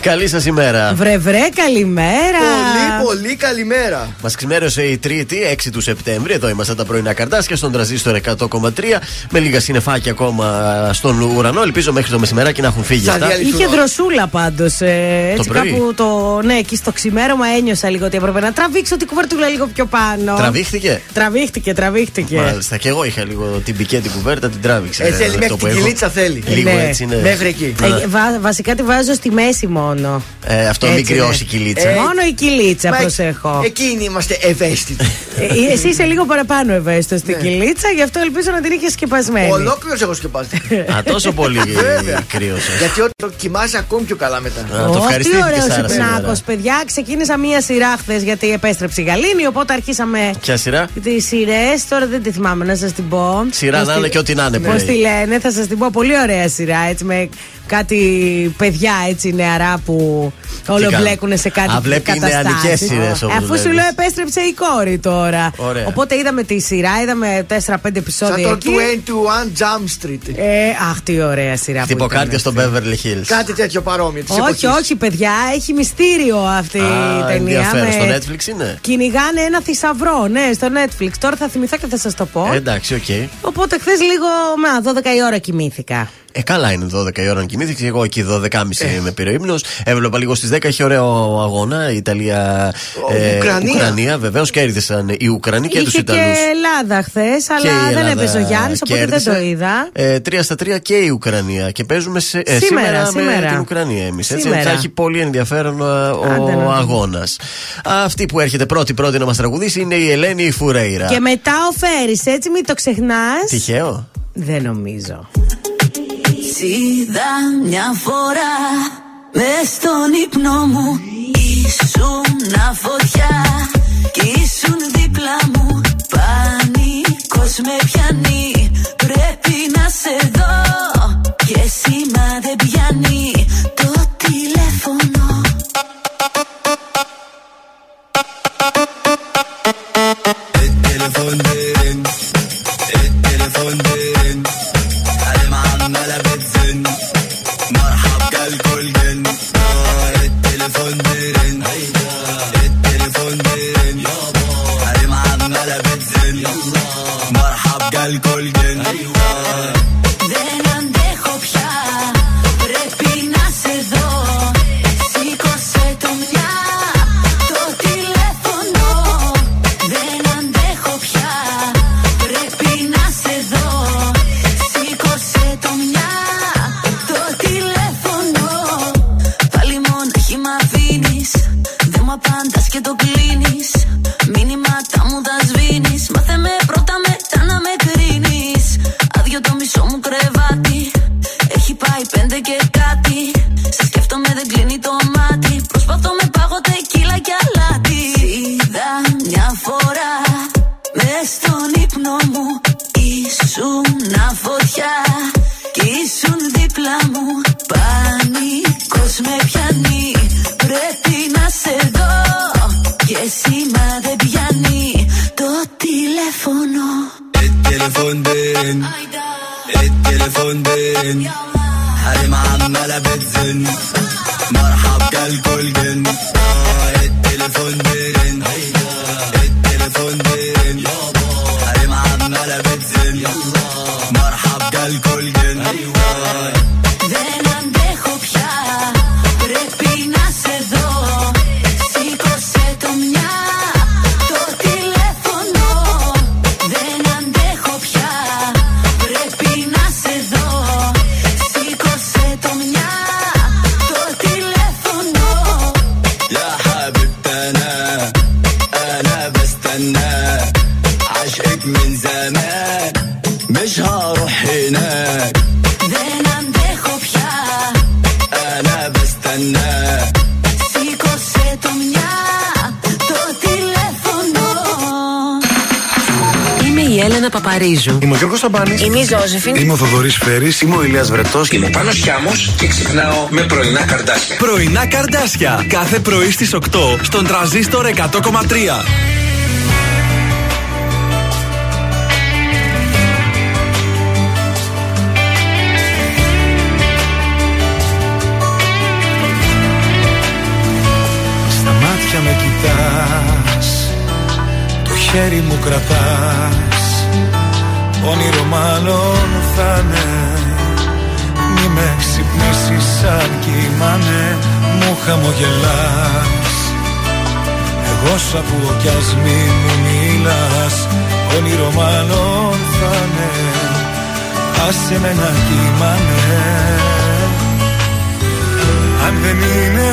Καλή σας ημέρα. Βρε, βρε, καλημέρα. Πολύ, πολύ καλημέρα. Μας ξημέρωσε η Τρίτη, 6 του Σεπτέμβρη. Εδώ είμαστε τα πρωινά καρτάσια στον τραζίστορ 100,3. Με λίγα συνεφάκια ακόμα στον ουρανό. Ελπίζω μέχρι το μεσημεράκι να έχουν φύγει αυτά. Είχε δροσούλα πάντως. Ε, έτσι κάπου το. Ναι, εκεί στο ξημέρωμα ένιωσα λίγο ότι έπρεπε να τραβήξω την κουβέρτουλα λίγο πιο πάνω. Τραβήχτηκε; Τραβήχτηκε, τραβήχτηκε. Μάλιστα. Και εγώ είχα λίγο την πικέ την κουβέρτα, την τράβηξε. Έτσι, μέχρι την κυλίτσα θέλει. Λίγο ναι. έτσι, ναι. Μέχρι εκεί. Ε, βασικά τη βάζω στη μέση μόνο μόνο. Ε, αυτό μην κρυώσει η κυλίτσα. Ε, μόνο η κυλίτσα, προσέχω. Εκείνοι είμαστε ευαίσθητοι. Ε, εσύ είσαι λίγο παραπάνω ευαίσθητος στην ναι. κυλίτσα, γι' αυτό ελπίζω να την είχες σκεπασμένη. Ολόκληρος έχω σκεπάσει. Α, τόσο πολύ κρύωσες. Γιατί όταν κοιμάσαι ακόμη πιο καλά μετά. το ευχαριστήθηκα. Τι ωραίος παιδιά. Ξεκίνησα μία σειρά χθες γιατί επέστρεψε η Γαλήνη, οπότε αρχίσαμε. Ποια σειρά; Τις σειρές, τώρα δεν τη θυμάμαι να σας την πω. Σειρά να είναι και ό,τι να είναι. Πώς τη λένε, θα σας την πω. Πολύ ωραία σειρά έτσι με κάτι παιδιά έτσι νεαρά που όλο μπλέκουν σε κάτι Α, βλέπει καταστάσεις. Ε, αφού σου λέω επέστρεψε η κόρη τώρα. Ωραία. Οπότε είδαμε τη σειρά, είδαμε 4-5 επεισόδια. Σαν το 21 Jump Street. Ε, αχ, τι ωραία σειρά. Χτυποκάρτια στο Beverly Hills. Κάτι τέτοιο παρόμοιο. όχι, εποχής. όχι, παιδιά, έχει μυστήριο αυτή Α, η ταινία. Με... Στο Netflix είναι; Κυνηγάνε ένα θησαυρό, ναι, στο Netflix. Τώρα θα θυμηθώ και θα σας το πω. Ε, εντάξει, ok. Okay. Οπότε χθες λίγο, με 12 η ώρα κοιμήθηκα. Ε, καλά είναι 12 η ώρα να κοιμήθηκε. Εγώ εκεί 12.30 ε. με πήρε ύπνος. Έβλεπα λίγο στις 10. Έχει ωραίο αγώνα. Η Ιταλία. Ε, Ουκρανία. Ουκρανία βεβαίως κέρδισαν οι Ουκρανοί και τους Ιταλούς. Και Ελλάδα χθες, αλλά δεν έπαιζε ο Γιάννης, οπότε δεν το είδα. Ε, 3 στα 3 και η Ουκρανία. Και παίζουμε σε, ε, σήμερα, σήμερα, με την Ουκρανία εμείς. Θα έχει πολύ ενδιαφέρον ο αγώνας. Αυτή που έρχεται πρώτη-πρώτη να μας τραγουδήσει είναι η Ελένη Φουρέιρα. Και μετά ο Φέρι, έτσι μην το ξεχνάς. Τυχαίο. Δεν νομίζω. Είδα μια φορά μες στον ύπνο μου. Ήσουν φωτιά κι ήσουν δίπλα μου. Πανικός με πιάνει πρέπει να σε δω. Και σήμα δεν πιάνει το τηλέφωνο Δεν αντέχω πια, πρέπει να σε δω. Σήκωσε το μια, το τηλέφωνο. Δεν αντέχω πια, πρέπει να σε δω. Σήκωσε το μια, το τηλέφωνο. Πάλι μόνο χυμαδίνει, δεν μου απαντάς και το κλείνεις. μισό μου κρεβάτι. Έχει πάει πέντε και κάτι. Σε σκέφτομαι δεν κλείνει το μάτι. Προσπαθώ με πάγω τεκίλα και αλάτι. Είδα μια φορά μες στον ύπνο μου. Ήσουν φωτιά Κι ήσουν δίπλα μου. Πανικός με πιάνει. Πρέπει να σε δω Και σήμα δεν πιάνει Το τηλέφωνο. Ε, Telefon den التليفون بين. حريم عمالة بتزن. مرحب جالكوا الجن آه التليفون بين. التليفون بين. حريم عمالة بتزن. مرحب جالكوا الجن أيوة Έλενα Παπαρίζου. Είμαι ο Γιώργος Σταμπάνη. Είμαι η Ζώζεφιν. Είμαι ο Θοδωρής Φέρης. Είμαι ο Ηλίας Βρετός. Είμαι ο Πάνος Χιάμο και ξυπνάω με πρωινά καρδάσια. Πρωινά καρδάσια. Κάθε πρωί στις 8 στον τραζίστορ 100,3. Στα μάτια με κοιτάς Το χέρι μου κρατάς Όνειρο μάλλον θα Μη με ξυπνήσεις σαν κοιμάνε. Μου χαμογελάς. Εγώ σ' ακούω κι ας μη μου μιλάς. Όνειρο μάλλον θα Άσε με να κοιμάνε. Αν δεν είναι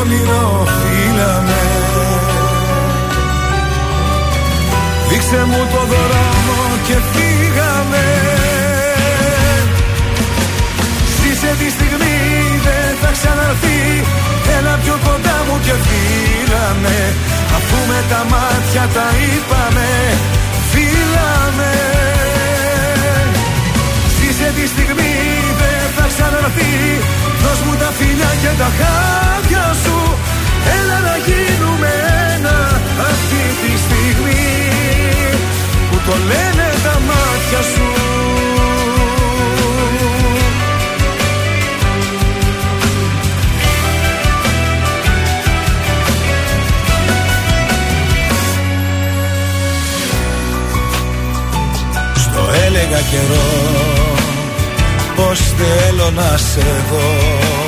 όνειρο φύλαμε Δείξε μου το δρόμο και φύγαμε. Ζήσε τη στιγμή δεν θα ξαναρθεί. Έλα πιο κοντά μου και φύλαμε Αφού με τα μάτια τα είπαμε Φύλαμε Ζήσε τη στιγμή δεν θα ξαναρθεί. Δώσ' μου τα φιλιά και τα χάδια σου. Έλα να γίνουμε ένα αυτή τη στιγμή το λένε τα μάτια σου. Στο έλεγα καιρό πως θέλω να σε δω.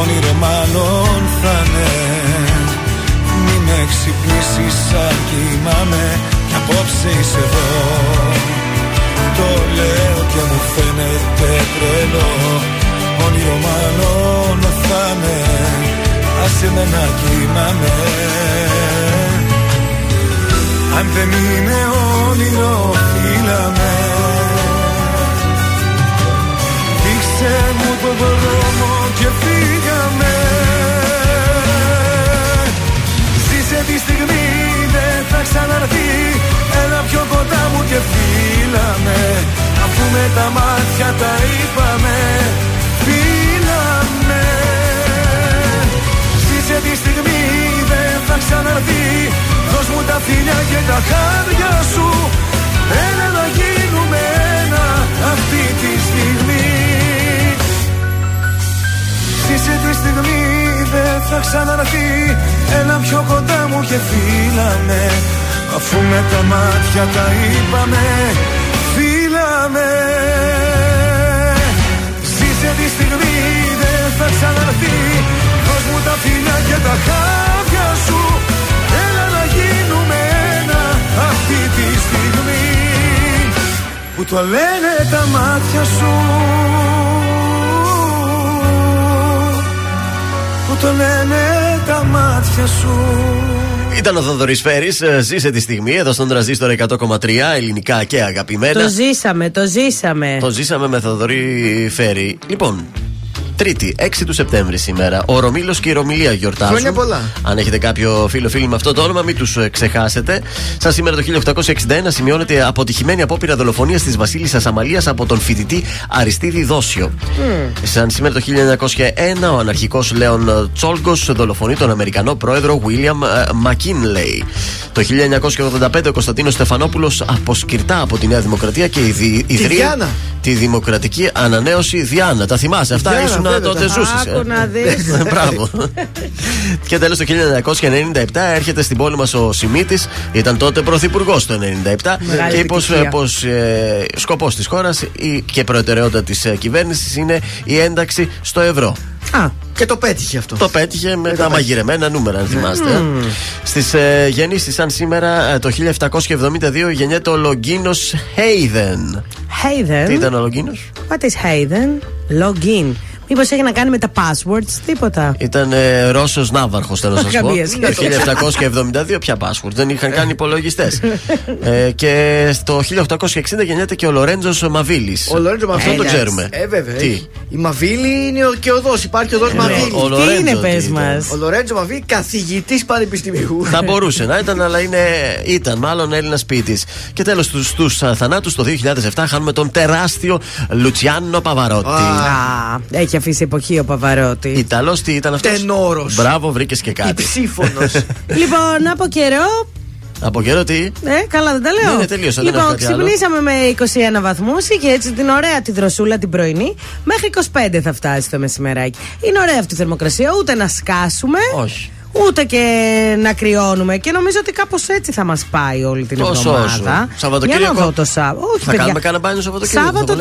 Όνειρο μάλλον θα ναι Μη με ξυπνήσεις σαν κοιμάμαι. κι απόψε είσαι εδώ. Το λέω και μου φαίνεται τρελό. Όνειρο μάλλον θα με Άσε με να κοιμάμαι. Αν δεν είναι όνειρο φύλαμε Δείξε μου το δρόμο και φύγαμε. Ζήσε τη στιγμή δεν θα ξαναρθεί. Έλα πιο κοντά μου και φύλαμε Αφού με τα μάτια τα είπαμε Φύλαμε Ζήσε τη στιγμή δεν θα ξαναρθεί. Δώσ' μου τα φιλιά και τα χάρια σου. Έλα να γίνουμε ένα αυτή τη στιγμή Ζήσε τη στιγμή δεν θα ξαναρθεί Έλα πιο κοντά μου και φύλαμε. Αφού με τα μάτια τα είπαμε Φύλαμε. Ζήσε τη στιγμή δεν θα ξαναρθεί Δώσ' μου τα φιλιά και τα χάδια σου. Έλα να γίνουμε ένα αυτή τη στιγμή. Που το λένε τα μάτια σου το λένε τα μάτια σου ήταν ο Θοδωρής Φέρης. Ε, ζήσε τη στιγμή εδώ στον τραζίστρο 100,3 ελληνικά και αγαπημένα. Το ζήσαμε, το ζήσαμε. Το ζήσαμε με Θοδωρή Φέρη. Λοιπόν, Τρίτη, 6 του Σεπτέμβρη σήμερα. Ο Ρωμήλος και η Ρωμιλία γιορτάζουν. Χρόνια πολλά. Αν έχετε κάποιο φίλο φίλο με αυτό το όνομα, μην τους ε, ξεχάσετε. Σαν σήμερα το 1861 σημειώνεται αποτυχημένη απόπειρα δολοφονίας της Βασίλισσας Αμαλίας από τον φοιτητή Αριστίδη Δόσιο. Mm. Σαν σήμερα το 1901 ο αναρχικός Λέων Τσόλγκος δολοφονεί τον Αμερικανό πρόεδρο Βίλιαμ Μακίνλεϊ. Το 1985 ο Κωνσταντίνος Στεφανόπουλος αποσκυρτά από τη Νέα Δημοκρατία και ιδρύει τη Δημοκρατική Ανανέωση Διάνα. Τα θυμάσαι αυτά, ήσουν τότε ζούσες. Άκου να δεις. Μπράβο. και τέλος το 1997 έρχεται στην πόλη μας ο Σιμίτης, ήταν τότε πρωθυπουργός το 1997 και είπε πω ε, σκοπός της χώρας και προτεραιότητα της ε, κυβέρνησης είναι η ένταξη στο ευρώ. Α, και το πέτυχε αυτό. Το πέτυχε με τα μαγειρεμένα νούμερα, αν θυμάστε. Mm. Στις ε, γεννήσεις, σαν σήμερα ε, το 1772 γεννιέται ο Λογκίνος Χέιδεν. Χέιδεν. Τι ήταν ο Λογκίνος; What is Hayden? Login. Μήπως έχει να κάνει με τα passwords, τίποτα. Ήταν ε, Ρώσος Ναύαρχος, θέλω να σας πω. Το 1772 πια passwords. Δεν είχαν κάνει υπολογιστές. ε, και στο 1860 γεννιέται και ο Λορέντζος Μαβίλης. Ο Λορέντζος Μαβίλης. Αυτό το ξέρουμε. Ε, βέβαια. Τι; Η Μαβίλη είναι και οδό. Υπάρχει οδό ε, Μαβίλης. Ο Τι είναι, πες μας; Ο Λορέντζος Μαβίλης, καθηγητής πανεπιστημίου. Θα μπορούσε να ήταν, αλλά είναι, ήταν μάλλον Έλληνα ποιητής. Και τέλος στου θανάτους το 2007 χάνουμε τον τεράστιο Λουτσιάνο Παβαρότη. Έχει αφήσει εποχή ο Παβαρότη. Ιταλός τι ήταν αυτός; Τενόρος. Μπράβο, βρήκες και κάτι. Ψήφωνος. λοιπόν, από καιρό από καιρό τι; Ε, καλά δεν τα λέω. Ναι, τελείωσα, λοιπόν, ξυπνήσαμε με 21 βαθμούς. και έτσι την ωραία τη δροσούλα την πρωινή. Μέχρι 25 θα φτάσει το μεσημεράκι. Είναι ωραία αυτή η θερμοκρασία. Ούτε να σκάσουμε. Όχι ούτε και να κρυώνουμε. Και νομίζω ότι κάπως έτσι θα μας πάει όλη την Τόσο εβδομάδα. Σαββατοκύριακο. Για να δω το Σάββατο. Όχι, θα παιδιά. κάνουμε κανένα μπάνιο Σαββατοκύριακο. Σάββατο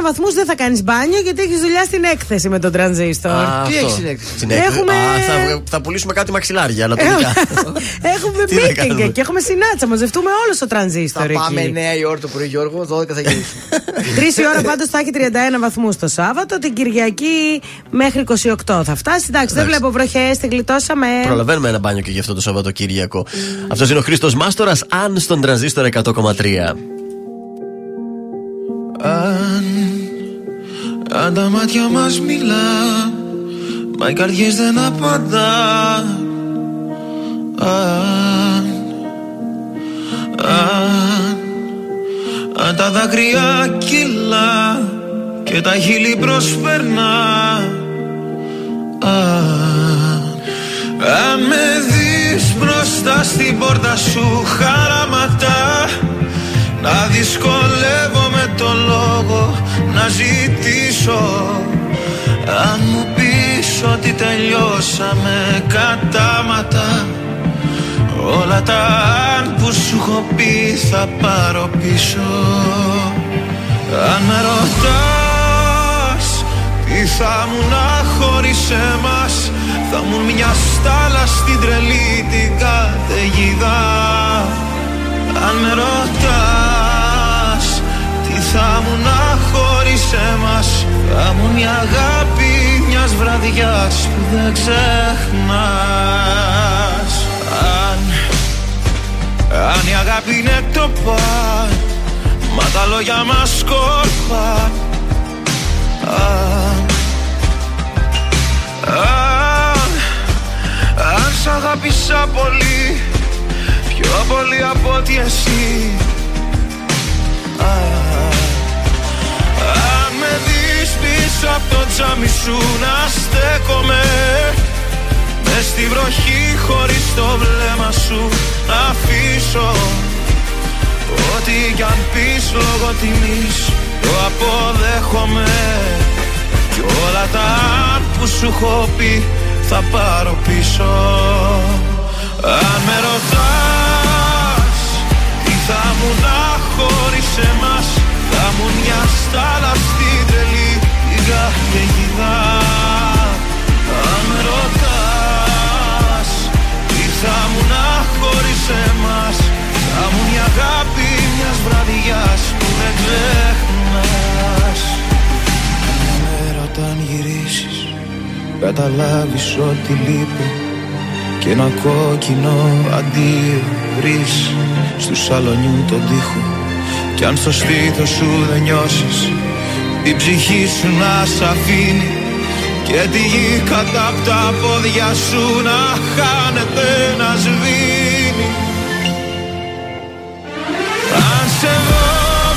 31 βαθμούς δεν θα κάνεις μπάνιο γιατί έχεις δουλειά στην έκθεση με τον τρανζίστορ. Τι έχεις στην έκθεση; Έχουμε... Α, θα, θα πουλήσουμε κάτι μαξιλάρια ανατολικά. έχουμε meeting και έχουμε συνάντηση. Μαζευτούμε όλος στο τρανζίστορ. Θα πάμε 9 η ώρα το πρωί, Γιώργο, 12 θα γυρίσουμε. Τρεις η ώρα πάντως θα έχει 31 βαθμούς το Σάββατο. Την Κυριακή μέχρι 28 θα φτάσει. Εντάξει, δεν βλέπω βροχές, την γλιτώσαμε. Προλαβαίνουμε ένα μπάνιο και γι' αυτό το Σαββατοκύριακο. Αυτός είναι ο Χρήστος Μάστορας, αν στον τρανζίστορ 100,3. Αν, αν τα μάτια μας μιλά, μα οι καρδιές δεν απαντά. Αν, αν, αν τα δάκρυα κυλά και τα χείλη προσπερνά. Αν, αν με δεις μπροστά στην πόρτα σου χαραματά Να δυσκολεύομαι το λόγο να ζητήσω. Αν μου πεις ότι τελειώσαμε κατάματα Όλα τα αν που σου έχω πει θα πάρω πίσω. Αν με ρωτάς τι θα μου να χωρίς εμάς θα μου μια στάλα στην τρελή την καταιγίδα. Αν με ρωτάς Τι θα μου να χωρίς εμάς; Θα μου μια αγάπη μιας βραδιάς που δεν ξεχνάς. Αν, αν η αγάπη είναι το παν Μα τα λόγια μας σκόρπαν Αν, αν αν σ' αγάπησα πολύ Πιο πολύ από ότι εσύ. Αν με δεις πίσω από το τζάμι σου να στέκομαι Μες στη βροχή χωρίς το βλέμμα σου να αφήσω. Ό,τι κι αν πεις λόγω τιμής το αποδέχομαι. Κι όλα τα που σου έχω πει θα πάρω πίσω. Αν με ρωτάς Τι θα μου να χωρίς εμάς Θα μου μια στάλα στην τρελή την καταιγίδα Αν με ρωτάς Τι θα μου να χωρίς εμάς Θα μου μια αγάπη μιας βραδιάς που δεν ξεχνάς. Με ρωτάν γυρίσεις καταλάβεις ότι λείπει και ένα κόκκινο αντίο βρεις στου σαλονιού τον τοίχο. Κι αν στο στήθος σου δεν νιώσεις την ψυχή σου να σ' αφήνει και τη γη κατά απ' τα πόδια σου να χάνεται να σβήνει. Αν σε δω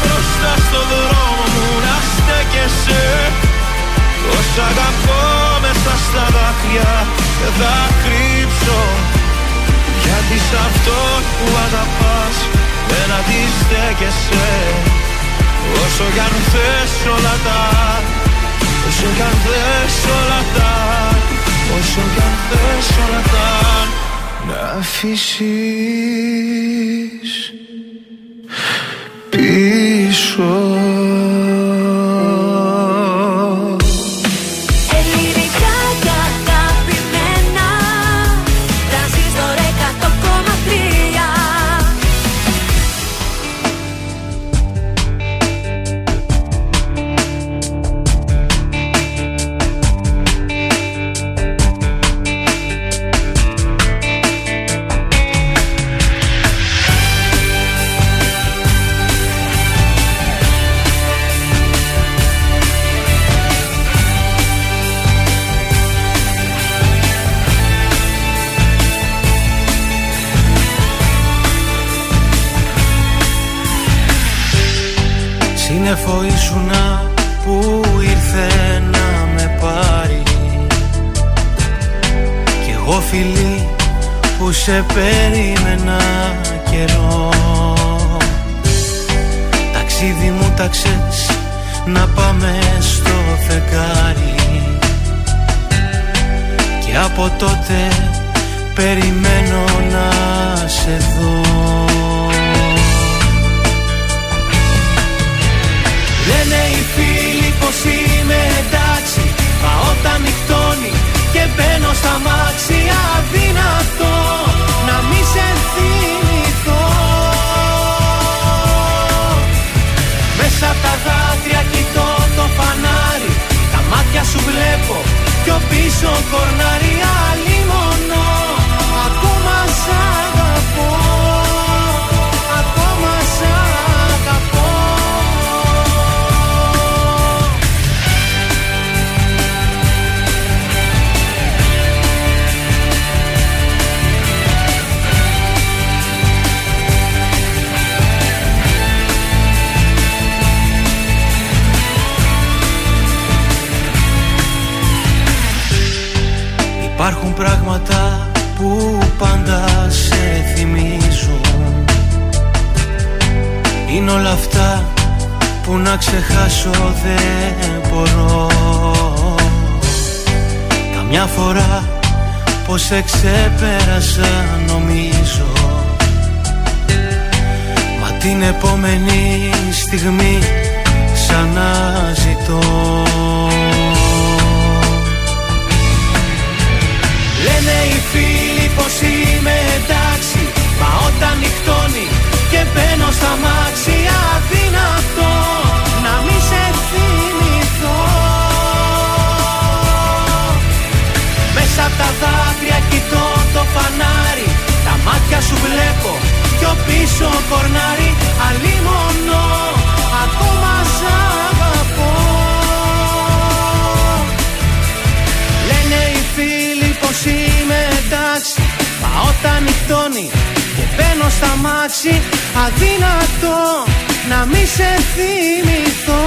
μπροστά στο δρόμο μου να στέκεσαι Τόσα αγαπώ μέσα στα δάκρυα δεν θα κρύψω. Γιατί σ' αυτό που αγαπάς δεν αντιστέκεσαι. Όσο κι αν θες όλα τα Όσο κι αν θες όλα τα Όσο κι αν θες όλα τα Να αφήσεις πίσω σε περίμενα καιρό. Ταξίδι μου τα να πάμε στο φεγγάρι. Και από τότε περιμένω να σε δω. Λένε οι φίλοι πως είμαι εντάξει Μα όταν νυχτώνει και μπαίνω στα μάξι αδυνατό να μη σε θυμηθώ Μέσα τα δάκρυα κοιτώ το φανάρι Τα μάτια σου βλέπω πιο πίσω κορνάρι άλλη Υπάρχουν πράγματα που πάντα σε θυμίζουν. Είναι όλα αυτά που να ξεχάσω δεν μπορώ. Καμιά φορά πως σε ξεπέρασα νομίζω. Μα την επόμενη στιγμή σαν Λένε οι φίλοι πως είμαι εντάξει Μα όταν νυχτώνει και μπαίνω στα μάξι Αδυνατό να μη σε θυμηθώ. Μέσα από τα δάκρυα κοιτώ το φανάρι Τα μάτια σου βλέπω πιο πίσω κορνάρι. Αλλήμωνο ακόμα σ' αγαπώ. Λένε οι φίλοι πως είμαι εντάξει. Μα όταν νυχτώνει και μπαίνω στα μάξι. Αδύνατο να μη σε θυμηθώ.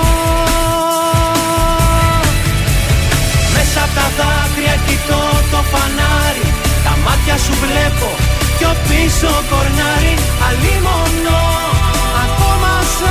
Μέσα από τα δάκρυα κοιτώ το φανάρι. Τα μάτια σου βλέπω πιο πίσω κορνάρι. Αλλήμωνο ακόμα σ'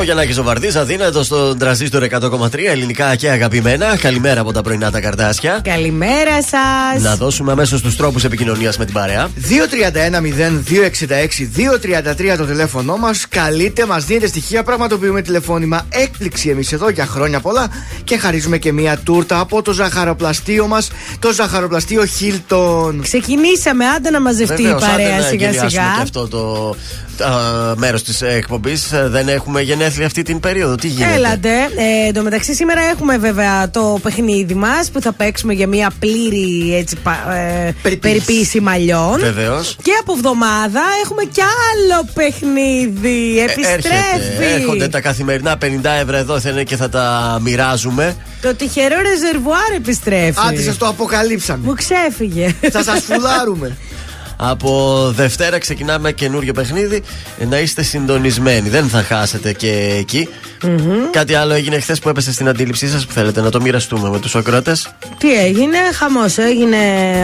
Ο Γιαννάκη Ζοβαρδί, αδύνατος στον τραζίστορ 100,3 ελληνικά και αγαπημένα. Καλημέρα από τα πρωινά τα καρτάσια. Καλημέρα σας. Να δώσουμε αμέσως τους τρόπους επικοινωνίας με την παρέα. 231-0266-233 το τηλέφωνό μας. Καλείτε, μας δίνετε στοιχεία, πραγματοποιούμε τηλεφώνημα. Έκπληξη εμείς εδώ για χρόνια πολλά και χαρίζουμε και μία τούρτα από το ζαχαροπλαστείο μας, το ζαχαροπλαστείο Χίλτον. Ξεκινήσαμε, άντε να μαζευτεί Βεβαίως, η άντε παρέα να σιγά εγκαινιάσουμε σιγά. και αυτό το μέρος της εκπομπής. Δεν έχουμε γενέθλια αυτή την περίοδο. Τι γίνεται; Έλατε. Ε, εν τω μεταξύ, σήμερα έχουμε βέβαια το παιχνίδι μας που θα παίξουμε για μια πλήρη έτσι, πα- ε, Περιποίηση. περιποίηση μαλλιών. Βεβαίως. Και από εβδομάδα έχουμε κι άλλο παιχνίδι. Επιστρέφει. Ε, Έρχονται τα καθημερινά 50 ευρώ εδώ θέλουν και θα τα μοιράζουμε. Το τυχερό ρεζερβουάρ επιστρέφει. Άντε, σα το αποκαλύψαμε. Μου ξέφυγε. Θα σας φουλάρουμε. Από Δευτέρα ξεκινάμε καινούριο παιχνίδι. Ε, Να είστε συντονισμένοι. Δεν θα χάσετε και εκει Κάτι άλλο έγινε χθες που έπεσε στην αντίληψή σας που θέλετε να το μοιραστούμε με τους ακροατές; Τι έγινε, χαμός. Έγινε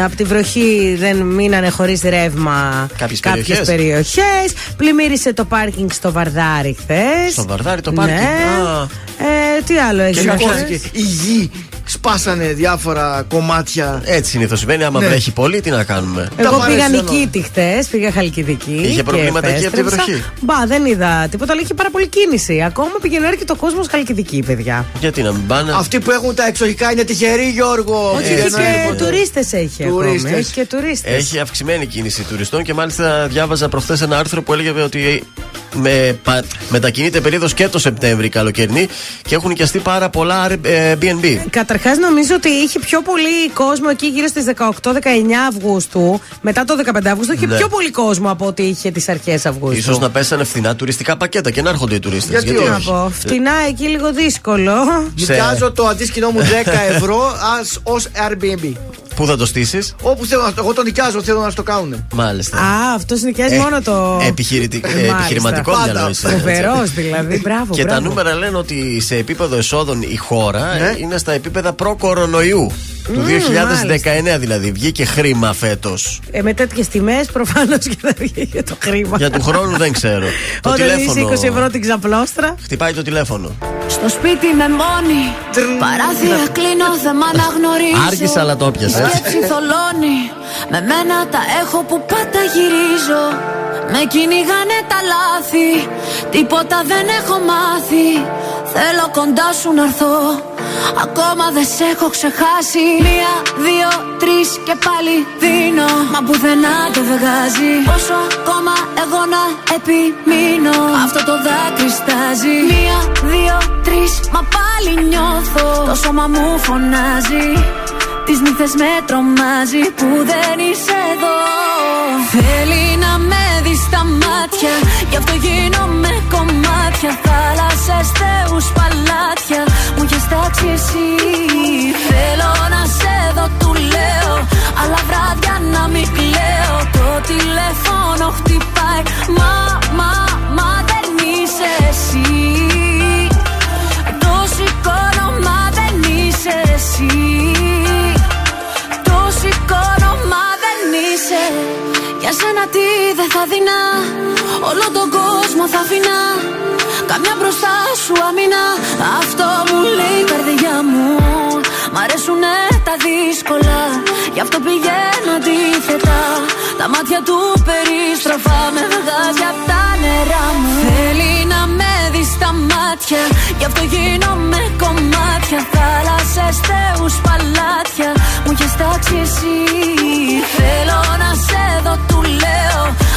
από τη βροχή, δεν μείνανε χωρίς ρεύμα Κάποιες κάποιες περιοχές; περιοχές. Πλημμύρισε το πάρκινγκ στο Βαρδάρι χθες. Στο Βαρδάρι το πάρκινγκ; Ναι. Α. Ε, τι άλλο έγινε. κάποια- χθες; Σηκώθηκε η γη, σπάσανε διάφορα κομμάτια. Έτσι συνήθως συμβαίνει. Άμα Ναι. βρέχει πολύ, τι να κάνουμε; Εγώ Τα πήγα βαρέσαι Νικήτη χθε, πήγα Χαλκιδική. Είχε και προβλήματα εκεί από τη επέστρεψα. βροχή; Μπα, δεν είδα τίποτα, αλλά είχε πάρα πολύ κίνηση. Ακόμα πηγαίνει έρχεται ο κόσμος Χαλκιδική, παιδιά. Γιατί να μην πάνε; Αυτοί που έχουν τα εξοχικά είναι τυχεροί, Γιώργο. Όχι, ε, έχει ναι, και ναι. τουρίστες έχει ακόμα. Τουρίστες. Έχει και τουρίστες. Έχει αυξημένη κίνηση τουριστών και μάλιστα διάβαζα προχθές ένα άρθρο που έλεγε ότι με, πα- μετακινείται περίοδος και το Σεπτέμβρη καλοκαιρινή και έχουν νοικιαστεί πάρα πολλά ε, BNB. Καταρχάς, νομίζω ότι είχε πιο πολύ κόσμο εκεί γύρω στις 18-19 Αυγούστου. Μετά το 15 Αυγούστου είχε Ναι. πιο πολύ κόσμο από ό,τι είχε τις αρχές Αυγούστου. Σω να πέσανε φθηνά τουριστικά πακέτα και να έρχονται οι τουρίστες. Γιατί Τι να όχι; πω, φτηνά εκεί λίγο δύσκολο. Σε- Νοικιάζω το αντίσκηνό μου 10 ευρώ ως Airbnb. Πού θα το στήσεις, Όπου θέλω να το. Εγώ το νοικιάζω, θέλω να το κάνουν. Μάλιστα. Α, αυτό νοικιάζει Ε, μόνο το. επιχειρητι- ε, Μάλιστα. επιχειρηματικό Πάντα. μυαλός είσαι. Φοβερός δηλαδή, μπράβο. Και τα μπράβο. νούμερα λένε ότι σε επίπεδο εσόδων η χώρα Ναι. ε, είναι στα επίπεδα προ-κορονοϊού. Του 2019 δηλαδή. Βγήκε χρήμα φέτος. Ε, με τέτοιες τιμές προφανώς και θα βγει για το χρήμα. Για του χρόνου δεν ξέρω. το Όταν τηλέφωνο. είσαι 20 ευρώ την ξαπλώστρα. Χτυπάει το τηλέφωνο. Στο σπίτι με μόνη. Παράθυρα κλείνω, δεν μ' αναγνωρίζω. Άργησα, αλλά το πιάσα. Σκέψη θολώνει. Με μένα τα έχω που πάντα γυρίζω. Με κυνηγάνε τα λάθη. Τίποτα δεν έχω μάθει. Θέλω κοντά σου να έρθω. Ακόμα δεν σε έχω ξεχάσει. Μία, δύο, τρεις και πάλι δίνω. Μα πουθενά δεν βγάζει. Πόσο ακόμα εγώ να επιμείνω. Αυτό το δάκρυ στάζει. Μία, δύο, τρεις, μα πάλι νιώθω. Το σώμα μου φωνάζει. Τις νύχτες με τρομάζει που δεν είσαι εδώ. Θέλει να με δει στα μάτια. Γι' αυτό γίνομαι κομμάτια. Θάλασσες, θεούς, παλάτια. Μου έχει τάξει εσύ. Θέλω να σε δω, του λέω. Αλλά βράδια να μην κλαίω. Το τηλέφωνο χτυπάει. Μα, μα, μα δεν είσαι εσύ. Το σηκώνω, μα δεν είσαι εσύ. Για σένα τι δεν θα δεινά Όλο τον κόσμο θα αφήνα Καμιά μπροστά σου αμήνα Αυτό μου λέει η καρδιά μου. Μ' αρέσουνε τα δύσκολα. Γι' αυτό πηγαίνω αντίθετα. Τα μάτια του περιστροφά Με βγάζει απ' τα νερά μου. Θέλει να με δεις στα μάτια. Γι' αυτό γίνομαι κομμάτια. Θάλασσες, θεούς, παλάτια. Μου έχεις τάξει εσύ. Θέλω να σε δω, του λέω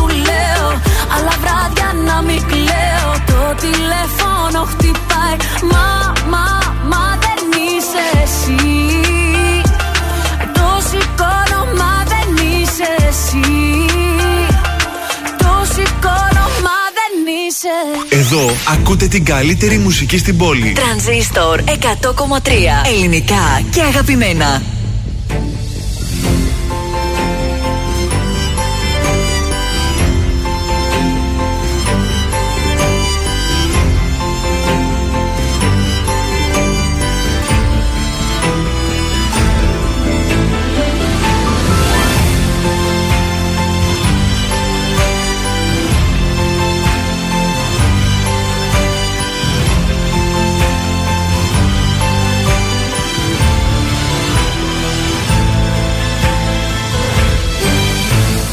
λέω Αλλά βράδια να μην κλαίω. Το τηλέφωνο χτυπάει. Μα, μα, μα δεν είσαι εσύ. Το σηκώνω, μα δεν είσαι εσύ. Το σηκώνω, μα δεν είσαι. Εδώ ακούτε την καλύτερη μουσική στην πόλη. Τρανζίστορ 100,3 Ελληνικά και αγαπημένα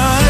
Τίποτα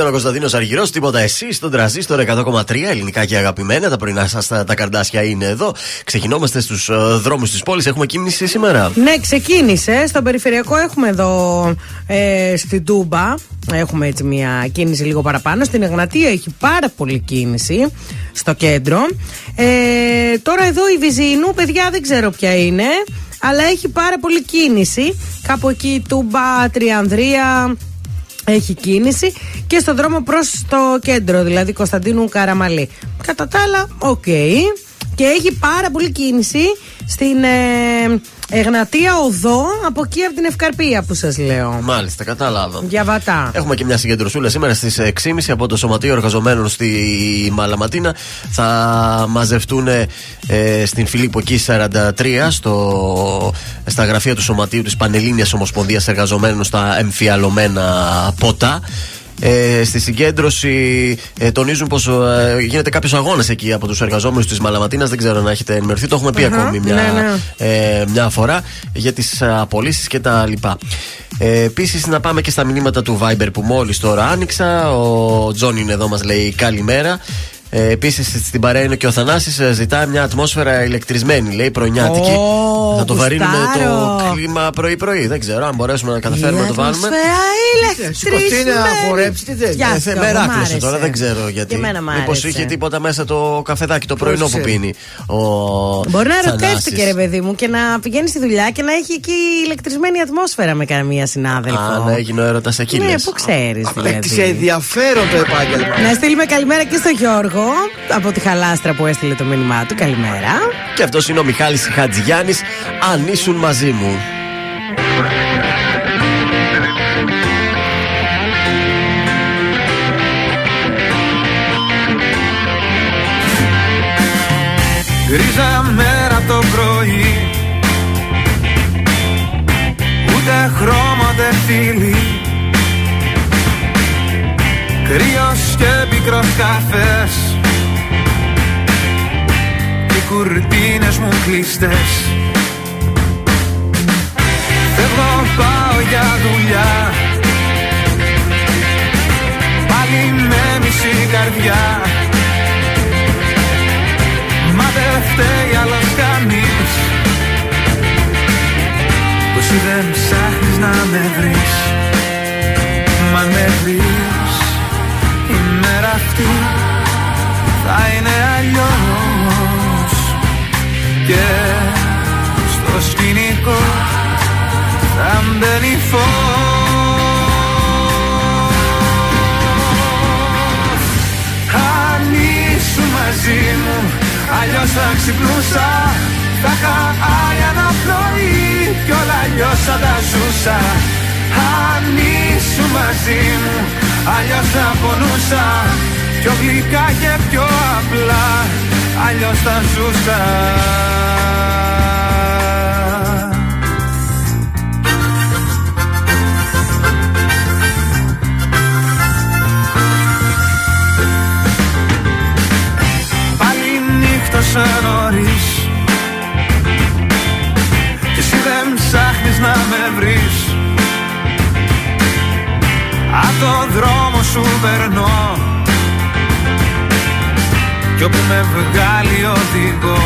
Ήταν ο Κωνσταντίνος Αργυρός, τίποτα εσύ στον τραζίστορ 100,3 ελληνικά και αγαπημένα. Τα πρωινά σας τα, τα καρδάσια είναι εδώ. Ξεκινόμαστε στους uh, δρόμους της πόλης. Έχουμε κίνηση σήμερα. Ναι, ξεκίνησε. Στον περιφερειακό έχουμε εδώ ε, στην Τούμπα. Έχουμε έτσι μια κίνηση λίγο παραπάνω. Στην Εγνατία έχει πάρα πολύ κίνηση στο κέντρο. Ε, τώρα εδώ η Βυζινού, παιδιά, δεν ξέρω ποια είναι. Αλλά έχει πάρα πολύ κίνηση. Κάπου εκεί Τούμπα, Τριανδρία, έχει κίνηση και στον δρόμο προς το κέντρο, δηλαδή Κωνσταντίνου Καραμαλή. Κατά τα άλλα, οκ. Και έχει πάρα πολύ κίνηση στην ε, Εγνατία Οδό, από εκεί από την Ευκαρπία που σας λέω. Μάλιστα, κατάλαβα. Διαβατά. Έχουμε και μια συγκεντρωσούλα σήμερα στις 6.30 από το Σωματείο Εργαζομένων στη Μαλαματίνα. Θα μαζευτούν ε, στην Φιλίπποκή 43 στο, στα γραφεία του Σωματείου της Πανελλήνιας Ομοσπονδίας Εργαζομένων στα εμφιαλωμένα ποτά. Ε, στη συγκέντρωση ε, τονίζουν πως ε, γίνεται κάποιος αγώνας εκεί από τους εργαζόμενους της Μαλαματίνας. Δεν ξέρω αν έχετε ενημερωθεί. Το έχουμε πει Αχα, ακόμη μια, ναι, ναι. Ε, μια φορά για τις απολύσεις και τα λοιπά. Ε, Επίσης, να πάμε και στα μηνύματα του Viber που μόλις τώρα άνοιξα. Ο Τζον είναι εδώ, μας λέει καλημέρα. Ε, Επίσης στην παρέα είναι και ο Θανάσης ε, ζητάει μια ατμόσφαιρα ηλεκτρισμένη, λέει πρωινιάτικη. Ω, θα το βαρύνουμε γουστάρω. το κλίμα πρωί-πρωί. Δεν ξέρω αν μπορέσουμε να καταφέρουμε να το βάλουμε. Σηκωθεί να χορέψει, τι θέλει. Γεια Ε, σου, θε- εγώ, μ' μεράκλωσε άρεσε. τώρα, δεν ξέρω γιατί. Και εμένα μ' Μήπως άρεσε. είχε τίποτα μέσα το καφεδάκι το πρωινό που ξέρεις. πίνει. Ο Μπορεί να Θανάσης. ερωτεύεται και ρε παιδί μου και να πηγαίνει στη δουλειά και να έχει εκεί ηλεκτρισμένη ατμόσφαιρα με καμία συνάδελφο. Α, να έγινε ο έρωτας εκεί. Ναι, λες. πού ξέρεις Απέκτησε δηλαδή. ενδιαφέρον το επάγγελμα. Να στείλουμε καλημέρα και στο Γιώργο από τη Χαλάστρα που έστειλε το μήνυμά του. Καλημέρα. Και αυτός είναι ο Μιχάλης Χατζηγιάννης Αν ήσουν μαζί μου. Γκρίζα μέρα το πρωί Ούτε χρώμα δεν φίλει Κρύος και πικρός καφές Οι κουρτίνες μου κλειστές. Φεύγω πάω για δουλειά. Πάλι με μισή καρδιά. Μα δεν φταίει άλλος κανείς. Πως εσύ δεν ψάχνεις να με βρεις. Μα με βρεις Η μέρα αυτή θα είναι αλλιώς Και στο σκηνικό θα μπαίνει φως. Αν ήσουν μαζί μου Αλλιώς θα ξυπνούσα. Θα είχα άλλη ένα πρωί Κι όλα αλλιώς θα τα ζούσα. Αν ήσουν μαζί μου Αλλιώς θα πονούσα. Πιο γλυκά και πιο απλά Αλλιώς θα ζούσα στον δρόμο σου περνώ. Κι όπου με βγάλει οδηγό.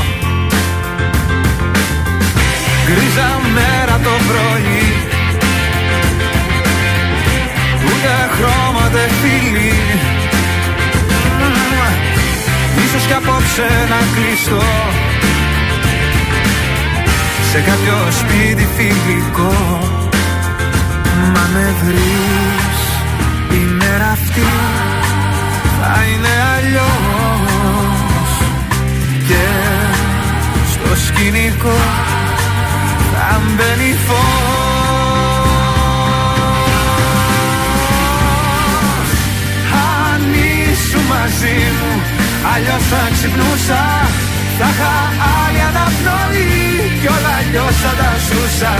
Γκρίζα μέρα το πρωί. Ούτε χρώματε φίλοι Ίσως κι απόψε να κλειστώ. Σε κάποιο σπίτι φιλικό. Μα με βρεις η μέρα αυτή θα είναι αλλιώς. Και στο σκηνικό θα μπαίνει φως. Αν ήσουν μαζί μου αλλιώς θα ξυπνούσα. Θα είχα άλλη αναπνοή κι όλα αλλιώς θα τα ζούσα.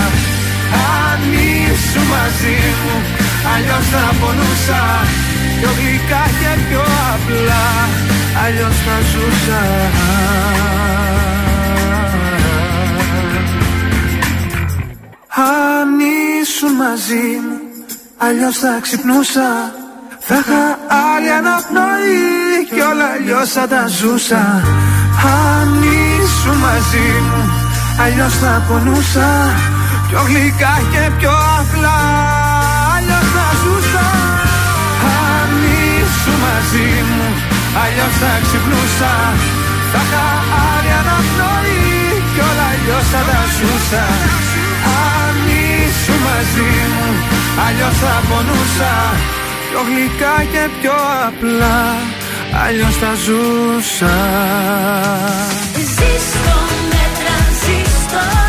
Αν ήσουν μαζί μου αλλιώς θα πονούσα Πιο γλυκά και πιο απλά. Αλλιώς θα ζούσα. Αν ήσουν μαζί μου αλλιώς θα ξυπνούσα. Θα είχα άλλη αναπνοή κι όλα αλλιώς θα τα ζούσα. Αν ήσουν μαζί μου αλλιώς θα πονούσα. Πιο γλυκά και πιο απλά μαζί μου αλλιώς θα ξυπνούσα. Θα είχα άλλη αναπνοή κι όλα αλλιώς θα τα ζούσα. Αν ήσουν μαζί μου αλλιώς θα πονούσα. Πιο γλυκά και πιο απλά αλλιώς θα ζούσα. Ζήστο με τρανζίστορ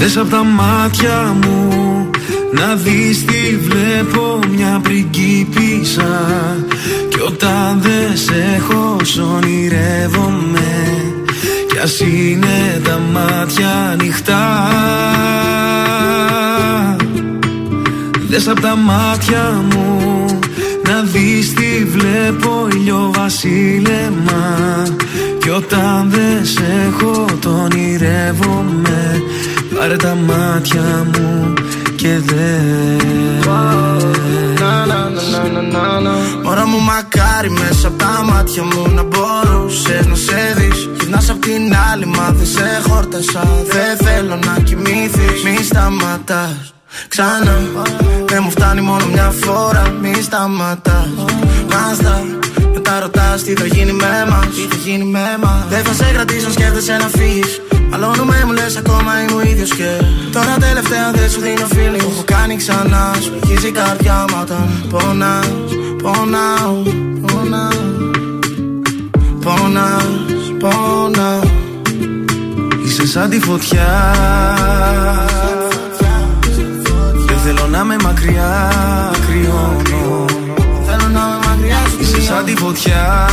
Δες απ' τα μάτια μου να δεις τι βλέπω μια πριγκίπισσα. Κι όταν δεν σε έχω σ' ονειρεύομαι. Κι ας είναι τα μάτια ανοιχτά. Δες απ' τα μάτια μου να δεις τι βλέπω ηλιοβασίλεμα Κι όταν δεν σε έχω το ονειρεύομαι Πάρε τα μάτια μου και δες. Μωρά μου μακάρι μέσα από τα μάτια μου να μπορούσες να σε δεις. Γυρνάς απ' την άλλη μα δεν σε χόρτασα. Δεν θέλω να κοιμήθεις Μη σταματάς Ξανά. Δεν μου φτάνει μόνο μια φορά. Μη σταματάς Μάστα μετά ρωτάς τι θα γίνει με μας. Τι θα γίνει με μας. Δεν θα σε κρατήσω σκέφτεσαι να φύγεις Μαλώνουμε μου λες ακόμα είμαι ο ίδιος και Τώρα τελευταία δεν σου δίνω feeling. Το έχω κάνει ξανά Σου αγγίζει η καρδιά μου όταν πονάς. Πονάω, πονάω Πονάς, πονάω. Είσαι σαν τη φωτιά. Δεν θέλω να με μακριά κρυώνω. Θέλω να με μακριά σου Είσαι σαν τη φωτιά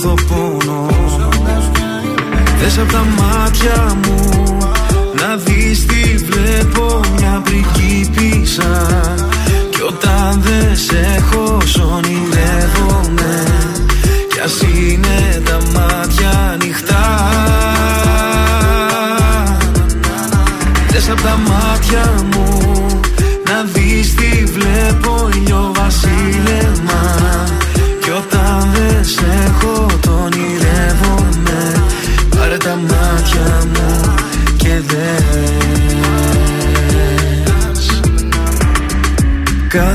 νιώθω πόνο. Δες απ' τα μάτια μου να δεις τι βλέπω μια πριγκίπισσα Κι όταν δεν σε έχω σ' ονειρεύομαι Κι ας είναι τα μάτια ανοιχτά. Δες απ' τα μάτια μου να δεις τι βλέπω ηλιοβασίλεμα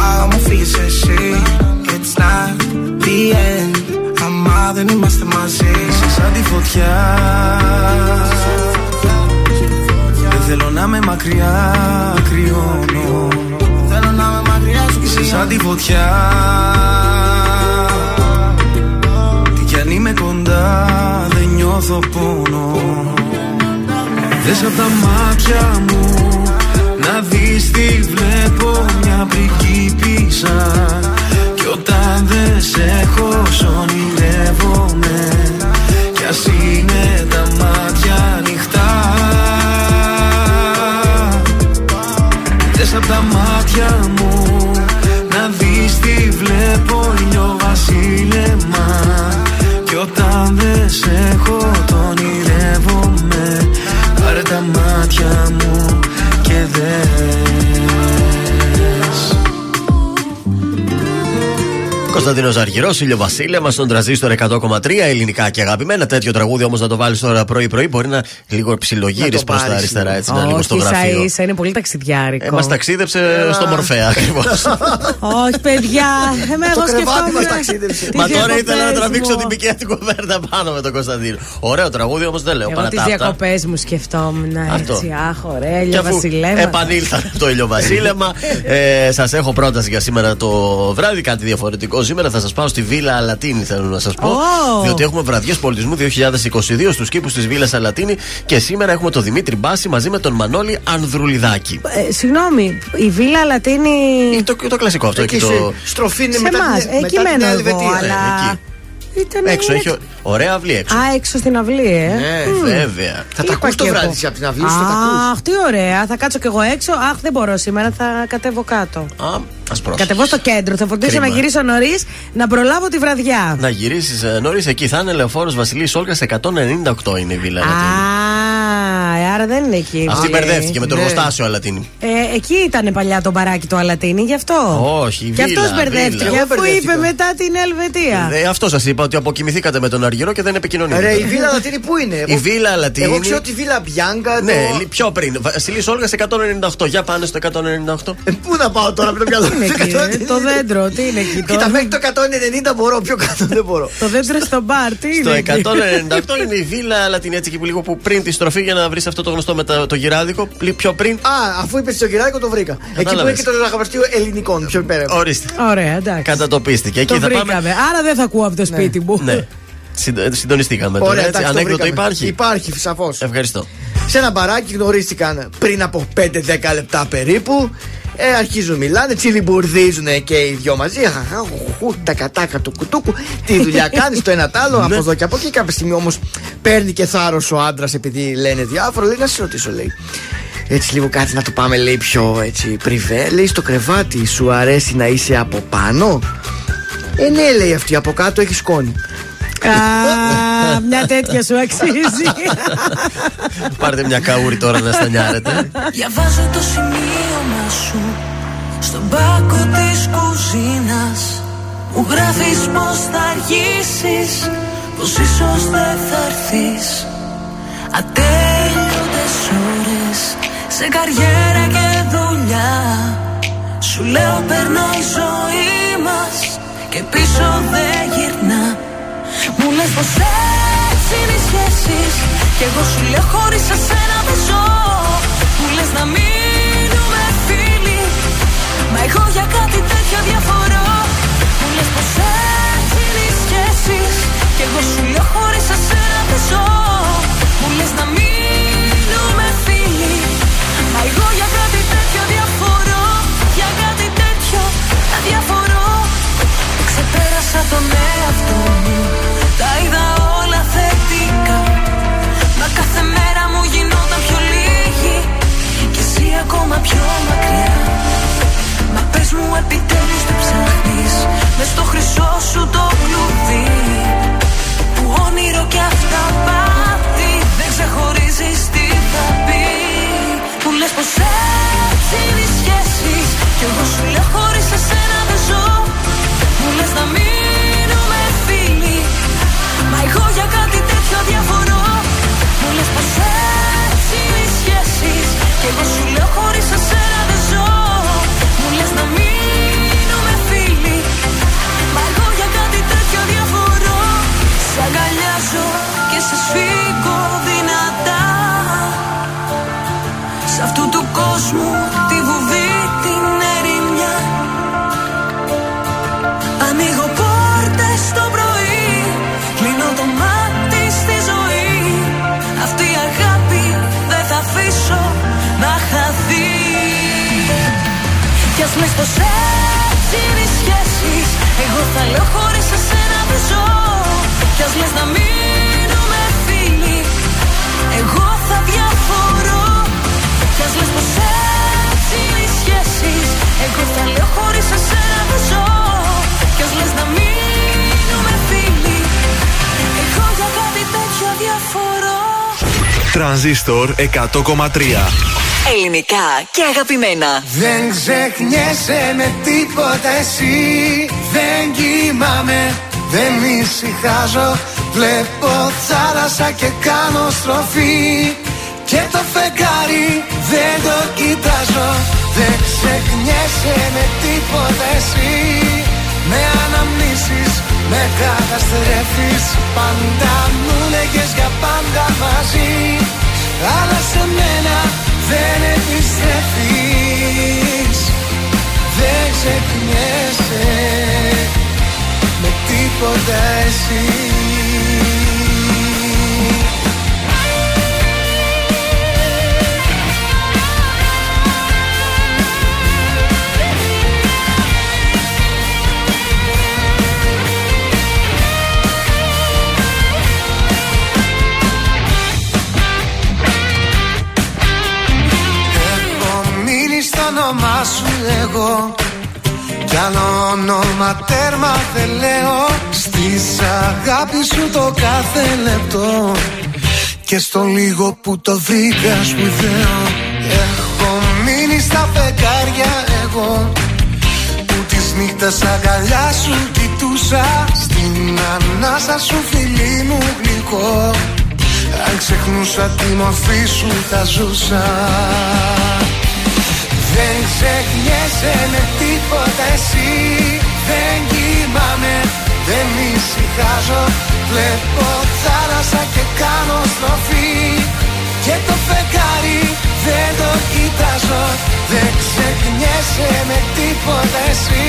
Που πάω μου φύγεις εσύ It's not the end. Άμα δεν είμαστε μαζί Είσαι σαν τη φωτιά να με μακριά κρυώνω Θέλω να με μακριά σου Είσαι σαν τη φωτιά Τι κι αν είμαι κοντά δεν νιώθω πόνο Δες απ' τα μάτια μου να δεις τι βλέπω μια πριγκίπισσα Κι όταν δεν σε έχω ονειρεύομαι Κι ας είναι τα μάτια ανοιχτά. Δες απ' τα μάτια μου να δεις τι βλέπω βασίλεμα Κι όταν δεν σε έχω Κωνσταντίνος Αργυρός, ήλιο Βασίλεμα, στον τραζίστορ 100,3 ελληνικά και αγαπημένα. Τέτοιο τραγούδι όμως να το βάλεις τώρα πρωί-πρωί μπορεί να λίγο ψιλογύρι προ τα αριστερά, έτσι να λίγο στο γραφείο. Ίσα, είναι πολύ ταξιδιάρικο. Ε, μας ταξίδεψε στο Μορφέα ακριβώς. Όχι, παιδιά, εγώ σκεφτόμουν. Μα τώρα ήθελα να τραβήξω την πικιά την κοβέρτα πάνω με τον Κωνσταντίνο. Ωραίο τραγούδι όμως δεν λέω. Εγώ τις διακοπές μου σκεφτόμουν. Έτσι, αχ, ωραία, ήλιο Βασίλεμα. Επανήλθα το ήλιο Βασίλεμα. Ε, Σας έχω πρόταση για σήμερα το βράδυ, κάτι διαφορετικό σήμερα θα σας πάω στη Βίλα Αλατίνη, θέλω να σας πω. Oh. Διότι έχουμε βραδιές πολιτισμού 2022 στους κήπους της Βίλας Αλατίνη και σήμερα έχουμε τον Δημήτρη Μπάση μαζί με τον Μανώλη Ανδρουλιδάκη. Ε, συγγνώμη, η Βίλα Αλατίνη. Το, το κλασικό αυτό. Εκεί, εκεί το... στροφή είναι σε μετά, εμάς, εκεί μένω εγώ, αλλά... Ήταν έξω, έχει ωραία αυλή έξω. Α, έξω στην αυλή, ε. Ναι, mm. βέβαια. Θα τα ακούς το βράδυ από την αυλή σου, θα τα ακούς. Αχ, τι ωραία. Θα κάτσω κι εγώ έξω. Αχ, δεν μπορώ σήμερα, θα κατέβω κάτω. Α, ας Κατεβώ στο κέντρο. Θα φροντίσω να γυρίσω νωρίς να προλάβω τη βραδιά. Να γυρίσεις νωρίς εκεί. Θα είναι λεωφόρος Βασιλής Όλγας 198 είναι η βίλα. Α, άρα δεν είναι εκεί. Αυτή μπερδεύτηκε με το εργοστάσιο Αλατίνη. Ε, εκεί ήταν παλιά το μπαράκι του Αλατίνη, γι' αυτό. Όχι, Και αυτός μπερδεύτηκε, αφού είπε μετά την Ελβετία. Ε, αυτό σας είπα ότι αποκοιμηθήκατε με τον Αργυρό και δεν επικοινωνείτε. Ρε, η Βίλα Λατίνη πού είναι; Η Βίλα Λατίνη. Εγώ ξέρω τη Βίλα Μπιάνκα. Ναι, πιο πριν. Βασιλή Όλγα 198. Για πάνε στο 198. Ε, πού να πάω τώρα με το μυαλό μου; Το δέντρο, τι είναι εκεί. Κοίτα, μέχρι το 190 μπορώ, πιο κάτω δεν μπορώ. Το δέντρο στο μπαρ, τι είναι. Στο 198 είναι η Βίλα Λατίνη έτσι που λίγο που πριν τη στροφή για να βρεις αυτό το γνωστό με το γυράδικο. Πιο πριν. Α, αφού είπες το γυράδικο το βρήκα. Εκεί που είναι και το ζαχαμπαστείο ελληνικών. Πιο πέρα. Ορίστε. Ωραία, εντάξει. Κατατοπίστηκε. Το βρήκαμε. Άρα δεν θα ακούω από το σπίτι μου. Ναι. Συντονιστήκαμε τώρα. Ωραία, έτσι. Ανέκδοτο υπάρχει; Υπάρχει, σαφώς. Ευχαριστώ. Σε ένα μπαράκι γνωρίστηκαν πριν από 5-10 λεπτά περίπου. Ε, αρχίζουν μιλάνε, τσιλιμπουρδίζουν και οι δυο μαζί. Τα κατάκα του κουτούκου. Τι δουλειά κάνεις το ένα τ' άλλο, από εδώ και από εκεί. Κάποια στιγμή όμως παίρνει και θάρρος ο άντρας επειδή λένε διάφορα. Λέει να σε ρωτήσω, λέει. Έτσι λίγο κάτι να το πάμε λέει πιο έτσι πριβέ Λέει στο κρεβάτι σου αρέσει να είσαι από πάνω; Ε ναι λέει αυτή από κάτω έχει σκόνη Α, μια τέτοια σου αξίζει. Πάρτε μια καούρη τώρα να στανιάρετε. Διαβάζω το σημείωμα σου στον πάκο της κουζίνας. Μου γράφεις πω θα αργήσεις, πως ίσως δεν θα έρθεις. Ατέλειωτες ώρες σε καριέρα και δουλειά. Σου λέω περνώ η ζωή μας και πίσω δεν γυρνά. Μου λες πως έτσι είναι οι σχέσεις. Κι εγώ σου λέω χωρίς εσένα δεν ζω. Μου λες να μείνουμε φίλοι. Μα εγώ για κάτι τέτοιο διαφορώ. Μου λες πως έτσι είναι οι σχέσεις. Κι εγώ σου λέω χωρίς εσένα δεν ζω. Μου λες να μείνουμε φίλοι. Μα εγώ για κάτι τέτοιο διαφορώ. Για κάτι τέτοιο διαφορώ ξεπέρασα τον εαυτό μου. Τα είδα όλα θετικά. Μα κάθε μέρα μου γινόταν πιο λίγη. Και εσύ ακόμα πιο μακριά. Μα πες μου επιτέλους το ψάχνεις. Μες στο χρυσό σου το κλουβί. Που όνειρο κι αυτά πάθη Δεν ξεχωρίζεις τι θα πει. Που λες πως έτσι είναι οι σχέσεις Κι εγώ σου λέω Τρανζίστορ 100,3 Ελληνικά και αγαπημένα. Δεν ξεχνιέσαι με τίποτα εσύ. Δεν κοιμάμαι, δεν ησυχάζω. Βλέπω θάλασσα και κάνω στροφή. Και το φεγγάρι δεν το κοιτάζω. Δεν ξεχνιέσαι με τίποτα εσύ. Με αναμνήσεις, με καταστρέφεις Πάντα μου λέγες για πάντα μαζί Αλλά σε μένα δεν επιστρέφεις. Δεν ξεχνιέσαι με τίποτα εσύ όνομά σου εγώ Κι άλλο όνομα τέρμα δεν λέω Στη αγάπη σου το κάθε λεπτό. Και στο λίγο που το βρήκα σπουδαίο Έχω μείνει στα φεγγάρια εγώ Που τις νύχτες αγκαλιά σου κοιτούσα. Στην ανάσα σου φίλη μου γλυκό. Αν ξεχνούσα τη μορφή σου θα ζούσα δεν ξεχνιέσαι με τίποτα εσύ. Δεν κοιμάμαι, δεν ησυχάζω. Βλέπω θάλασσα και κάνω στροφή. Και το φεγγάρι δεν το κοιτάζω. Δεν ξεχνιέσαι με τίποτα εσύ.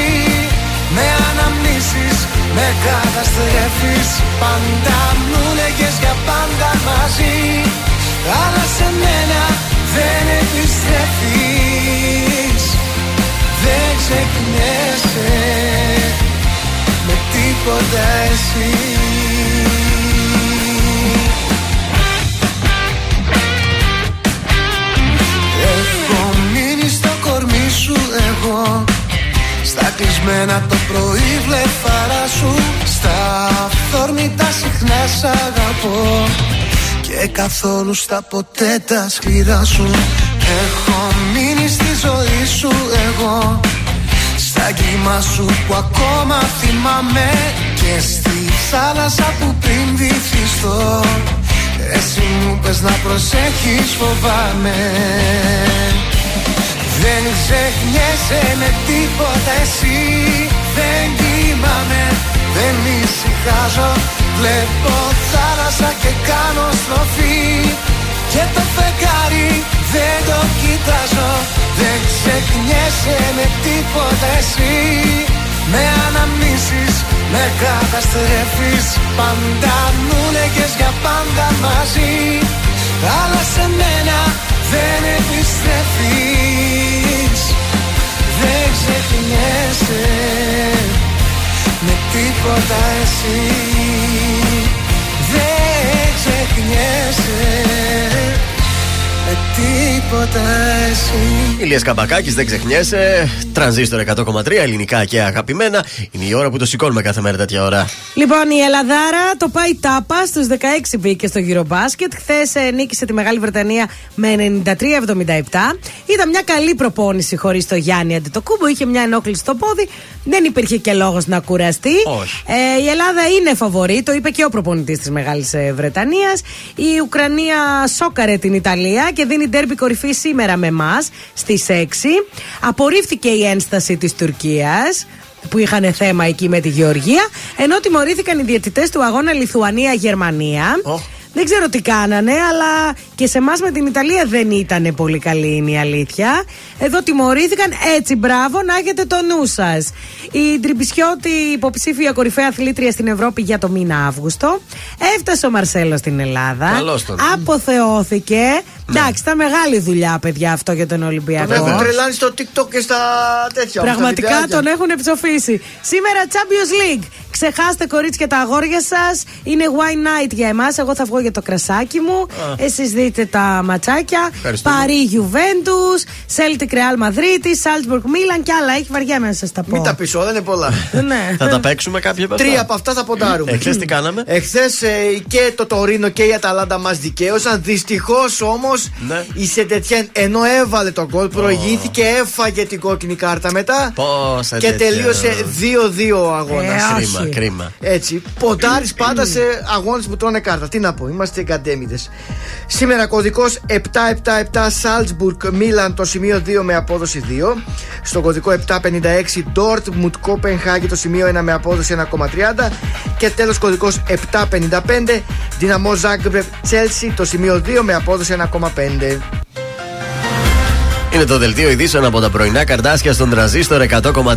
Με αναμνήσεις, με καταστρέφεις. Πάντα μου λέγες για πάντα μαζί Αλλά σε μένα δεν επιστρέφεις. Δεν ξεχνιέσαι με τίποτα εσύ. Έχω μείνει στο κορμί σου εγώ. Στα κλεισμένα το πρωί βλεφαρά σου. Στα αυθόρμητα συχνά σ' αγαπώ και καθόλου στα ποτέ τα σκληρά σου. Έχω μείνει στη ζωή σου εγώ. Στα κύμα σου που ακόμα θυμάμαι. Και στη θάλασσα που πριν βυθιστώ. Εσύ μου πες να προσέχεις φοβάμαι. Δεν ξεχνιέσαι με τίποτα εσύ. Δεν κοιμάμαι, δεν ησυχάζω Βλέπω θάλασσα και κάνω στροφή. Και το φεγγάρι δεν το κοιτάζω. Δεν ξεχνιέσαι με τίποτα εσύ. Με αναμνήσεις, με καταστρέφεις. Πάντα μου λέγες για πάντα μαζί. Αλλά σε μένα δεν επιστρέφεις. Δεν ξεχνιέσαι με τίποτα εσύ Δεν ξεχνιέσαι με τίποτα εσύ. Ηλίας Καμπακάκης, δεν ξεχνιέσαι. Τρανζίστορ 100,3 ελληνικά και αγαπημένα. Είναι η ώρα που το σηκώνουμε κάθε μέρα τέτοια ώρα. Λοιπόν, η Ελλαδάρα το πάει τάπα. Στους 16 μπήκε στο γύρο μπάσκετ. Χθες ε, νίκησε τη Μεγάλη Βρετανία με 93-77. Ήταν μια καλή προπόνηση χωρίς το Γιάννη Αντιτοκούμπο. Είχε μια ενόχληση στο πόδι. Δεν υπήρχε και λόγος να κουραστεί. Ε, η Ελλάδα είναι φαβορή. Το είπε και ο προπονητής της Μεγάλης ε, Βρετανίας. Η Ουκρανία σόκαρε την Ιταλία και δίνει ντέρμπι κορυφή σήμερα με εμάς στις 6. Απορρίφθηκε η ένσταση της Τουρκίας που είχαν θέμα εκεί με τη Γεωργία, ενώ τιμωρήθηκαν οι διαιτητές του αγώνα Λιθουανία-Γερμανία. Δεν ξέρω τι κάνανε, αλλά και σε εμάς με την Ιταλία δεν ήταν πολύ καλή είναι η αλήθεια. Εδώ τιμωρήθηκαν έτσι, μπράβο, να έχετε το νου σας. Η Τριμπισιώτη, υποψήφια κορυφαία αθλήτρια στην Ευρώπη για το μήνα Αύγουστο. Έφτασε ο Μαρσέλος στην Ελλάδα. Καλώς τον. Αποθεώθηκε Εντάξει, ήταν μεγάλη δουλειά, παιδιά, αυτό για τον Ολυμπιακό. Τον έχουν τρελάνει στο TikTok και στα τέτοια. Πραγματικά τον έχουν ψοφήσει. Σήμερα Champions League. Ξεχάστε κορίτσια τα αγόρια σας. Είναι wine night για εμάς. Εγώ θα βγω για το κρασάκι μου. Εσείς δείτε τα ματσάκια. Παρί Juventus, Celtic Real Madrid, Salzburg Milan και άλλα. Έχει βαριά μέσα σας τα πω. Μην τα πεις όλα, είναι πολλά. ναι. θα τα παίξουμε κάποια από Τρία από αυτά θα ποντάρουμε. Εχθές τι κάναμε; Εχθές ε, και το Τωρίνο και η Αταλάντα μας δικαίωσαν. Δυστυχώς όμως ναι. η Σεντετιέν ενώ έβαλε τον γκολ προηγήθηκε, έφαγε την κόκκινη κάρτα μετά. Πόσα και τελείωσε 2-2 ο αγώνας. Ε, κρίμα, Έτσι. Ποντάρει πάντα σε αγώνες που τρώνε κάρτα. Τι να πω, είμαστε εγκαντέμιδε. Σήμερα κωδικός 777 Salzburg Milan το σημείο 2 με απόδοση 2. Στο κωδικό 756 Dortmund Copenhagen το σημείο 1 με απόδοση 1,30. Και τέλος κωδικός 755 Dinamo Zagreb Chelsea το σημείο 2 με απόδοση Toma Pende. Είναι το δελτίο ειδήσεων από τα πρωινά καρτάσια στον τραζίστορ 100,3.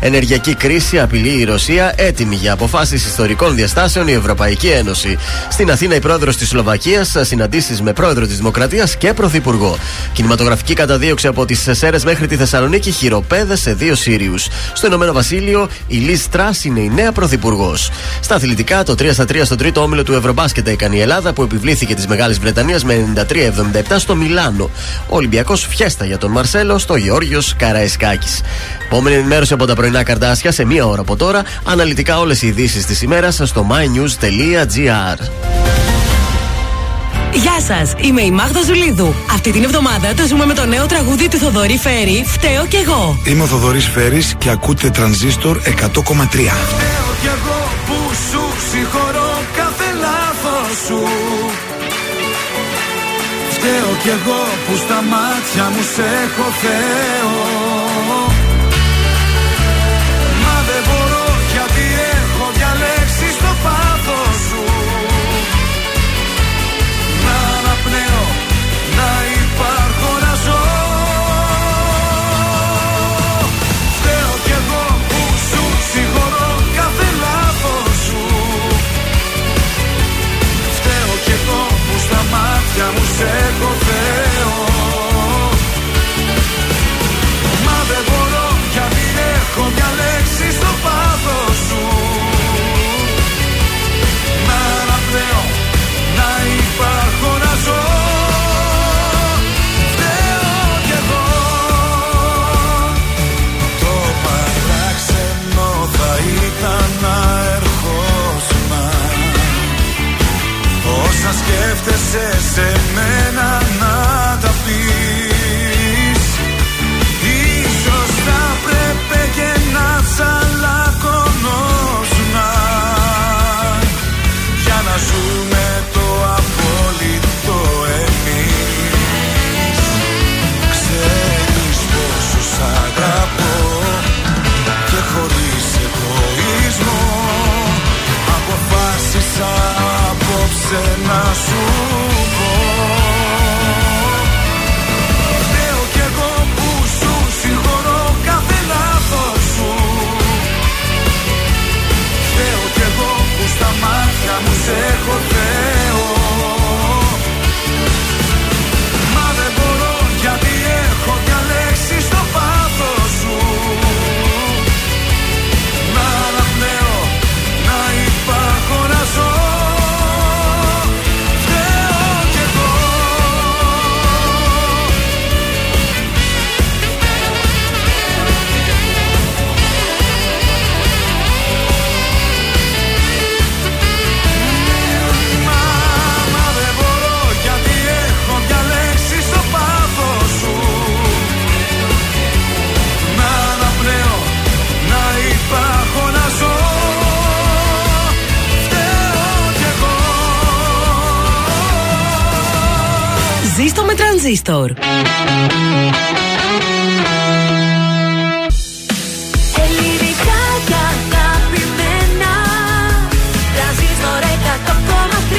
Ενεργειακή κρίση απειλεί η Ρωσία, έτοιμη για αποφάσεις ιστορικών διαστάσεων η Ευρωπαϊκή Ένωση. Στην Αθήνα, η πρόεδρος της Σλοβακίας συναντήσει με πρόεδρο της Δημοκρατίας και πρωθυπουργό. Κινηματογραφική καταδίωξη από τις Σέρε μέχρι τη Θεσσαλονίκη, χειροπέδες σε δύο Σύριους. Στο Ηνωμένο Βασίλειο, η Λίζ Τρά είναι η νέα πρωθυπουργός. Στα αθλητικά, το 3 στα 3 στο τρίτο όμιλο του Ευρωμπάσκετ έκανε η Ελλάδα που επιβλήθηκε της Μεγάλης Βρετανίας με 93-77 στο Μιλάνο. Ο Ολυμπιακός φιέστα για τον Μαρσέλο στο Γεώργιος Καραϊσκάκης. Επόμενη ενημέρωση από τα πρωινά καρτάσια σε μία ώρα από τώρα. Αναλυτικά όλες οι ειδήσεις της ημέρας στο mynews.gr. Γεια σας, είμαι η Μάγδα Ζουλίδου. Αυτή την εβδομάδα το ζούμε με το νέο τραγούδι του Θοδωρή Φέρη, Φταίω κι εγώ. Είμαι ο Θοδωρής Φέρης και ακούτε τρανζίστορ 100,3. Φταίω κι εγώ που σου συγχωρώ κάθε λάθος σου. Φταίω κι εγώ που στα μάτια μου σε έχω Θεό έχω να Ζήστο με τρανζίστορ. Ελληνικά και αγαπημένα Τρανζίστορ 100,3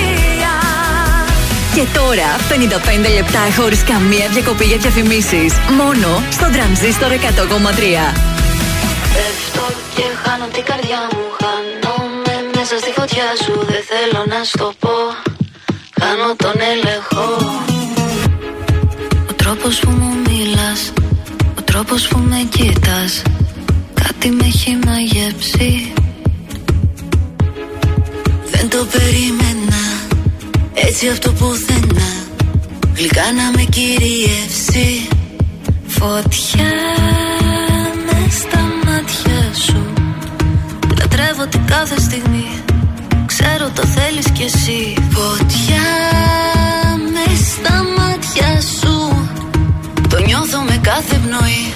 Και τώρα 55 λεπτά χωρίς καμία διακοπή για διαφημίσεις. Μόνο στο τρανζίστορ 100,3. Πέφτω και χάνω την καρδιά μου Χάνομαι μέσα στη φωτιά σου Δεν θέλω να στο πω Κάνω τον έλεγχο τρόπος που μου μιλάς Ο τρόπος που με κοίτας Κάτι με έχει μαγεύσει Δεν το περίμενα Έτσι αυτό που θένα Γλυκά να με κυριεύσει. Φωτιά με στα μάτια σου Λατρεύω την κάθε στιγμή Ξέρω το θέλεις κι εσύ. Φωτιά με στα μάτια σου Το νιώθω με κάθε πνοή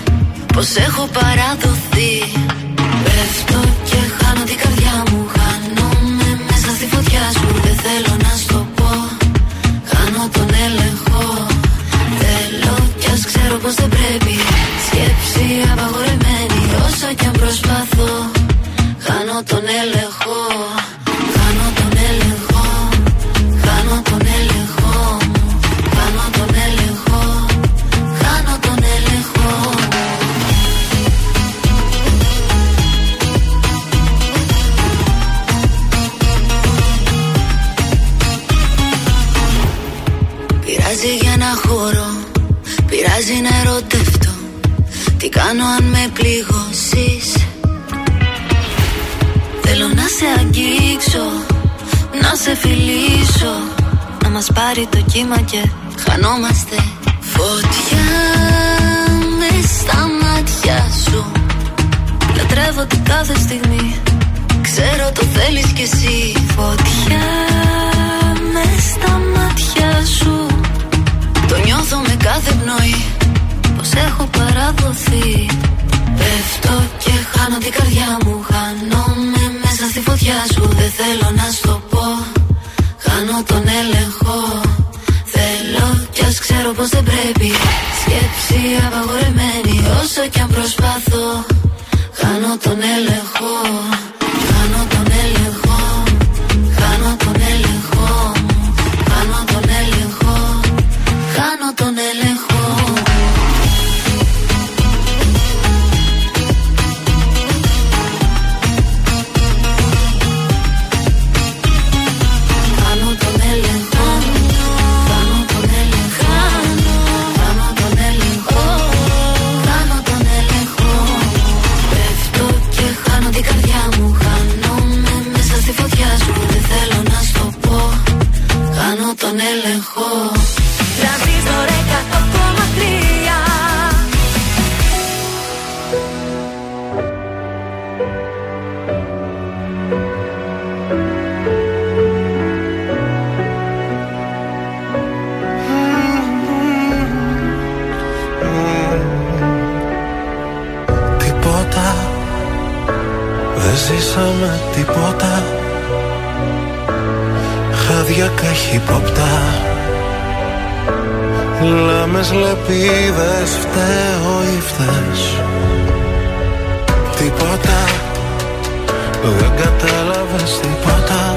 Πως έχω παραδοθεί. Πέφτω και χάνω την καρδιά μου Χάνομαι μέσα στη φωτιά σου. Δεν θέλω να στο πω Χάνω τον έλεγχο. Θέλω κι ας ξέρω πως δεν πρέπει. Σκέψη απαγορεμένη Όσο κι αν προσπαθώ Χάνω τον έλεγχο αγγίξω Να σε φιλήσω Να μας πάρει το κύμα και χανόμαστε. Φωτιά με στα μάτια σου. Λατρεύω την κάθε στιγμή. Ξέρω το θέλεις κι εσύ. Φωτιά με στα μάτια σου. Το νιώθω με κάθε πνοή. Πως έχω παραδοθεί. Πέφτω και χάνω την καρδιά μου. Χάνομαι μέσα στη φωτιά σου Δεν θέλω να στο πω. Χάνω τον έλεγχο. Θέλω κι ας ξέρω πως δεν πρέπει. Σκέψη απαγορεμένη Όσο κι αν προσπαθώ. Χάνω τον έλεγχο έλεγχο Τρανζίστορ 100,3 Τίποτα. Δεν ζήσαμε τίποτα. Χάδια καχύποπτα Λάμες λεπίδες φταίω ή φταίς. Τίποτα. Δεν κατάλαβες τίποτα.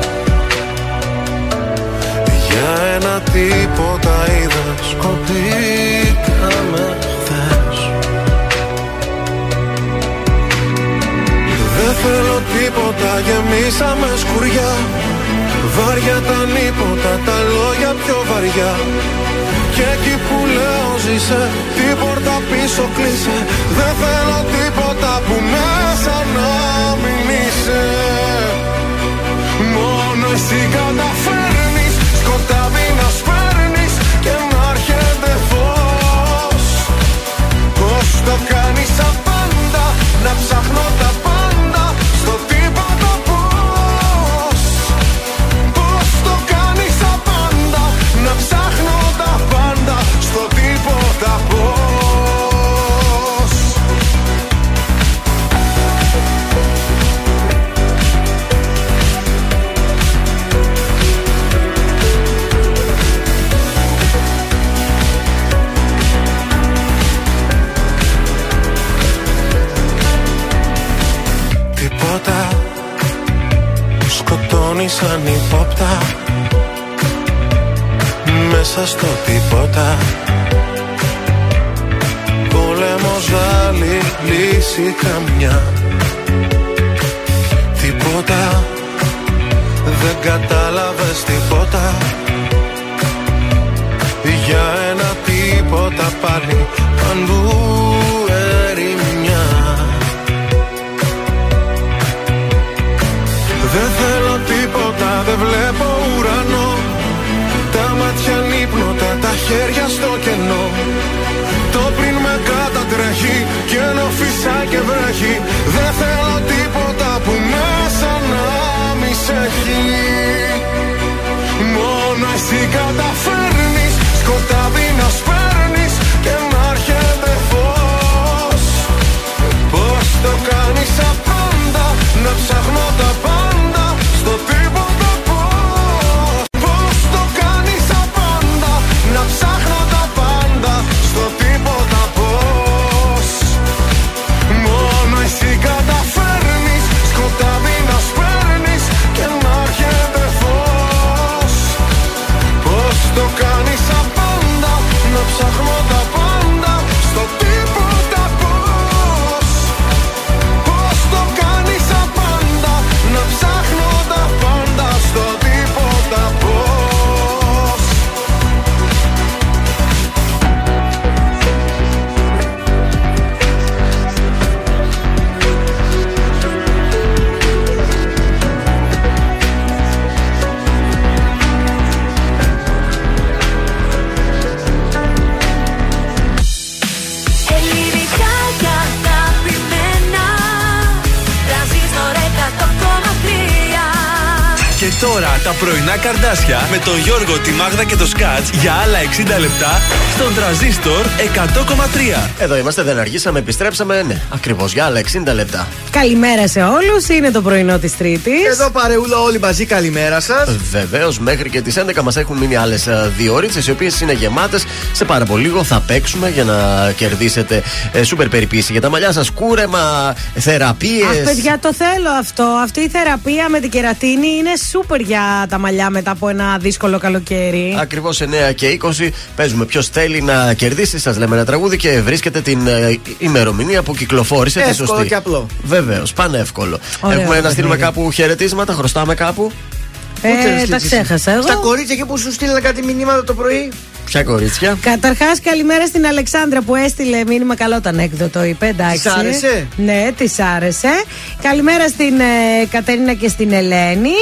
Για ένα τίποτα είδες Σκοτήκαμε χθες. Δεν θέλω τίποτα γεμίσαμε σκουριά. Βάρια τα νύποτα, τα λόγια πιο βαριά και εκεί που λέω ζήσε Την πόρτα πίσω κλείσε. Δεν θέλω τίποτα που μέσα να μην είσαι. Μόνο εσύ καταφέρνεις Σκοτάδι να σπέρνεις Και να έρχεται φως. Πώς το κάνεις απάντα Να ψάχνω τα Σκοτώνει σαν υπόπτα. Μέσα στο τίποτα Πόλεμος άλλη λύση καμιά. Τίποτα. Δεν κατάλαβες τίποτα. Για ένα τίποτα πάλι παντού ερημιά. Δεν θέλω τίποτα, δεν βλέπω ουρανό. Τα μάτια νύπνοτα, τα χέρια στο κενό. Το πριν με κατατρέχει και ενώ φυσά και βρέχει Δεν θέλω τίποτα που μέσα να μη σε έχει. Μόνο εσύ καταφέρνεις. Σκοτάδι τα πρωινά καρδάσια με τον Γιώργο, τη Μάγδα και το Σκάτς για άλλα 60 λεπτά στον τραζίστορ 100,3. Εδώ είμαστε, δεν αργήσαμε, επιστρέψαμε. Ναι, ακριβώς για άλλα 60 λεπτά. Καλημέρα σε όλους. Είναι το πρωινό της Τρίτης. Εδώ παρεούλα όλοι μαζί, καλημέρα σας. Βεβαίως, μέχρι και τις 11 μας έχουν μείνει άλλες δύο ώρες, οι οποίες είναι γεμάτες. Σε πάρα πολύ λίγο θα παίξουμε για να κερδίσετε ε, σούπερ περιποίηση για τα μαλλιά σας, κούρεμα, θεραπείες. Αχ, παιδιά, το θέλω αυτό. Αυτή η θεραπεία με την κερατίνη είναι σούπερ για τα μαλλιά μετά από ένα δύσκολο καλοκαίρι. Ακριβώς 9 και 20 παίζουμε ποιος θέλει να κερδίσει. Σας λέμε ένα τραγούδι και βρίσκεται την ε, ημερομηνία που κυκλοφόρησε. τη Εύκολο σωστή. και απλό. Βεβαίως, πανεύκολο. Ωραίο Έχουμε να παιχνίδι. στείλουμε κάπου χαιρετίσματα, χρωστάμε κάπου. Ε, τα ξέχασα εγώ. Στα κορίτσια εκεί που σου στείλανε κάτι μηνύματα το πρωί. Ποια κορίτσια; Καταρχάς, καλημέρα στην Αλεξάνδρα που έστειλε μήνυμα. Καλό το ανέκδοτο, είπε. Εντάξει. Της άρεσε; Ναι, της άρεσε. Καλημέρα στην ε, Κατερίνα και στην Ελένη.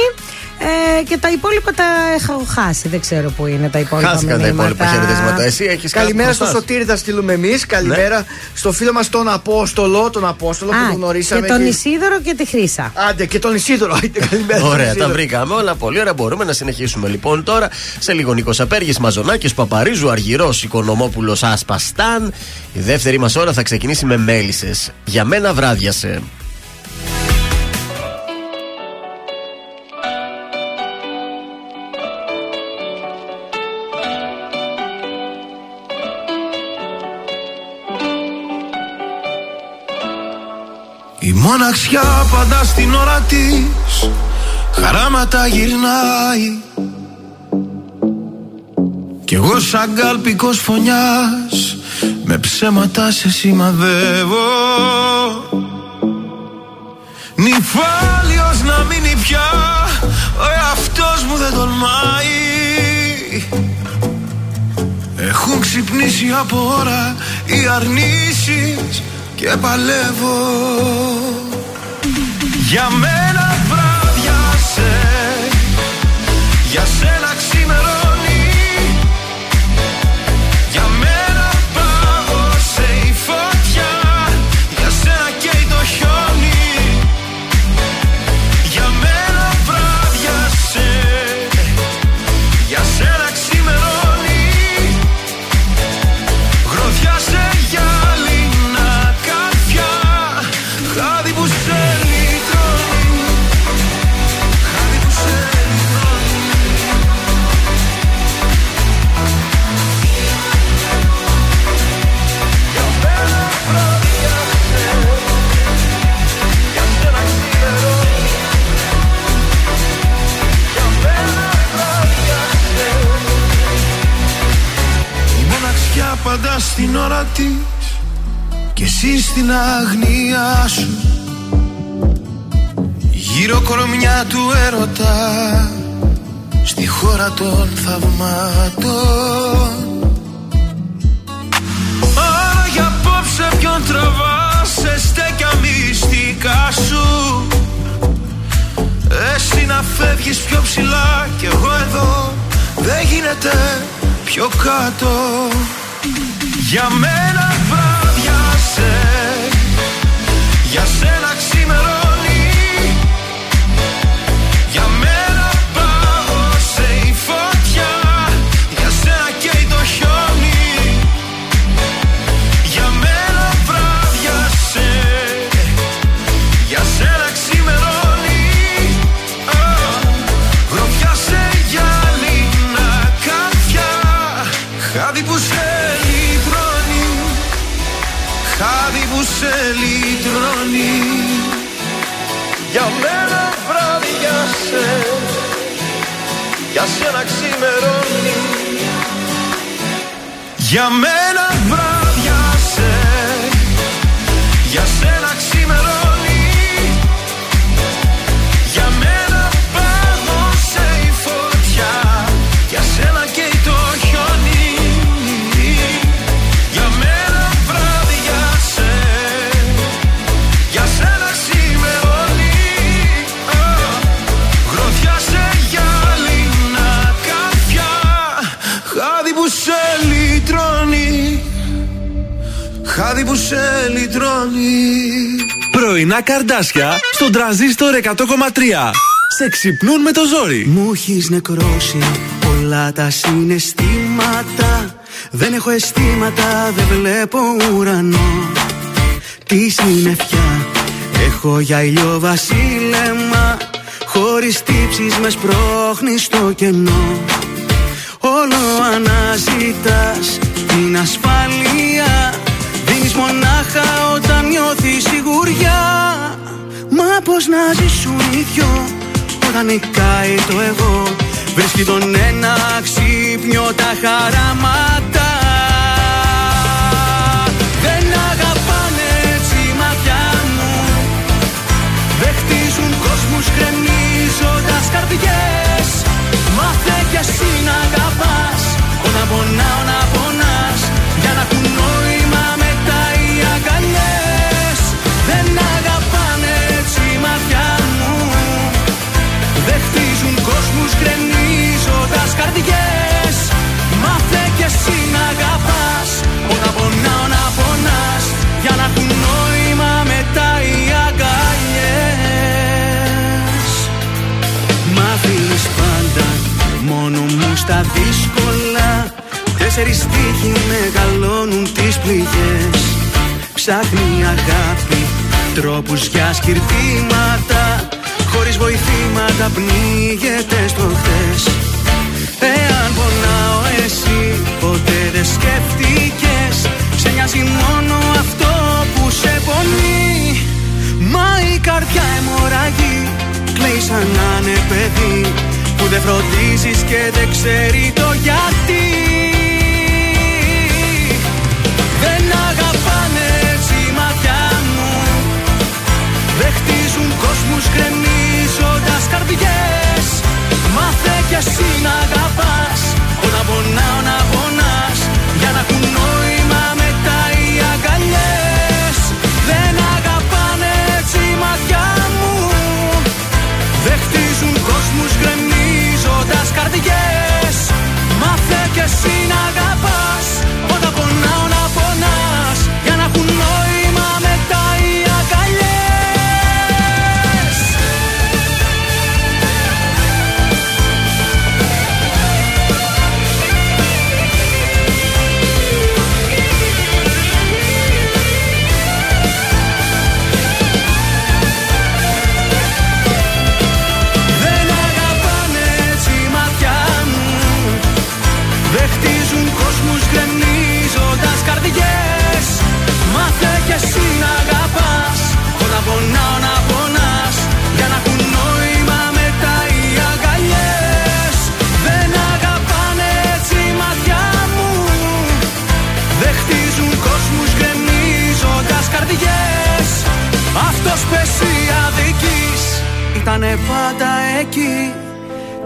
Ε, και τα υπόλοιπα τα έχω χάσει. Δεν ξέρω πού είναι τα υπόλοιπα. Χάθηκαν τα μηνύματα. υπόλοιπα χαιρετίσματα. Εσύ έχεις Καλημέρα στο Σωτήρι θα στείλουμε εμείς. Καλημέρα στο φίλο μας τον Απόστολο, τον Απόστολο που Α, τον γνωρίσαμε. και τον εκεί. Ισίδωρο και τη Χρύσα. Άντε και τον Ισίδωρο. Άντε, καλημέρα. στον Ωραία, τα Ισίδωρο. βρήκαμε όλα. Πολύ ωραία. Μπορούμε να συνεχίσουμε λοιπόν τώρα. Σε λίγο Νίκος Απέργης, Μαζονάκης, Παπαρίζου, Αργυρός, Οικονομόπουλος, Ασπαστάν. Η δεύτερη μας ώρα θα ξεκινήσει με μέλισσες. Για μένα βράδιασε. Η μοναξιά πάντα στην ώρα της. Χαράματα γυρνάει. Κι εγώ σαν κάλπικος φωνιάς Με ψέματα σε σημαδεύω. Νυφάλιος να μείνει πια Ο εαυτός μου δεν τολμάει. Έχουν ξυπνήσει από ώρα οι αρνήσεις και παλεύω. Για μένα βράδιασε Για σένα και εσύ στην αγνία σου. Γύρω κορμιά του έρωτα Στη χώρα των θαυμάτων. Άρα απόψε ποιον τραβάς στέκια μυστικά σου. Εσύ να φεύγεις πιο ψηλά Κι εγώ εδώ δεν γίνεται πιο κάτω. Για μένα βράδιασε Για σένα ξημερώνει Για Πρωινά καρδάσια στον τραζίστορ 100,3. Σε ξυπνούν με το ζόρι. Μου έχεις νεκρώσει όλα τα συναισθήματα. Δεν έχω αισθήματα, δεν βλέπω ουρανό. Τι συννεφιά έχω για ήλιο βασίλεμα. Χωρίς τύψεις με σπρώχνει στο κενό. Όλο αναζητάς την ασφάλεια Δίνεις μονάχα όταν νιώθεις σιγουριά. Μα πως να ζήσουν οι δυο Όταν νικάει το εγώ. Βρίσκει τον ένα ξύπνιο τα χαράματα. Δεν αγαπάνε έτσι η μάτια μου. Δεν χτίζουν κόσμους γκρεμίζοντας καρδιές. Μάθε κι εσύ να αγαπάς. Να πονάω να πονάς γκρεμίζοντας καρδιές Μάθε κι εσύ να αγαπάς. Να πονάω να πονάς Για να έχουν νόημα μετά οι αγκαλιές. Μ' αφήνεις πάντα μόνο μου στα δύσκολα. Τέσσερις στίχοι μεγαλώνουν τις πληγές. Ψάχνει η αγάπη τρόπους για σκυρτήματα. Χωρίς βοηθήματα πνίγεται στο χθες Εάν πονάω εσύ ποτέ δεν σκέφτηκες. Σε νοιάζει μόνο αυτό που σε πονεί. Μα η καρδιά αιμορραγεί Κλαίει σαν να είναι παιδί. Που δεν φροντίζεις και δεν ξέρει το γιατί. Δεν αγαπάνε έτσι η μάτια μου. Δεν χτίζουν κόσμους γκρεμίζοντας καρδιές Μάθε κι εσύ να αγαπάς. Να πονάω να πονάς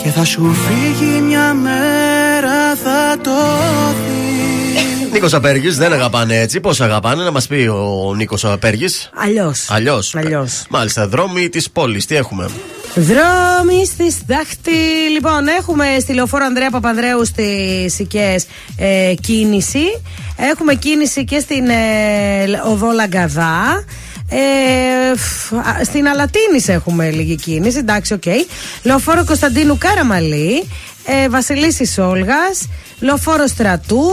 Και θα σου φύγει μια μέρα θα το δεις Νίκος Απέργης, δεν αγαπάνε έτσι. Πώς αγαπάνε, να μας πει ο Νίκος Απέργης; Αλλιώς. Αλλιώς. Αλλιώς. Μάλιστα, δρόμοι της πόλης. Τι έχουμε; Δρόμοι στη στάχτη. Λοιπόν, έχουμε στη λεωφόρο Ανδρέα Παπανδρέου στις Οικέ ε, κίνηση. Έχουμε κίνηση και στην ε, οδό Λαγκαδά. Ε, στην Αλατίνης έχουμε λίγη κίνηση. Εντάξει, ok. Okay. Λεωφόρο Κωνσταντίνου Καραμαλή. Ε, Βασιλίσσης Όλγας. Λεωφόρο Στρατού.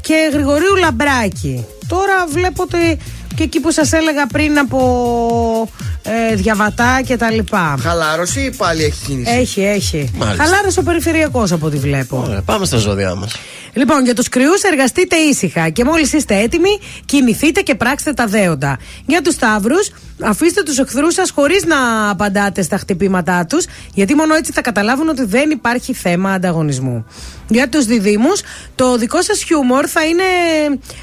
Και Γρηγορίου Λαμπράκη. Τώρα βλέπω ότι και εκεί που σας έλεγα πριν από ε, διαβατά και τα λοιπά. Χαλάρωση ή πάλι έχει κίνηση; Έχει, έχει. Χαλάρωσε ο περιφερειακός από ό,τι βλέπω. Ωραία, πάμε στα ζώδιά μας. Λοιπόν, για τους Κριούς εργαστείτε ήσυχα και μόλις είστε έτοιμοι, κινηθείτε και πράξτε τα δέοντα. Για τους Σταύρους, αφήστε τους εχθρούς σας χωρίς να απαντάτε στα χτυπήματά τους, γιατί μόνο έτσι θα καταλάβουν ότι δεν υπάρχει θέμα ανταγωνισμού. Για τους διδήμου, το δικό σας χιούμορ θα είναι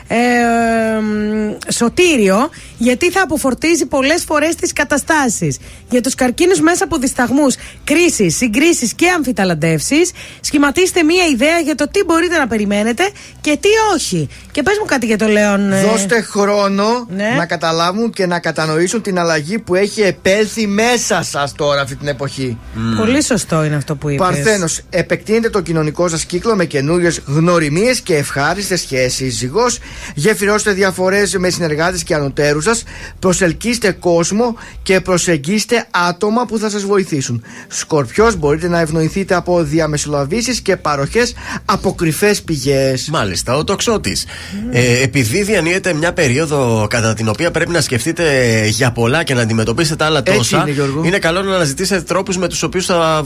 ε, σωτήριο, γιατί θα αποφορτίζει πολλές φορές τις καταστάσεις. Για τους καρκίνους, μέσα από δισταγμούς, κρίσεις, συγκρίσεις και αμφιταλαντεύσεις, σχηματίστε μία ιδέα για το τι μπορείτε να περιμένετε και τι όχι. Και πες μου κάτι για το Λέον. Ε, Δώστε χρόνο ναι. να καταλάβουν και να κατανοήσουν την αλλαγή που έχει επέλθει μέσα σας τώρα αυτή την εποχή. Πολύ σωστό είναι αυτό που είπες. Παρθένος, επεκτείνετε το κοινωνικό σας κύκλο με καινούριες γνωριμίες και ευχάριστες σχέσεις. Ζυγός, γεφυρώστε διαφορές με συνεργάτες και ανωτέρους σας. Προσελκύστε κόσμο και προσεγγίστε άτομα που θα σας βοηθήσουν. Σκορπιός, μπορείτε να ευνοηθείτε από διαμεσολαβήσεις και παροχές από κρυφές πηγές. Μάλιστα, ο τοξότης. Ε, επειδή διανύεται μια περίοδο κατά την οποία πρέπει να σκεφτείτε για πολλά και να αντιμετωπίσετε άλλα τόσα, είναι, είναι καλό να αναζητήσετε τρόπους με τους οποίους θα,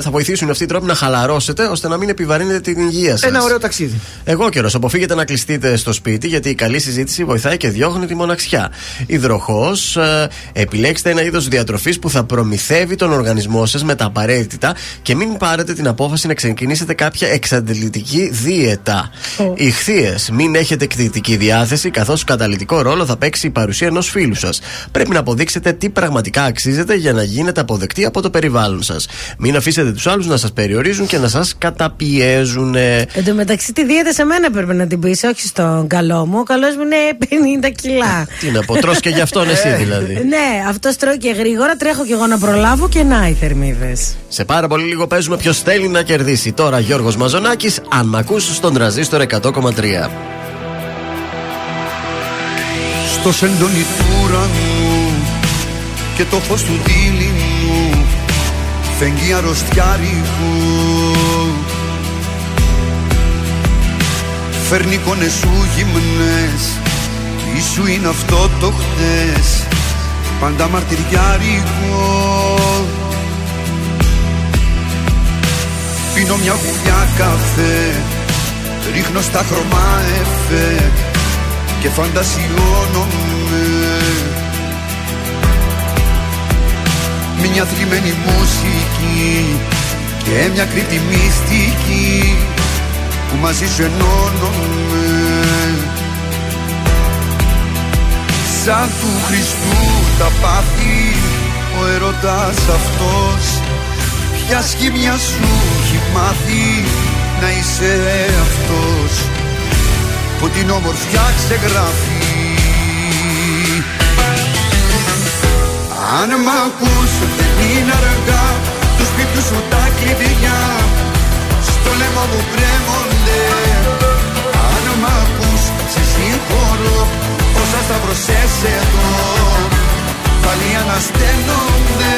θα βοηθήσουν αυτοί οι τρόποι να χαλαρώσετε ώστε να μην επιβαρύνετε την υγεία σας. Ένα ωραίο ταξίδι. Εγώ καιρός. Αποφύγετε να κλειστείτε στο σπίτι γιατί η καλή συζήτηση βοηθάει και διώχνει τη μοναξιά. Υδροχός, ε, επιλέξτε ένα είδος διατροφής που θα προμηθεύει τον οργανισμό σας με τα απαραίτητα και μην πάρετε την απόφαση να ξεκινήσετε κάποια εξαντλητική δίαιτα. Oh. Ηχθείε, μην έχετε εκδητική διάθεση καθώς καταλητικό ρόλο θα παίξει η παρουσία ενός φίλου σας. Πρέπει να αποδείξετε τι πραγματικά αξίζετε για να γίνετε αποδεκτοί από το περιβάλλον σας. Μην αφήσετε τους άλλους να σας περιορίζουν και να σας καταπιέζουν. Εν τω μεταξύ, τη δίαιτα σε μένα πρέπει να την πεις, όχι στον καλό μου. Ο καλός μου είναι 50 κιλά. τι να πω, τρως και γι' αυτόν εσύ δηλαδή. ναι, αυτό τρώει και γρήγορα, τρέχω και εγώ να προλάβω και να οι θερμίδες. Σε πάρα πολύ λίγο παίζουμε ποιος θέλει να κερδίσει. Τώρα Γιώργος Μαζονάκης, αν μ' ακούσει στον τραζίστορ 100,3. Στο σεντόνι του ουρανού και το φως του δίληνου φεγγεί αρρωστιά Φέρνει εικόνες σου γυμνές. Τι σου είναι αυτό το χτες. Πάντα μαρτυριάρικο. Πίνω μια γουλιά καφέ. Ρίχνω στα χρώμα εφέ. Και φαντασιώνομαι. Μια θλιμμένη μουσική. Και μια κρύπτη μυστική Που μαζί σου ενώνομαι Σαν του Χριστού τα πάθη Ο ερωτάς αυτός. Ποια σχήμια σου έχει μάθει να είσαι αυτός. Που την όμορφιά ξεγράφει. Αν μ' ακούς δεν είναι αργά του σπίτου σου τα κλειδιά. Στο λαιμό μου κρέμονται Αν μ' ακούς σε συγχωρώ όσα σταυρωσές εδώ πάλι ανασταίνονται.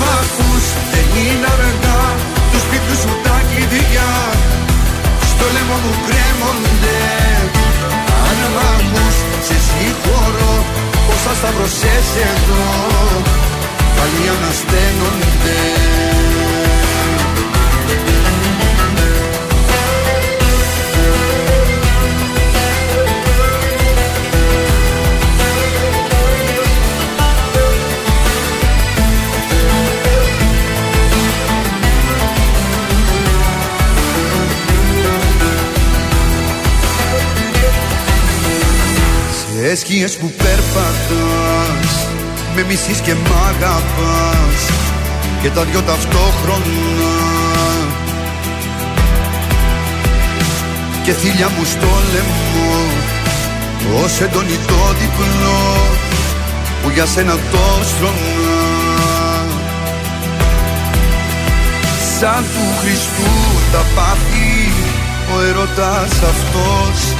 Μ' ακούς δεν είναι αργά Τους σπίτους σου τα κλειδιά Στο λαιμό μου κρέμονται. Αν μ' ακούς σε συγχωρώ Πόσα σταυρωσές εδώ Πάλι ανασταίνονται Σκιές που περπατάς Με μισείς και μ' αγαπάς Και τα δυο ταυτόχρονα. Και θύλια μου στο λαιμό Ως έντονη το διπλό που για σένα το στρώνα Σαν του Χριστού τα πάθη ο ερωτάς αυτός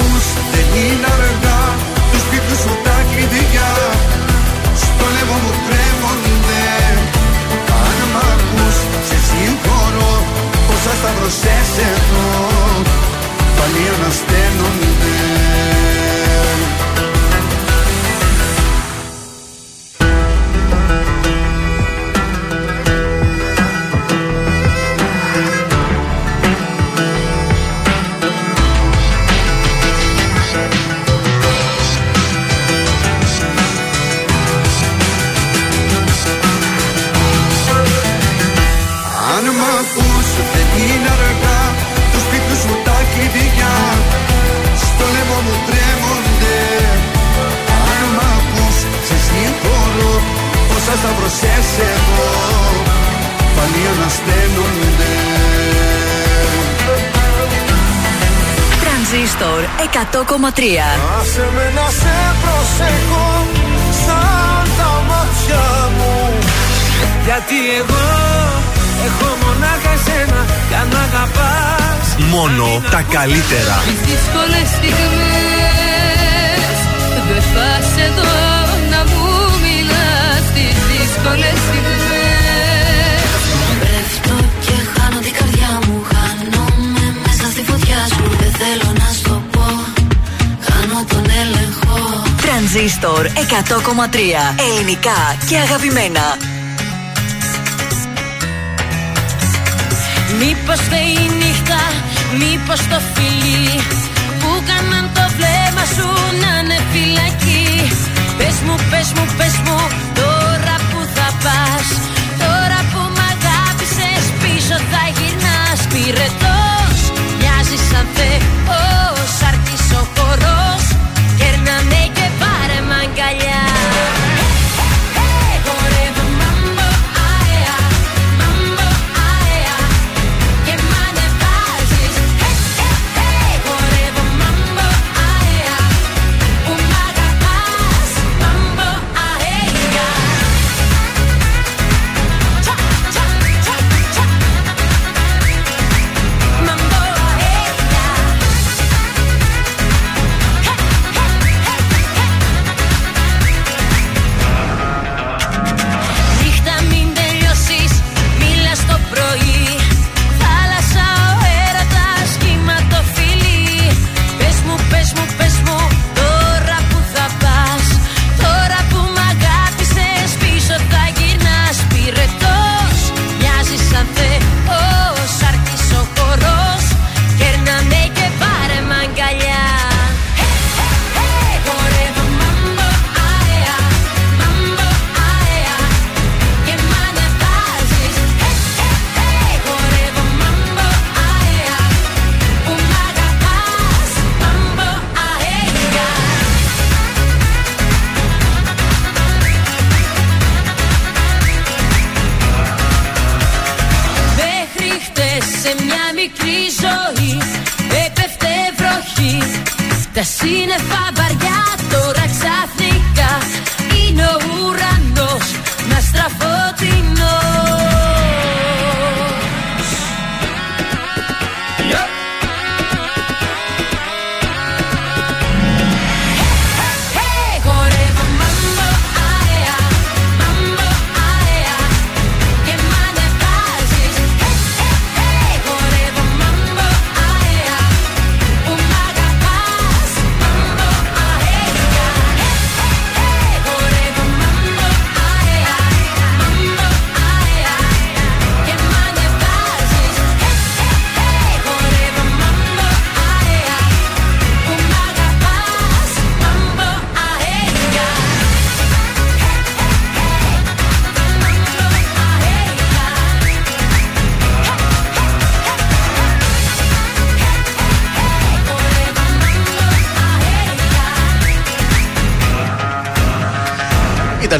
ακούς δεν είναι αργά. Τους σπίτου σου τα κλειδιά. Στο λαιμό μου κρέμονται Αν μ' ακούς σε συγχωρώ. Όσα σταυρωσές εδώ πάλι ανασταίνονται Όσα σταυρωσές εδώ Πάλι ανασταίνονται Τρανζίστορ 100,3 Άσε με να σε προσέχω σαν τα μάτια μου. Γιατί εγώ έχω μονάχα εσένα κι αν αγαπάς Μόνο τα καλύτερα. Τις δύσκολες στιγμές Δεν πας εδώ. να μου μιλάς Τις δύσκολες στιγμές Πέφτω και χάνω την καρδιά μου. Χάνομαι μέσα στη φωτιά σου. Δεν θέλω να σου το πω. Χάνω τον έλεγχο. Τρανζίστορ 100,3 Ελληνικά και αγαπημένα. Μήπως φταίει η νύχτα, μήπως το φιλί Που κάναν το βλέμμα σου να είναι φυλακή. Πες μου, πες μου, πες μου τώρα που θα πας. Τώρα που μ' αγάπησες πίσω θα γυρνάς. Πυρετός,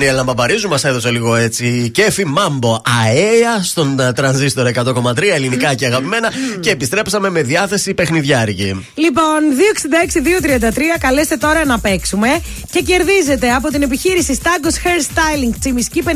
Ήταν η Έλληνα Παπαρίζου, μας έδωσε λίγο έτσι κέφι μάμπο αέα στον ε, τρανζίστορ 100,3 ελληνικά και αγαπημένα και επιστρέψαμε με διάθεση παιχνιδιάρικη. Λοιπόν, 266-233, καλέστε τώρα να παίξουμε και κερδίζετε από την επιχείρηση Stagos Hair Styling Τσιμισκή 54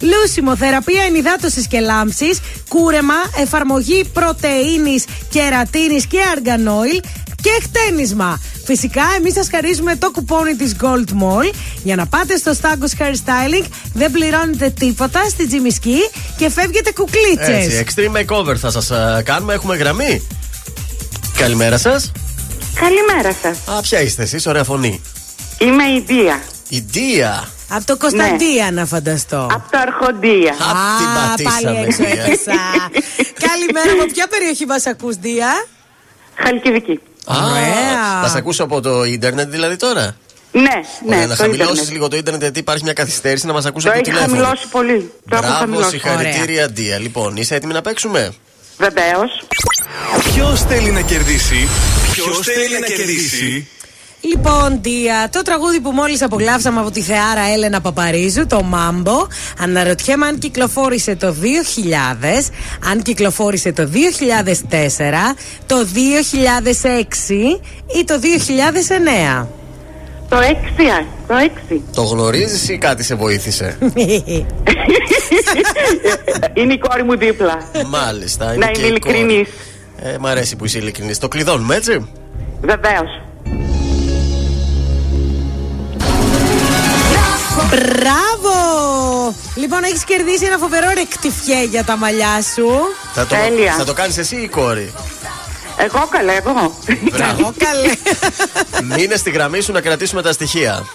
λούσιμο, θεραπεία ενυδάτωσης και λάμψης, κούρεμα, εφαρμογή πρωτενη, κερατίνης και αργανόιλ και χτένισμα. Φυσικά, εμείς σας χαρίζουμε το κουπόνι της Gold Mall για να πάτε στο Stagos Hair Styling. Δεν πληρώνετε τίποτα στη Τζιμισκή και φεύγετε κουκλίτσες. Έτσι, extreme makeover θα σας uh, κάνουμε. Έχουμε γραμμή. Καλημέρα σας. Καλημέρα σας. Α, ποια είστε εσείς, ωραία φωνή. Είμαι η Δία. Η Δία. Από το Κωνσταντία ναι. να φανταστώ. Από το Αρχοντία. Α, πάλι έξω έπεσα. Καλημέρα, από ποια περιοχή μας ακούς, Δία; Χαλκιδική. Ωραία. Θα ακούσω από το ίντερνετ δηλαδή τώρα; Ναι, ναι. Ωραία, να χαμηλώσεις λίγο το ίντερνετ γιατί υπάρχει μια καθυστέρηση να μας ακούσει από το τηλέφωνο. Έχει χαμηλώσει πολύ. Το Μπράβο, συγχαρητήρια, Ντία. Λοιπόν, είσαι έτοιμη να παίξουμε; Βεβαίως. Ποιος θέλει να κερδίσει, Ποιος θέλει να κερδίσει; Λοιπόν, Τία, το τραγούδι που μόλις απολαύσαμε από τη θεάρα Έλενα Παπαρίζου, το Μάμπο, αναρωτιέμαι αν κυκλοφόρησε το 2000, αν κυκλοφόρησε το 2004, το 2006 ή το 2009. Το 6, το 6. Το γνωρίζεις ή κάτι σε βοήθησε; είναι η κόρη μου δίπλα. Μάλιστα. Είναι να είμαι ειλικρινής. Ε, μ' αρέσει που είσαι ειλικρινής. Το κλειδώνουμε έτσι; Βεβαίως. Μπράβο! Λοιπόν, έχεις κερδίσει ένα φοβερό ρεκτιφιέ για τα μαλλιά σου. Θα το, θα το κάνεις εσύ ή η κόρη; Εγώ καλέ, εγώ. Εγώ καλέ. Μείνε στη γραμμή σου να κρατήσουμε τα στοιχεία.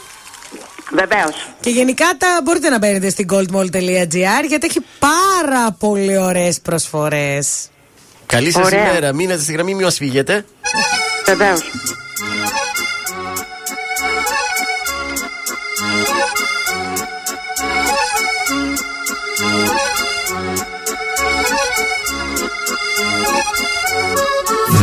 Βεβαίως. Και γενικά τα μπορείτε να μπαίνετε στην goldmall.gr γιατί έχει πάρα πολύ ωραίες προσφορές. Καλή σας ημέρα. Μείνετε στη γραμμή, μην μας φύγετε. Βεβαίως.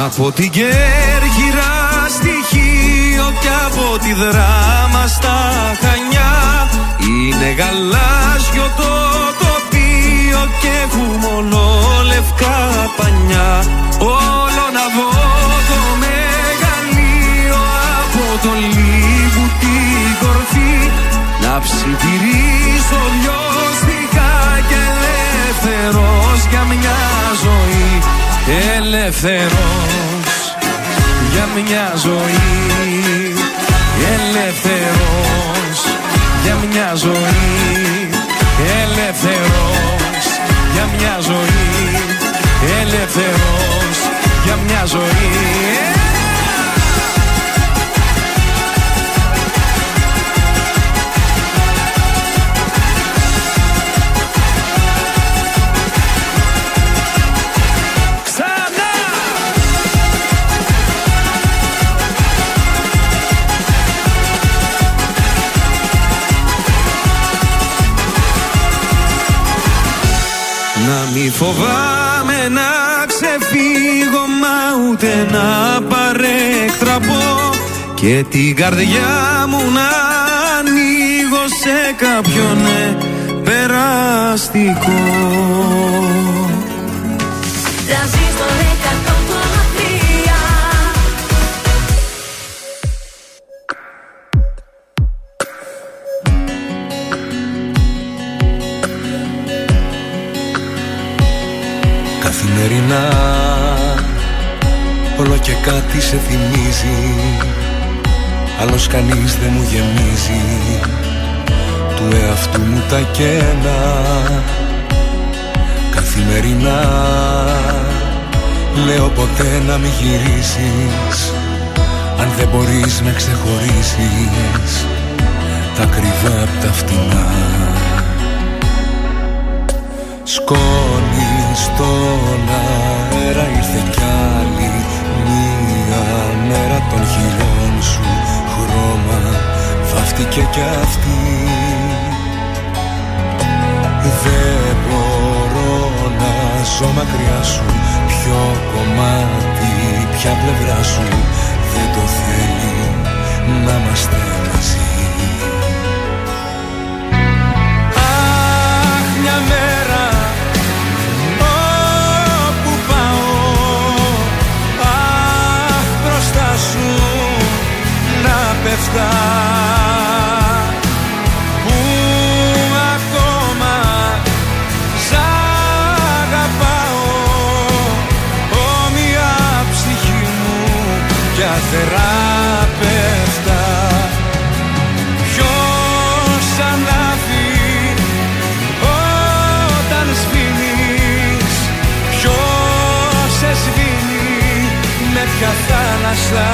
Από την Κέρκυρα στοιχείο και από τη δράμα στα Χανιά. Είναι γαλάζιο το τοπίο και έχουμε λευκά πανιά. Όλο να δω το μεγαλείο από το λίγου την κορφή. Να ψιθυρίσω λιώστηκα και ελεύθερος για μια ζωή. Ελεύθερος για μια ζωή. Ελεύθερος για μια ζωή. Ελεύθερος για μια ζωή. Ελεύθερος για μια ζωή. Φοβάμαι να ξεφύγω μα ούτε να παρέκτραπω. Και την καρδιά μου να ανοίγω σε κάποιον περαστικό σε θυμίζει. Άλλος κανείς δεν μου γεμίζει. Του εαυτού μου τα κένα. Καθημερινά Λέω ποτέ να μην γυρίσεις. Αν δεν μπορείς να ξεχωρίσεις Τα κρυβά απ' τα φτηνά. Σκόνη στον αέρα ήρθε κι άλλη Μία μέρα των χειλών σου χρώμα Βάφτηκε κι αυτή. Δεν μπορώ να ζω μακριά σου Ποιο κομμάτι, ποια πλευρά σου. Δεν το θέλει να είμαστε πέφτα που ακόμα σ' αγαπάω όμοια ψυχή μου κι αθεράπευτα Ποιος ανάβει όταν σβήνεις; Ποιος σε σβήνει με ποια θάλασσα;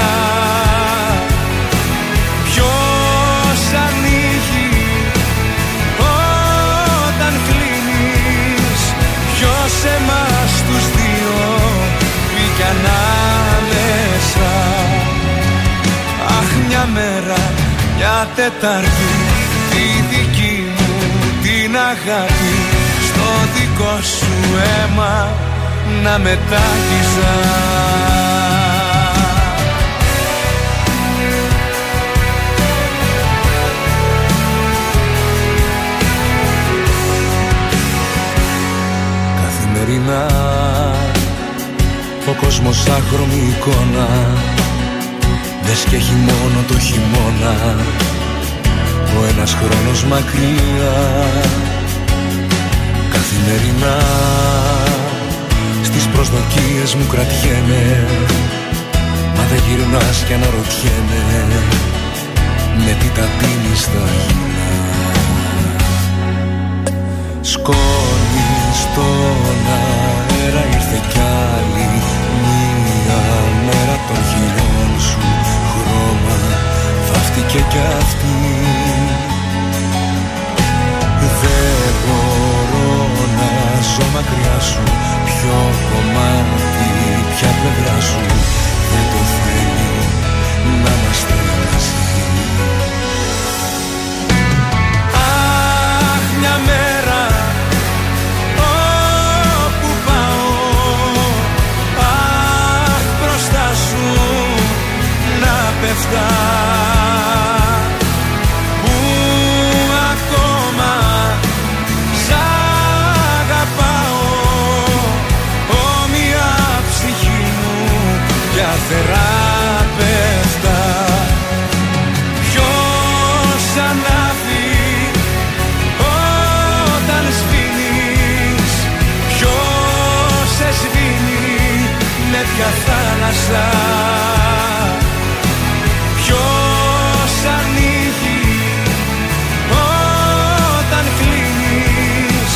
Αχ μια μέρα, μια Τετάρτη Τη δική μου την αγάπη Στο δικό σου αίμα να μετάγιζα. Καθημερινά ο κόσμος άχρωμη εικόνα Δες και έχει μόνο το χειμώνα Ο ένας χρόνος μακριά. Καθημερινά Στις προσδοκίες μου κρατιέμαι Μα δεν γυρνάς κι αναρωτιέμαι Με τι τα πίνεις θα γίνα Σκόνης στον αέρα ήρθε κι άλλη μια μέρα των χειλών σου χρώμα βάφτηκε κι αυτή. Δεν μπορώ να ζω μακριά σου Ποιο κομμάτι, ποια πλευρά σου. Δεν το θέλει να είμαστε μαζί Αχ, μια μέρα πέφτα που μέσα Ποιος ανοίγει όταν κλείνεις;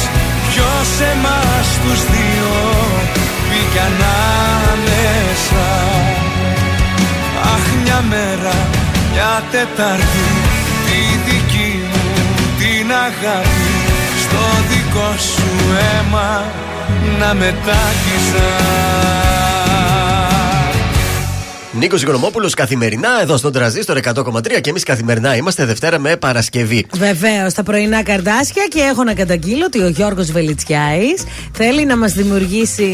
Ποιος εμάς τους δύο μπήκε ανάμεσα; Αχ μια μέρα, μια Τετάρτη Τη δική μου την αγάπη Στο δικό σου αίμα να μετακιζά. Νίκος Οικονομόπουλος καθημερινά εδώ στον Τραζίστορ 100,3 και εμείς καθημερινά είμαστε Δευτέρα με Παρασκευή. Βεβαίως, τα πρωινά καρδάσια και έχω να καταγγείλω ότι ο Γιώργος Βελιτσιάης θέλει να μας δημιουργήσει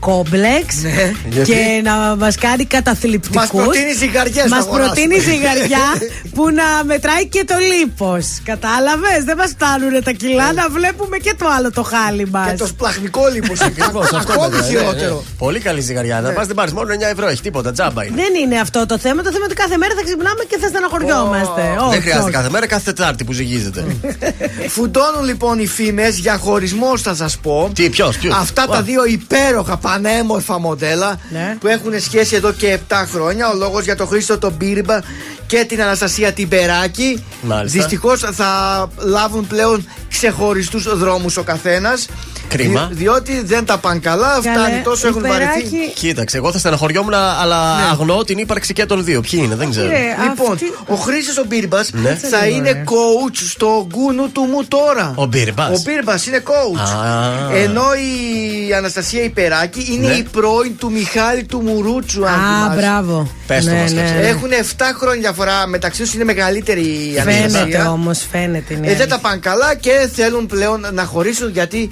κόμπλεξ ναι. και να μας κάνει καταθλιπτικούς. Μας προτείνει ζυγαριά Μας προτείνει ζυγαριά που να μετράει και το λίπος. Κατάλαβες, δεν μας φτάνουν τα κιλά να βλέπουμε και το άλλο το χάλι μας. Και το σπλαχνικό λίπος. Ακόμη χειρότερο. Πολύ καλή ζυγαριά. Να πας την πάρεις μόνο 9 ευρώ, έχει τίποτα, τζάμπα δεν είναι αυτό το θέμα. Το θέμα είναι ότι κάθε μέρα θα ξυπνάμε και θα στεναχωριόμαστε. Oh. Δεν χρειάζεται κάθε μέρα, κάθε Τετάρτη που ζυγίζεται. Φουντώνουν λοιπόν οι φήμες για χωρισμός, θα σας πω. Τι, ποιος, Αυτά τα δύο υπέροχα πανέμορφα μοντέλα ναι. που έχουν σχέση εδώ και 7 χρόνια. Ο λόγος για τον Χρήστο τον Μπίρμπα και την Αναστασία Τιμπεράκη. Δυστυχώς θα λάβουν πλέον ξεχωριστούς δρόμους ο καθένας. Κρίμα. διότι δεν τα πάνε καλά, φτάνει τόσο έχουν βαρεθεί. Κοίταξε, εγώ θα στεναχωριόμουν, αλλά ναι. αγνώ την ύπαρξη και των δύο. Ποιοι είναι, δεν ξέρω. λοιπόν, αυτή... ο Χρήση ο Μπίρμπα ναι. θα είναι coach στο γκούνου του μου τώρα. Ο Μπίρμπα. Ο Μπίρμπα είναι coach. Ενώ η Αναστασία Υπεράκη είναι ναι. η πρώην του Μιχάλη του Μουρούτσου. Α, μπράβο. Πες το ναι, ναι. Έχουν 7 χρόνια διαφορά μεταξύ τους, είναι μεγαλύτερη η Αναστασία. Φαίνεται όμως, φαίνεται. Ε, δεν τα πάνε καλά και θέλουν πλέον να χωρίσουν γιατί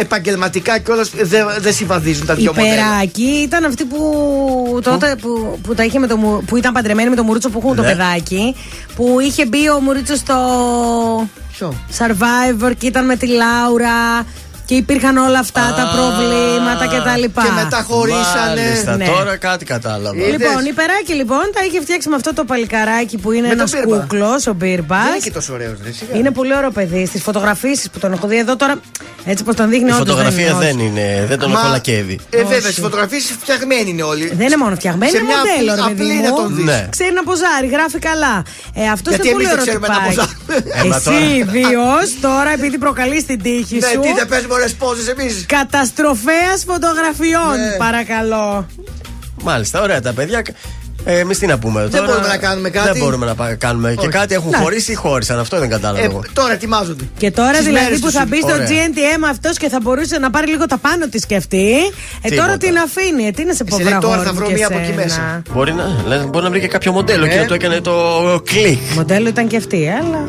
επαγγελματικά κιόλας δεν δε συμβαδίζουν τα δύο μοντέλα. Η Περάκη ήταν αυτή που τότε που, που, τα είχε με το, που ήταν παντρεμένη με το Μουρούτσο που έχουν ναι. το παιδάκι. Που είχε μπει ο Μουρούτσος στο. Survivor και ήταν με τη Λάουρα και υπήρχαν όλα αυτά τα προβλήματα και τα λοιπά. Και μετά χωρίσανε. Ναι. Τώρα κάτι κατάλαβα. Λοιπόν, η Περάκη λοιπόν τα είχε φτιάξει με αυτό το παλικαράκι που είναι ένας κούκλος, ο Μπίρμπα. Δεν είναι και τόσο ωραίος, Είναι πολύ ωραίο παιδί. Στις φωτογραφίσεις που τον έχω δει εδώ τώρα, έτσι πως τον δείχνει όντως. Η φωτογραφία δεν είναι, δεν τον κολακεύει. Ε, βέβαια, στις φωτογραφίες φτιαγμένοι είναι όλοι. Δεν είναι μόνο φτιαγμένοι, είναι μοντέλο. Απλή να τον δεις. Ναι. Ξέρει να ποζάρει, γράφει καλά. Ε, αυτό είναι πολύ ωραίο. Εσύ βίω τώρα επειδή προκαλείς την τύχη ναι, σου. Ναι, τι δεν παίζουμε ωραίε πόζε εμεί. Καταστροφέας φωτογραφιών, ναι. παρακαλώ. Μάλιστα, ωραία τα παιδιά. Ε, Εμείς τι να πούμε τώρα; Δεν μπορούμε να κάνουμε κάτι. Δεν μπορούμε να κάνουμε. Όχι. Και κάτι έχουν χωρίσει ή χώρισαν. Αυτό δεν κατάλαβα. Ε, τώρα ετοιμάζονται. Και τώρα Τις δηλαδή που θα μπει στο GNTM αυτός και θα μπορούσε να πάρει λίγο τα πάνω της και αυτή. Ε, τώρα την αφήνει. Ε, τι είναι σε ποβραγό. Τώρα θα βρω μία από εκεί μέσα. Μπορεί να, μπορεί να βρει και κάποιο μοντέλο και να το έκανε το κλικ. Μοντέλο ήταν και αυτή, αλλά.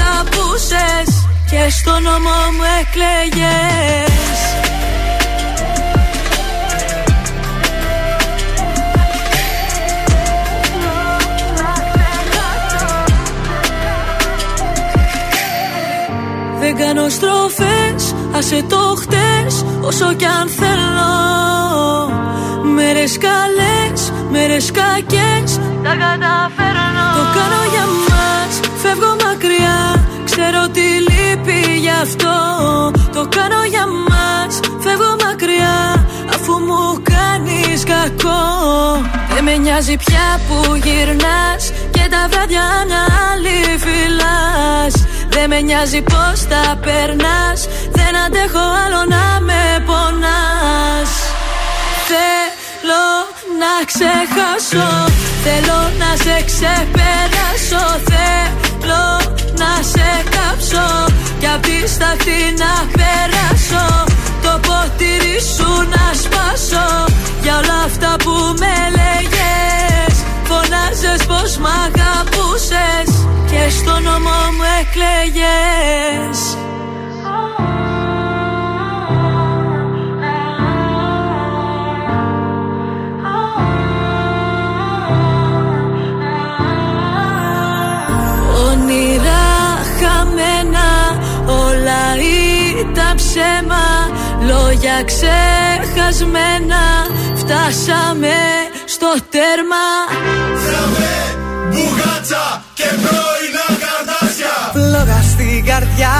Και στο νόμο μου εκλέγες. Δεν κάνω στροφές, άσε το χτες Όσο κι αν θέλω. Μέρες καλές, μέρες κακές Τα καταφέρνω Το κάνω για μας, φεύγω μακριά Αφού μου κάνεις κακό. Δεν με νοιάζει πια που γυρνάς Και τα βράδια να άλλη φυλάς δεν με νοιάζει πως τα περνάς Δεν αντέχω άλλο να με πονάς. Θέλω να ξεχάσω Θέλω να σε ξεπεράσω. Θέλω να σε κάψω κι απίσταχτη να περάσω Το ποτήρι σου να σπάσω. Για όλα αυτά που με λέγες Φωνάζες πως μ' Και στο νόμο μου εκλέγες. Ψέμα Λόγια ξεχασμένα φτάσαμε στο τέρμα. Μπουγάτσα και πρώινα καρτάσια Φλόγα στην καρδιά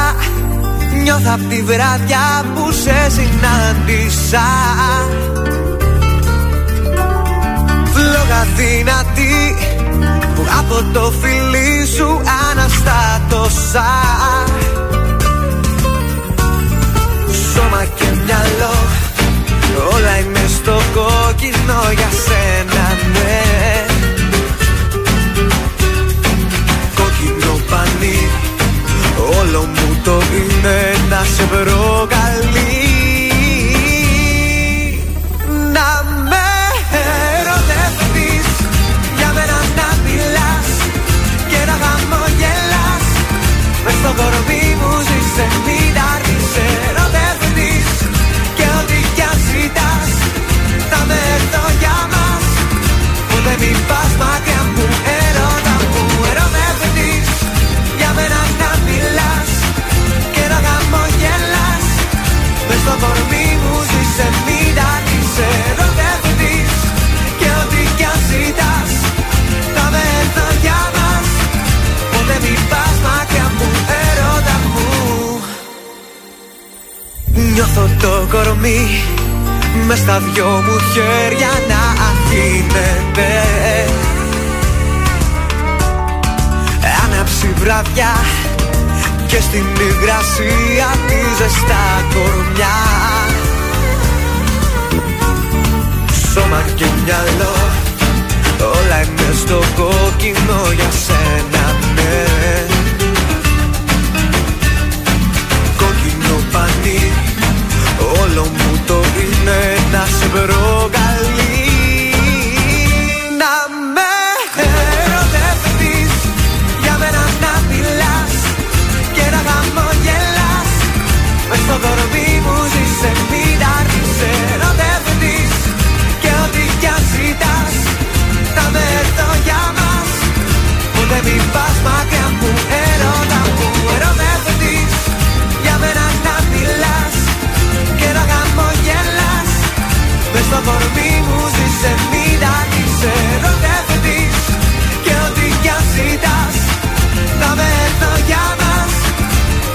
Νιώθω απ' τη βράδια που σε συνάντησα. Φλόγα δυνατή που από το φιλί σου αναστάτωσα Σώμα και μυαλό. Όλα είναι στο κόκκινο για σένα ναι. Όλο μου το είναι να σε προκαλεί. Να με ερωτευτείς Για μένα να μιλάς Και να χαμογελάς. Μες στο κορμί μου ζήσε Θα με έρθω για μας. Ποτέ μην πας μακριά μου Ερώτα μου. Ερωτευτείς Για μένα στο κορμί μου ζήσε μην τα σε ερωτεύτης Και ό,τι κι αν ζητάς. Θα με έρθω για μας. Ποτέ μην πας μακριά μου έρωτα μου. Νιώθω το κορμί με στα δυο μου χέρια να αφήνεται Άναψη βραδιά και στην υγρασία της ζεστά κορμιά. Σώμα και μυαλό όλα είναι στο κόκκινο για σένα ναι. Κόκκινο πανί όλο μου το είναι να σε προκαλεί ζήσε μην άρχισε ερωτεύτης Και ό,τι κι αν ζητάς θα με έρθω για μας.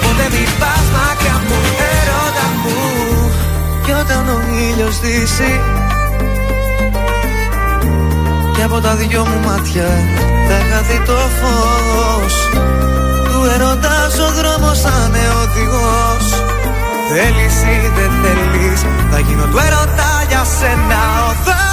Ούτε μην πας μακριά μου όταν ο ήλιος δύσει και από τα δυο μου μάτια θα χαθεί το φως. Του ερωτάς ο δρόμος θα είναι οδηγός. Θέλεις ή δεν θέλεις θα γίνω του ερωτά για σένα οδός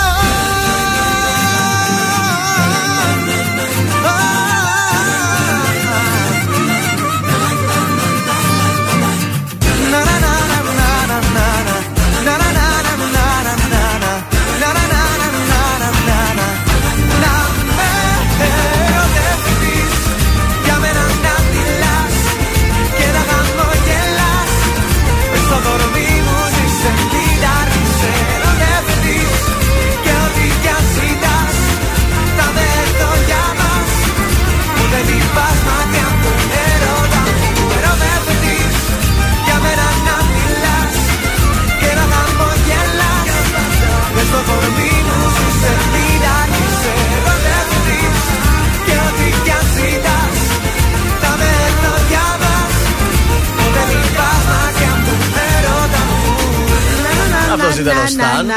ήταν ο Σταν.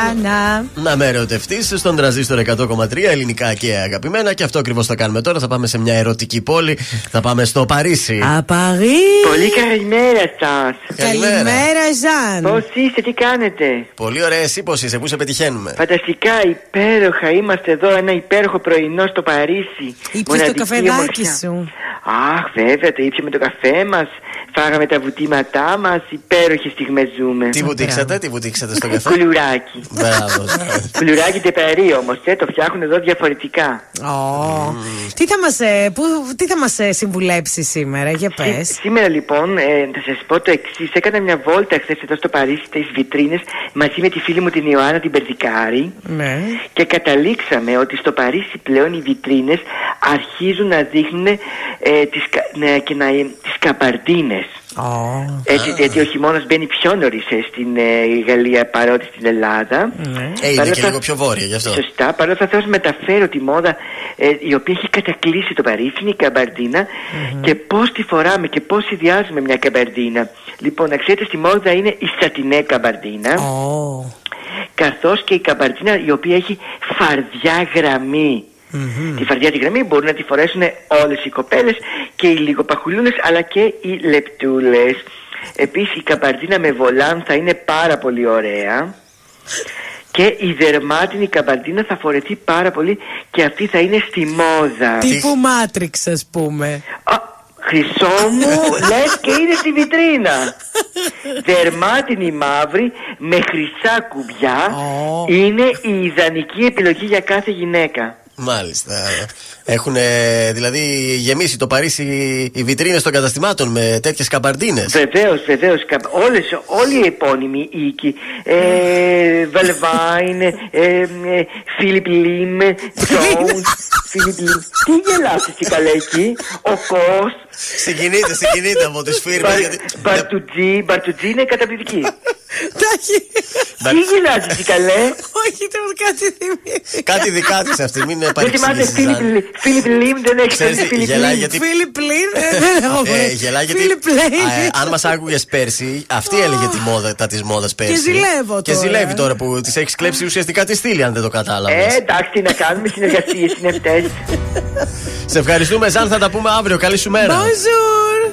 Να με ερωτευτείς στον τραζίστορ 100,3 ελληνικά και αγαπημένα. Και αυτό ακριβώς θα κάνουμε τώρα. Θα πάμε σε μια ερωτική πόλη. Θα πάμε στο Παρίσι. Απαρί. Πολύ καλημέρα σας. Καλημέρα, Ζαν. Πώς είστε, τι κάνετε; Πολύ ωραία, εσύ πώς είσαι, πού σε πετυχαίνουμε; Φανταστικά, υπέροχα. Είμαστε εδώ ένα υπέροχο πρωινό στο Παρίσι. Ήπιες το καφεδάκι σου. Αχ, βέβαια, το ήπια με το καφέ μας. Φάγαμε τα βουτήματά μας. Υπέροχες στιγμές ζούμε. Τι βουτήξατε, τι βουτήξατε στο καφέ; Κουλουράκι. Μπράβο. Κουλουράκι τεπερί όμως, ε, το φτιάχνουν εδώ διαφορετικά. Oh. Τι θα μας ε, τι θα μας ε, συμβουλέψει σήμερα, για πες; σήμερα λοιπόν, ε, θα σας πω το εξής. Έκανα μια βόλτα χθες εδώ στο Παρίσι, στις βιτρίνες, μαζί με τη φίλη μου την Ιωάννα την Περδικάρη. Ναι. Και καταλήξαμε ότι στο Παρίσι πλέον οι βιτρίνες αρχίζουν να δείχνουν ε, τις, ναι, και να, τις καμπαρτίνες. Oh. Έτσι, γιατί ο χειμώνας μπαίνει πιο νωρίς ε, στην ε, Γαλλία παρότι στην Ελλάδα. Ναι. Ε, είναι και λίγο πιο βόρεια γι' αυτό. Σωστά. Παρόλο θα θέλω να μεταφέρω τη μόδα ε, η οποία έχει κατακλείσει το Παρίσι, είναι η καμπαρντίνα mm-hmm. και πώς τη φοράμε και πώς συνδυάζουμε μια καμπαρντίνα. Λοιπόν, να ξέρετε, στη μόδα είναι η σατινέ καμπαρντίνα. Oh. Καθώς και η καμπαρντίνα η οποία έχει φαρδιά γραμμή. Mm-hmm. Τη φαρδιά τη γραμμή μπορούν να τη φορέσουν όλες οι κοπέλες και οι λιγοπαχουλούνες αλλά και οι λεπτούλες. Επίσης η καμπαρδίνα με βολάν θα είναι πάρα πολύ ωραία. Και η δερμάτινη καμπαρδίνα θα φορεθεί πάρα πολύ και αυτή θα είναι στη μόδα. Τύπου Matrix ας πούμε. Χρυσό μου, λες και είναι στη βιτρίνα. Δερμάτινη μαύρη με χρυσά κουμπιά είναι η ιδανική επιλογή για κάθε γυναίκα. Μάλιστα. Έχουν δηλαδή γεμίσει το Παρίσι οι βιτρίνες των καταστημάτων με τέτοιες καμπαρντίνες. Βεβαίως, βεβαίως. Όλοι οι επώνυμοι οίκοι. Ε, Βελβάιν, Φίλιπ Λίμ, Τζόουνς. Φίλιπ Λίμ. Τι γελάτε στην καλέκη, ο Κο. Συγκινείται, συγκινείται από τις φίρμες. Μπαρτουτζή, Μπαρτουτζή είναι καταπληκτική. Τι γελάτε στην καλέ; Όχι, κάτι θυμίζει. Κάτι δικά της αυτή, μην είναι Δεν θυμάται Φίλιπ Λίμ, δεν έχει Φίλιπ Λίμ. Φίλιπ Λίμ, δεν έχω Γελάει γιατί αν μας άκουγες πέρσι, αυτή έλεγε τη μόδα τα της μόδας πέρσι. Και ζηλεύω τώρα. Και ζηλεύει τώρα που τη έχεις κλέψει ουσιαστικά τη στήλη, αν δεν το κατάλαβες. Ε, εντάξει, τι να κάνουμε συνεργασίες είναι αυτέ. Σε ευχαριστούμε, Ζαν, θα τα πούμε αύριο. Καλή σου μέρα. Bonjour.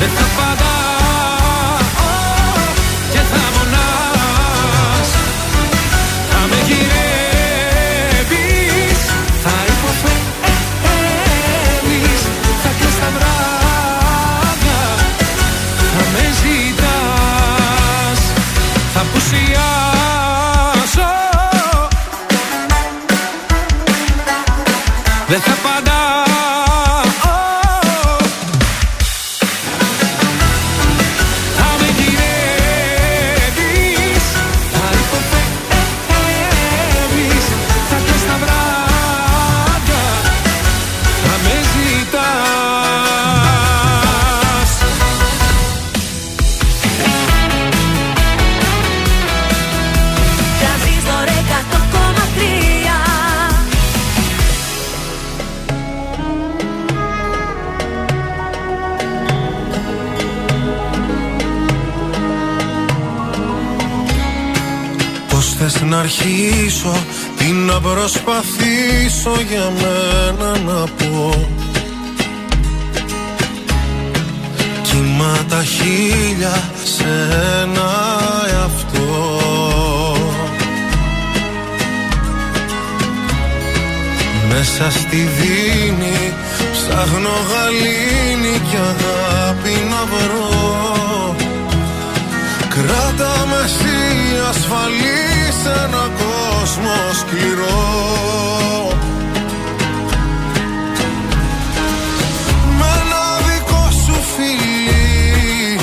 φωνάζεις Δεν θα αρχίσω Τι να προσπαθήσω για μένα να πω. Κύμα τα χίλια σε ένα εαυτό. Μέσα στη δίνη ψάχνω γαλήνη και αγάπη να βρω. Κράτα με εσύ ασφαλή σε ένα κόσμο σκληρό. Με ένα δικό σου φιλί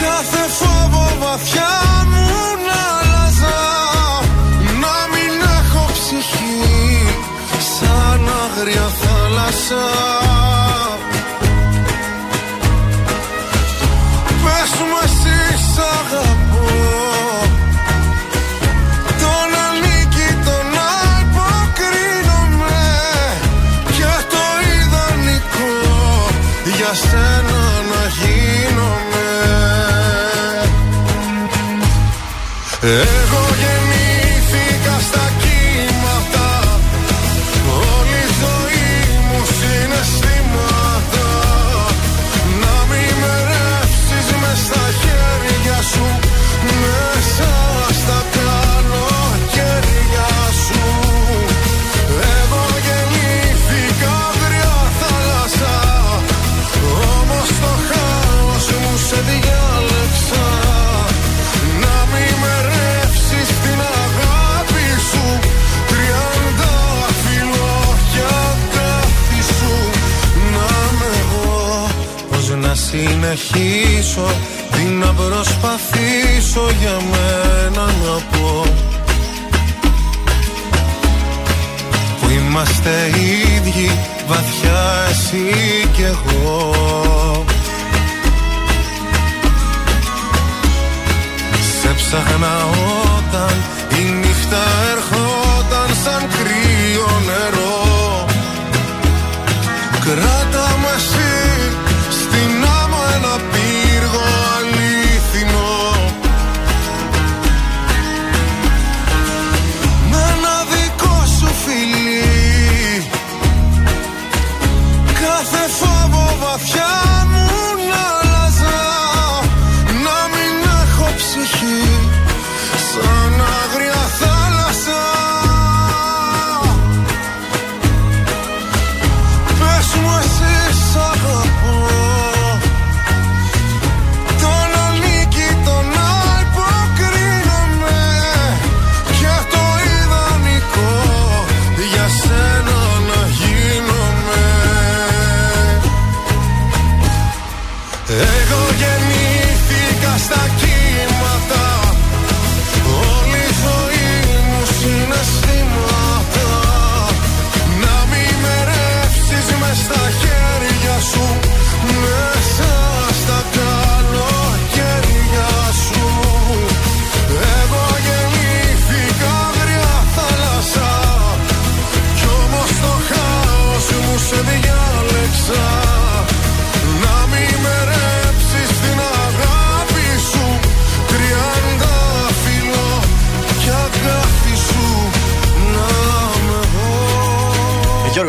Κάθε φόβο βαθιά μου να άλλαζα Να μην έχω ψυχή. Σαν αγρία θάλασσα προσπαθήσω για μένα να πω Που είμαστε ίδιοι βαθιά εσύ κι εγώ. Σε ψάχνα όταν η νύχτα ερχόταν σαν κρύο νερό Κράτα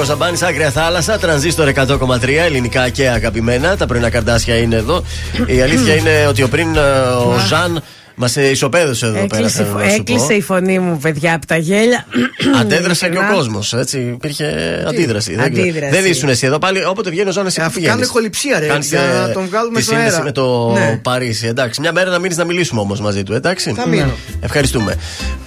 Ζαμπάνη, Άγρια Θάλασσα, τρανζίστορ 100,3, ελληνικά και αγαπημένα. Τα πρωινά καρτάσια είναι εδώ. Η αλήθεια είναι ότι ο πριν ε, ο Ζαν μας ισοπαίδωσε εδώ πέρα. Έκλεισε, θέλω να σου έκλεισε πω. η φωνή μου, παιδιά, από τα γέλια. Αντέδρασε και ο Ειλικρινά. κόσμος. Υπήρχε αντίδραση. Δεν, ξέρω. Αντίδραση. δεν ήσουν εσύ εδώ πάλι. Όποτε βγαίνει ο Ζαν, εσύ που Αφού πηγαίνεις. κάνουν χοληψία, ρε, Κάνεις, για ε, να τον βγάλουμε τη στο σύνδεση αέρα. με το Ναι. Παρίσι. Εντάξει, μια μέρα να μείνεις να μιλήσουμε όμως μαζί του, εντάξει. Θα μείνω. Ευχαριστούμε.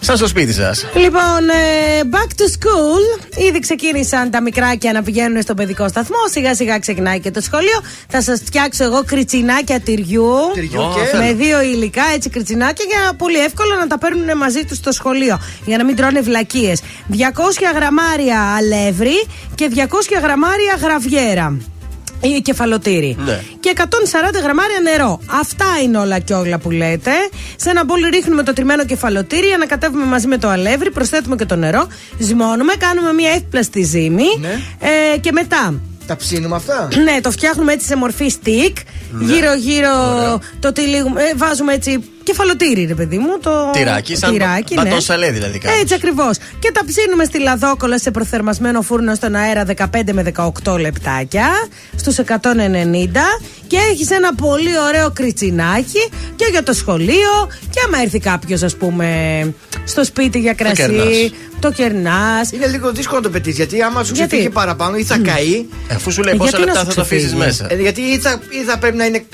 Σαν στο σπίτι σας. Λοιπόν, ε, back to school. Ήδη ξεκίνησαν τα μικράκια να πηγαίνουν στο παιδικό σταθμό. Σιγά σιγά ξεκινάει και το σχολείο. Θα σας φτιάξω εγώ κριτσινάκια τυριού. Τυριού Ω, και. θέλω. Με δύο υλικά, έτσι κριτσινάκια, για πολύ εύκολο να τα παίρνουν μαζί τους στο σχολείο. Για να μην τρώνε βλακίες. 200 γραμμάρια αλεύρι και 200 γραμμάρια γραβιέρα. Ή κεφαλοτήρι. Ναι. Και 140 γραμμάρια νερό. Αυτά είναι όλα και όλα που λέτε. Σε ένα μπολ ρίχνουμε το τριμμένο κεφαλοτήρι, ανακατεύουμε μαζί με το αλεύρι, προσθέτουμε και το νερό, ζυμώνουμε, κάνουμε μια εύπλαστη ζύμη. Ναι. Ε, και μετά Τα ψήνουμε αυτά; ναι, το φτιάχνουμε έτσι σε μορφή stick. Γύρω-γύρω το τυλίγουμε. ε, βάζουμε έτσι κεφαλοτήρι, ρε παιδί μου. Το τυράκι, σαν τυράκι, το, ναι. λέει δηλαδή κάτι. Έτσι ακριβώς. Και τα ψήνουμε στη λαδόκολα σε προθερμασμένο φούρνο στον αέρα 15 με 18 λεπτάκια στους 190 και έχεις ένα πολύ ωραίο κριτσινάκι και για το σχολείο και άμα έρθει κάποιος, ας πούμε, στο σπίτι για κρασί, το κερνάς. Είναι λίγο δύσκολο να το πετύχεις γιατί άμα σου ξεφύγει παραπάνω ή θα καεί. Αφού σου λέει πόσα λεπτά θα το αφήσεις μέσα. Ε, γιατί ή θα, ή θα πρέπει να είναι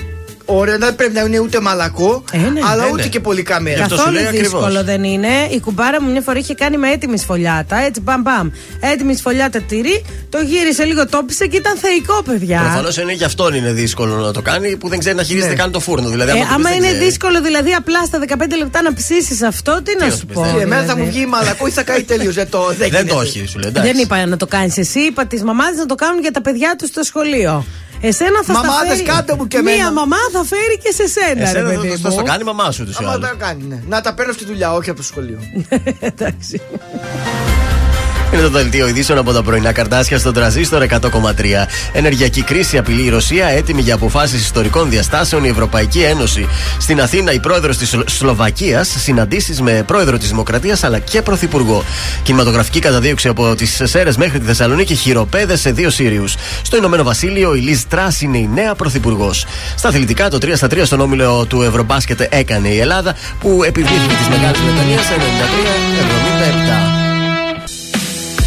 Ωραία, δεν πρέπει να είναι ούτε μαλακό, ε, ναι, αλλά ναι, ούτε ναι. και πολύ καμέρα. Καθόλου δύσκολο δεν είναι. Η κουμπάρα μου μια φορά είχε κάνει με έτοιμη σφολιάτα. Έτσι, μπαμ, μπαμ. Έτοιμη σφολιάτα τυρί, το γύρισε λίγο, το και ήταν θεϊκό, παιδιά. Προφανώς είναι γι' αυτόν είναι δύσκολο να το κάνει που δεν ξέρει να χειρίζεται ναι. καν το φούρνο. Δηλαδή, ε, άμα είναι δύσκολο, δηλαδή απλά στα 15 λεπτά να ψήσεις αυτό, τι να σου πω. Εμένα θα μου βγει μαλακό ή θα καεί τελείω. Δεν το έχει, σου λέει. Δεν είπα να το κάνεις εσύ, είπα τι μαμάδε να το κάνουν για τα παιδιά τους στο σχολείο. Εσένα θα Μαμάδες κάτω μου και εμένα. Μία μαμά θα φέρει και σε σένα. Εσένα ρε, θα, θα, θα, το κάνει η μαμά σου. Τους θα κάνει, ναι. Να τα παίρνω στη δουλειά, όχι από το σχολείο. Εντάξει. Είναι το δελτίο ειδήσεων από τα πρωινά καρτάσια στον τραζίστορ 100,3. Ενεργειακή κρίση απειλεί η Ρωσία, έτοιμη για αποφάσεις ιστορικών διαστάσεων η Ευρωπαϊκή Ένωση. Στην Αθήνα, η πρόεδρος της Σλοβακίας συναντήσεις με πρόεδρο της Δημοκρατίας αλλά και πρωθυπουργό. Κινηματογραφική καταδίωξη από τις Σέρες μέχρι τη Θεσσαλονίκη, χειροπέδες σε δύο Σύριους. Στο Ηνωμένο Βασίλειο, η Λίζ Τρά είναι η νέα πρωθυπουργός. Στα αθλητικά, το 3 στα 3 στον όμιλο του Ευρωμπάσκετ έκανε η Ελλάδα που επιβλήθηκε τη Μεγάλη Βρετανία 93-77.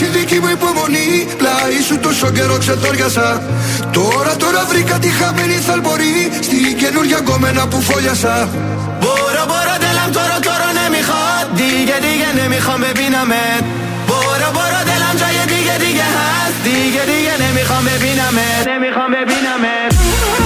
η δική μου υπομονή Πλάι σου τόσο καιρό ξεθόριασα Τώρα τώρα βρήκα τη χαμένη θαλπορή Στην καινούργια γκόμενα που φόλιασα. Μπορώ μπορώ τελαμ τώρα τώρα ναι μη χα Δίγε δίγε ναι μη χα με. Πίναμε Μπορώ μπορώ τελαμ τζάγε δίγε δίγε χας Δίγε δίγε ναι μη χα με. Πίναμε Ναι μη με. πίναμε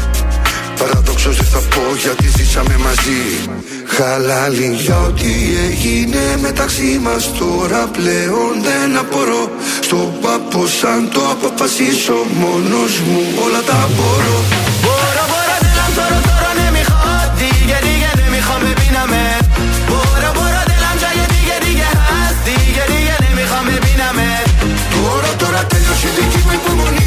Παραδόξως δεν θα πω γιατί ζήσαμε μαζί. Χάλαλη για ό,τι έγινε μεταξύ μας τώρα πλέον δεν απορώ. Στο πάπο σαν το αποφασίσω μόνος μου όλα τα μπορώ. Μπορώ, μπορώ, δεν αν τώρα, τώρα, ναι, μη χάτη Γιατί, ναι μη πίναμε. Μπορώ, μπορώ, δεν αν γιατί, γιατί, γιατί, γιατί, ναι μη χάμε, πίναμε. Τώρα, τώρα, τέλειωσε δική μου υπομονή.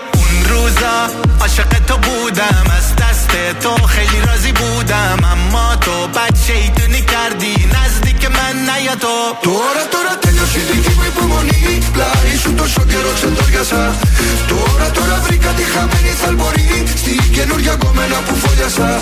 روزا عاشق تو بودم از دست تو خیلی راضی بودم. اما تو بد شیطونی کردی نزدیک من نیا تو. تو را تو را تیو شیدی که بی بمونی. لاری تو شو گرو چند تو گسا تو را تو را بریکا دی خمینی سال بوری سی که نور پو گومن اپو فو جسا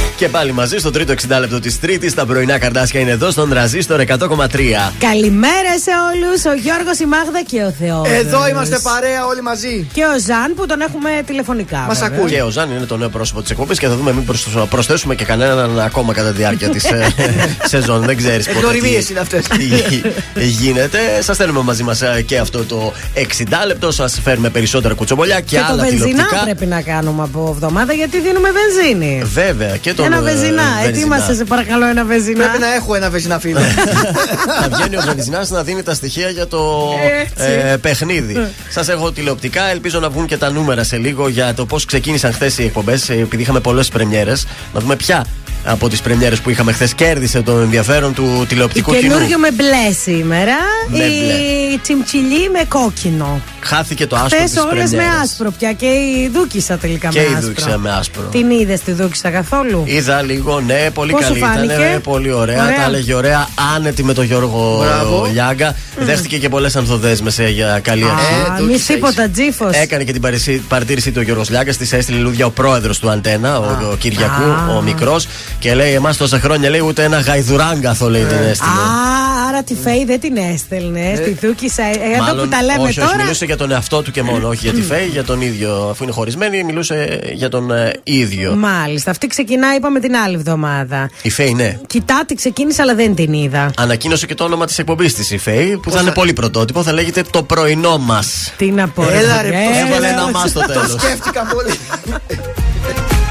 Και πάλι μαζί στο τρίτο 60 λεπτό της Τρίτης. Τα πρωινά καρδάσια είναι εδώ στον τραζίστορ 100,3. Καλημέρα σε όλους. Ο Γιώργος, η Μάγδα και ο Θεός. Εδώ είμαστε παρέα όλοι μαζί. Και ο Ζαν που τον έχουμε τηλεφωνικά. Μας ακούει. Και ο Ζαν είναι το νέο πρόσωπο της εκπομπής και θα δούμε μην προσθέσουμε και κανέναν ακόμα κατά τη διάρκεια της σεζόν. Δεν ξέρεις πότε. Εγνωριμίε είναι αυτές. Γίνεται. Σας θέλουμε μαζί μας και αυτό το 60 λεπτό. Σας φέρουμε περισσότερα κουτσομπολιά και, Και το άλλα βενζινά τηλεοπτικά. πρέπει να κάνουμε από εβδομάδα γιατί δίνουμε βενζίνη. Βέβαια και το Ένα βενζινά. Ετοίμασε, σε παρακαλώ, ένα βενζινά. Πρέπει να έχω ένα βεζινά φίλο. Θα βγαίνει ο Βενζινά να δίνει τα στοιχεία για το Έτσι. ε, παιχνίδι. Σας έχω τηλεοπτικά. Ελπίζω να βγουν και τα νούμερα σε λίγο για το πώς ξεκίνησαν χθες οι εκπομπές. Επειδή είχαμε πολλές πρεμιέρες. Να δούμε ποια από τις πρεμιέρες που είχαμε χθες κέρδισε το ενδιαφέρον του τηλεοπτικού κοινού. Καινούριο με μπλες σήμερα. Με η μπλε. τσιμτσιλί με κόκκινο. Χάθηκε το άσπρο Χθες της όλες με πρεμιέρας. άσπρο πια και η Δούκησα τελικά Και με η άσπρο. Δούκησα με άσπρο. Την είδες τη Δούκησα καθόλου; Είδα λίγο, ναι, πολύ Πώς σου καλή ήταν. φάνηκε; Πολύ ωραία. Ωραία. Τα έλεγε ωραία, άνετη με τον Γιώργο Μπράβο. Λιάγκα. Δέχτηκε και πολλές ανθοδέσμες για καλή αρχή. Α, το μη ξέρεις. τίποτα, τζίφος. Έκανε και την παρεσί- παρατήρηση του Γιώργος Λιάγκας. Τη έστειλε λουδιά ο πρόεδρος του Αντένα, ο, ο Κυριακού, Α. ο μικρός. Και λέει εμάς τόσα χρόνια λέει ούτε ένα γαϊδουράγκαθο λέει δεν έστειλε. Α, άρα τη Φέη δεν την έστελνε. Στη Δούκησα. Εδώ που τα λέμε όχι, τώρα. Όχι, μιλούσε για τον εαυτό του και μόνο. Όχι για τη Φέη, για τον ίδιο. Αφού είναι χωρισμένη, μιλούσε για τον ε, ίδιο. Μάλιστα. Αυτή ξεκινάει, είπαμε την άλλη εβδομάδα. Η Φέη, ναι. Κοιτάτε, ξεκίνησε, αλλά δεν την είδα. Ανακοίνωσε και το όνομα της εκπομπής της η Φέη, που θα είναι πολύ πρωτότυπο. Θα λέγεται Το πρωινό μας. Τι να πω. Έλα, ρε, Έβαλε ένα μα στο τέλος. Το σκέφτηκα πολύ.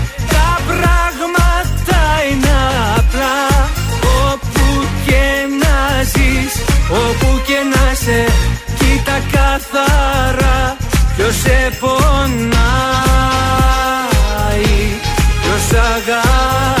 πράγματα είναι απλά. Όπου και να ζεις Όπου και να σε Κοίτα καθαρά. Ποιος σε πονάει Ποιος αγαπάει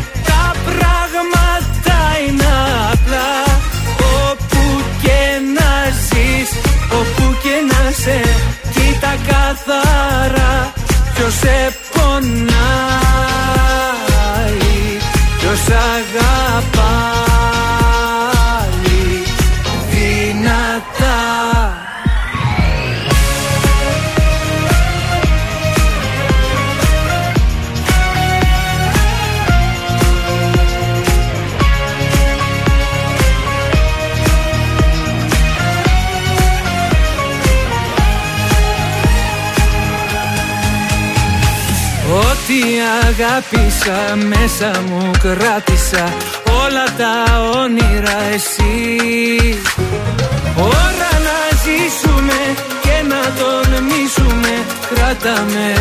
και να σε Κοίτα καθαρά ποιος σε πονάει Ποιος αγαπάει Ό,τι αγάπησα μέσα μου κράτησα Όλα τα όνειρα εσύ Ώρα να ζήσουμε και να τον μίσουμε Κράταμε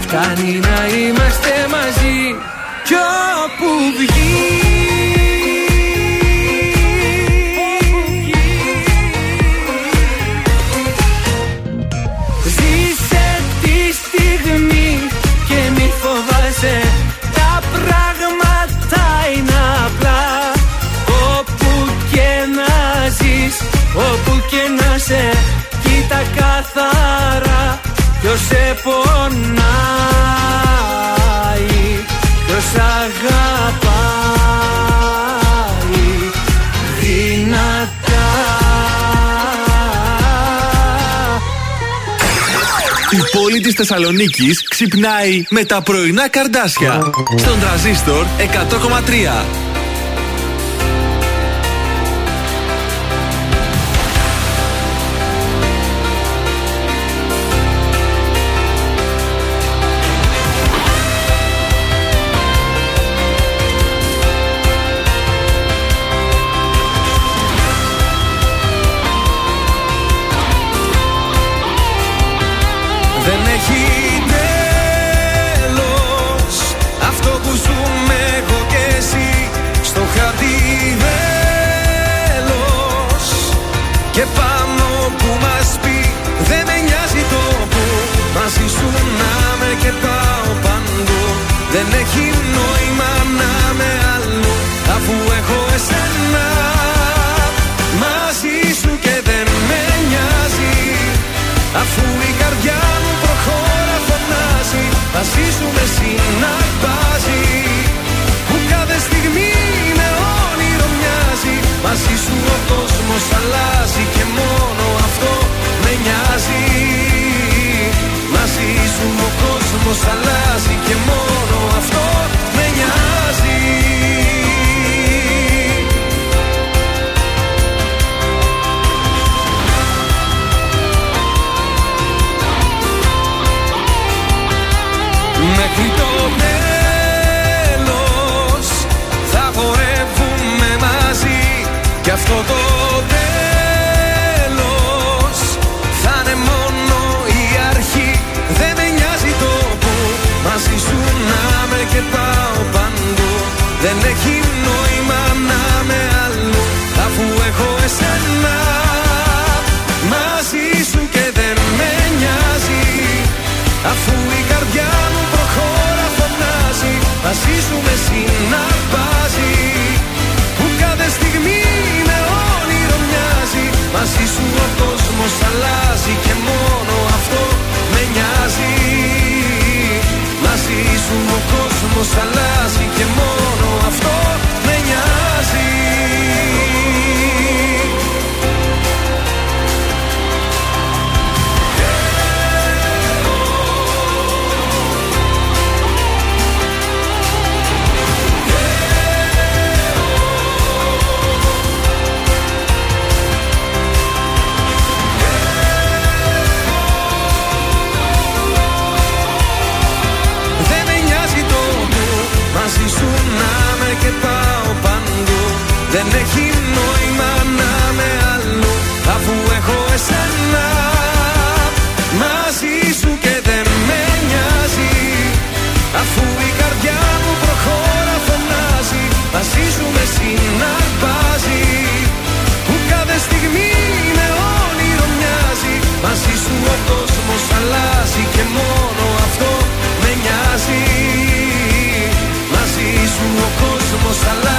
Φτάνει να είμαστε μαζί Κι όπου βγει και να σε Κοίτα καθαρά ποιος σε πονάει Ποιος αγαπάει δυνατά Η πόλη της Θεσσαλονίκης ξυπνάει με τα πρωινά καρδάσια. Στον τραζίστορ 100,3. Αυτό το τέλος θα είναι μόνο η αρχή. Δεν με νοιάζει το που μαζί σου να με και πάω παντού. Δεν έχει νόημα να με αλλού αφού έχω εσένα μαζί σου και δεν με νοιάζει. Αφού η καρδιά μου προχώρα φωνάζει μαζί σου με συναρπάζει μαζί σου ο κόσμος αλλάζει και μόνο αυτό με νοιάζει. Μαζί σου ο κόσμος αλλάζει και μόνο αυτό Δεν έχει νόημα να με αλλού αφού έχω εσένα. Μαζί σου και δεν με νοιάζει αφού η καρδιά μου προχώρα φωνάζει. Μαζί σου με συναρπάζει που κάθε στιγμή με όνειρο μοιάζει. Μαζί σου ο κόσμος αλλάζει και μόνο αυτό με νοιάζει. Μαζί σου ο κόσμος αλλάζει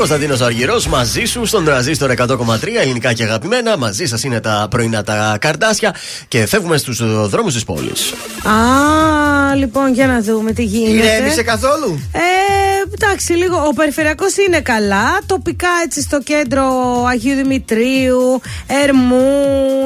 Κωνσταντίνος Αργυρός μαζί σου στον τραζίστορ 100,3 ελληνικά και αγαπημένα. Μαζί σας είναι τα πρωινά τα καρτάσια και φεύγουμε στους δρόμους της πόλης. Α, λοιπόν, για να δούμε τι γίνεται. Ηρέμησε καθόλου; Ε, εντάξει, λίγο. Ο περιφερειακός είναι καλά. Τοπικά έτσι στο κέντρο Αγίου Δημητρίου, Ερμού,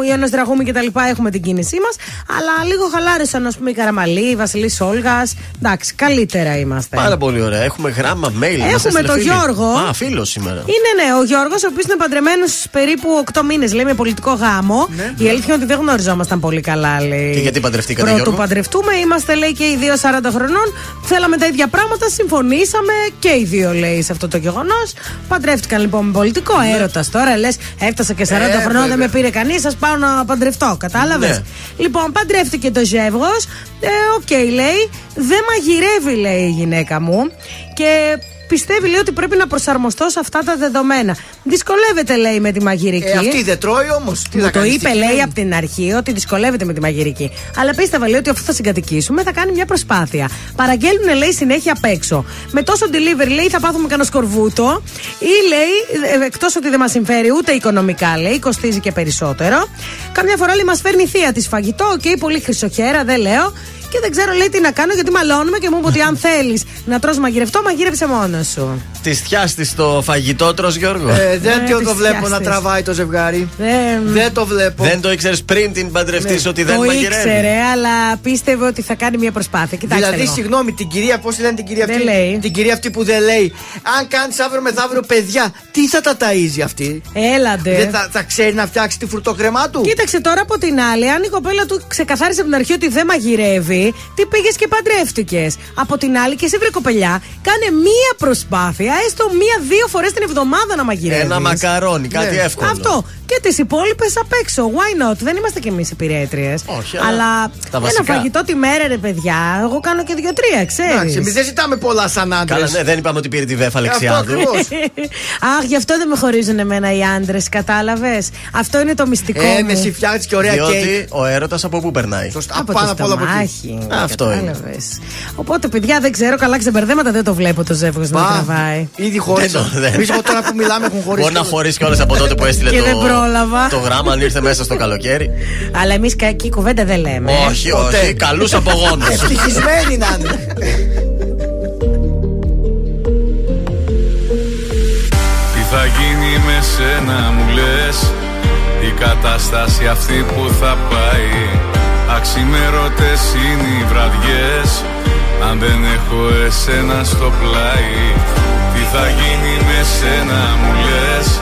Ιωάννα Δραγούμη κτλ. έχουμε την κίνησή μας. Αλλά λίγο χαλάρωσαν, ας πούμε, η Καραμαλή, η Βασιλή Όλγας. Εντάξει, καλύτερα είμαστε. Πάρα πολύ ωραία. Έχουμε γράμμα, mail. μας Έχουμε έστειλε τον φίλη. Γιώργο. Α, φίλος σήμερα. Είναι ναι, ο Γιώργος, ο οποίος είναι παντρεμένος περίπου 8 μήνες, λέει, με πολιτικό γάμο. Η αλήθεια είναι ότι δεν γνωριζόμασταν πολύ καλά, λέει. Και γιατί παντρευτήκατε, Πρωτού Γιώργο; παντρευτούμε, είμαστε, λέει, και οι δύο 40 χρονών. Θέλαμε τα ίδια πράγματα, συμφωνήσαμε και οι δύο, λέει, σε αυτό το γεγονός. Παντρεύτηκαν λοιπόν με πολιτικό έρωτας τώρα. Λες, έφτασα και 40 Ναι. Ε, χρονών, δεν βέβαια. με πήρε κανείς, σα πάω να παντρευτώ. Κατάλαβες; Ναι. Λοιπόν, παντρεύτηκε το ζεύγος. Ε, οκ, λέει. Δεν μαγειρεύει, λέει η γυναίκα μου. Και πιστεύει, λέει, ότι πρέπει να προσαρμοστώ σε αυτά τα δεδομένα. Δυσκολεύεται, λέει, με τη μαγειρική. Ε, αυτή δεν τρώει όμως. Τι Μου θα το κάνεις. είπε, λέει, από την αρχή ότι δυσκολεύεται με τη μαγειρική. Αλλά πίστευα, λέει, ότι αφού θα συγκατοικήσουμε θα κάνει μια προσπάθεια. Παραγγέλνουν, λέει, συνέχεια απ' έξω. Με τόσο delivery, λέει, θα πάθουμε κανένα σκορβούτο. Ή, λέει, εκτός ότι δεν μας συμφέρει ούτε οικονομικά, λέει, κοστίζει και περισσότερο. Καμιά φορά, λέει, μας φέρνει η θεία της φαγητό. Οκ, πολύ χρυσοχέρα, δεν λέω. Και δεν ξέρω, λέει, τι να κάνω γιατί μαλώνουμε και μου είπε ότι αν θέλεις να τρως μαγειρευτό, μαγείρεψε μόνος σου. Της θείας της το φαγητό, τρως Γιώργο; Ε, δεν Ε, το, τις το βλέπω να πιάστες. τραβάει το ζευγάρι. Δεν- Δεν το βλέπω. Δεν το ήξερες πριν την παντρευτείς ότι δεν Ναι. το μαγειρεύει; ήξερε, αλλά πίστευε ότι θα κάνει μια προσπάθεια. Κοιτάξτε δηλαδή, λίγο. συγγνώμη, την κυρία, πώς τη λένε την κυρία Δεν αυτή; λέει. Την κυρία αυτή που δεν λέει. Αν κάνεις αύριο μεθαύριο παιδιά, τι θα τα ταΐζει αυτή; Έλαντε. Δεν θα, θα ξέρει να φτιάξει τη φρουτοκρεμά του; Κοίταξε τώρα από την άλλη, αν η κοπέλα του ξεκαθάρισε από την αρχή ότι δεν μαγειρεύει, τι πήγες και παντρεύτηκες. Από την άλλη, και εσύ βρε κοπελιά, κάνε μία προσπάθεια, έστω μία-δύο φορές την εβδομάδα να μαγειρεύεις. Ένα μακαρόνι, κάτι Ναι. εύκολο. Αυτό. Και τις υπόλοιπες απ' έξω. Why not? Δεν είμαστε κι εμείς υπηρέτριες. Όχι, αλλά αλλά τα ένα βασικά. φαγητό τη μέρα, ρε παιδιά. Εγώ κάνω και δύο-τρία, Εντάξει, εμείς ξέρει. δεν ζητάμε πολλά σαν άντρες. Καλά, ναι, δεν είπαμε ότι πήρε τη βέφα Αυτό Αλεξιάδου. ακριβώς. Αχ, γι' αυτό δεν με χωρίζουν εμένα οι άντρες, κατάλαβες; Αυτό είναι το μυστικό. Ε, μου. με εσύ φτιάχνει και ωραία κέικ. Διότι ο έρωτας από πού περνάει; Σωστά. Από Πάνω το απ' όλα από εκεί. στομάχι. Αυτό είναι. κατάλαβες. Οπότε, παιδιά, δεν ξέρω, καλά ξεμπερδέματα δεν το βλέπω το ζεύγος να Μπα, τραβάει. Ήδη χώρισα. Δεν το- δεν. Εμείς τώρα που μιλάμε έχουν χωρίσει. Μπορεί να χωρίσει κιόλας από τότε που έστειλε Και το. Δεν πρόλαβα. Το γράμμα αν ήρθε μέσα στο καλοκαίρι. Αλλά εμείς κακή κουβέντα δεν λέμε. Όχι, όχι. Καλούς απογόνου. Ευτυχισμένοι να είναι. Τι θα γίνει με σένα μου λες; Η κατάσταση αυτή που θα πάει Αξιμέρωτες είναι οι βραδιές Αν δεν έχω εσένα στο πλάι Τι θα γίνει με σένα μου λες;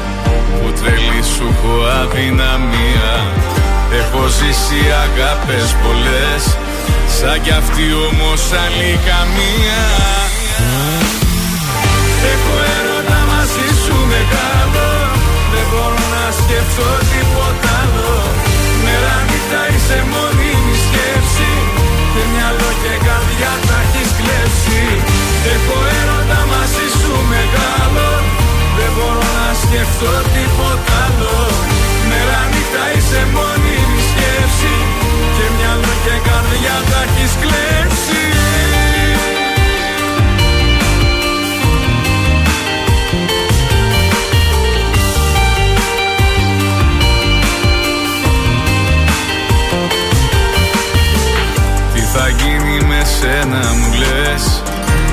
Που τρελή σου έχω αδυναμία. Έχω ζήσει αγάπες πολλές. Σαν κι αυτή όμως άλλη καμία. Έχω έρωτα μαζί σου μεγάλο Δεν μπορώ να σκεφτώ τίποτα άλλο. Μέρα νύχτα είσαι μόνιμη σκέψη. Και μυαλό και καρδιά τα μπορώ να σκεφτώ τίποτα άλλο Μέρα νύχτα είσαι μόνιμη σκέψη. Και μυαλό και καρδιά τα έχεις κλέψει. Θα γίνει με σένα μου λες;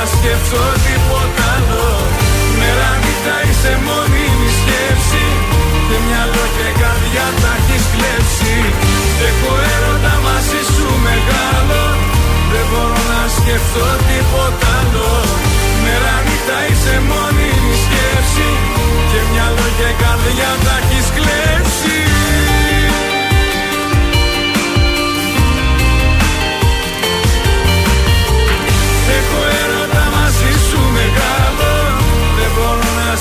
μπορώ να σκεφτώ τίποτα άλλο. Μέρα νύχτα είσαι μόνιμη σκέψη. Και μυαλό και καρδιά τα έχεις κλέψει. Έχω έρωτα μαζί σου μεγάλο. Δεν μπορώ να σκεφτώ τίποτα άλλο. Μέρα νύχτα είσαι μόνιμη σκέψη. Και μυαλό και καρδιά τα έχεις κλέψει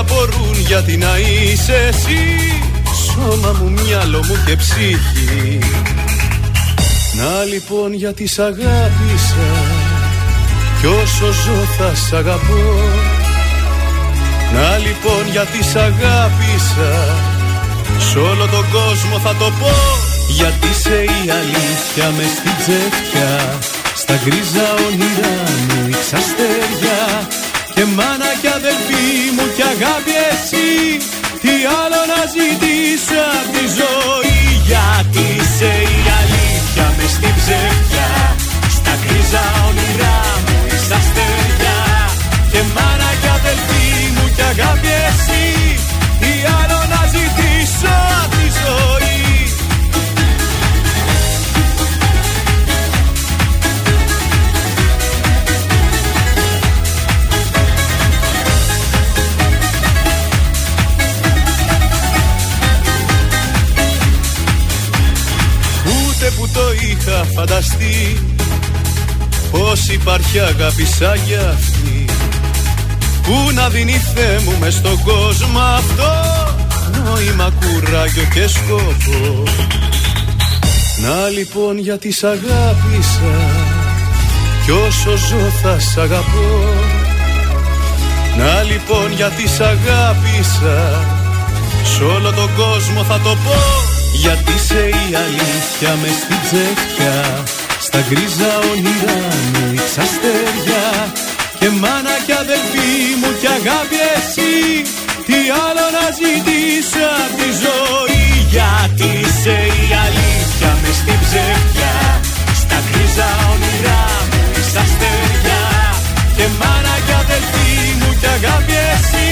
όλοι απορούν γιατί να είσαι εσύ. Σώμα μου, μυαλό μου και ψυχή. Να λοιπόν γιατί σ' αγάπησα. Κι όσο ζω θα σ' αγαπώ. Να λοιπόν γιατί σ' αγάπησα. Σ' όλο τον κόσμο θα το πω. Γιατί είσαι η αλήθεια με στην τσέφια Στα γκρίζα όνειρά μου ρίξα αστέρια Και μάνα κι αδελφή μου κι αγάπη εσύ Τι άλλο να ζητήσω απ' τη ζωή. Γιατί είσαι η αλήθεια με στην ψεύδια Στα γκρίζα όνειρά μου ρίξα αστέρια. Και μάνα κι αδελφή μου υπάρχει αγάπη σαν κι αυτή. Που να δίνει Θεέ μου μες στον κόσμο αυτό Νόημα, κουράγιο και σκόπο Να λοιπόν γιατί σ' αγάπησα Κι όσο ζω θα σ' αγαπώ. Να λοιπόν γιατί σ' αγάπησα Σ' όλο τον κόσμο θα το πω. Γιατί σε η αλήθεια μες στην τσέχια Στα γκρίζα όνειρά μου αστέρια. Και μάνα κι αδελφή μου κι αγάπη εσύ Τι άλλο να ζητήσω απ' τη ζωή. Γιατί σε η αλήθεια μες στην ψεύδια Στα γκρίζα όνειρά μου αστέρια. Και μάνα κι αδελφή μου κι αγάπη εσύ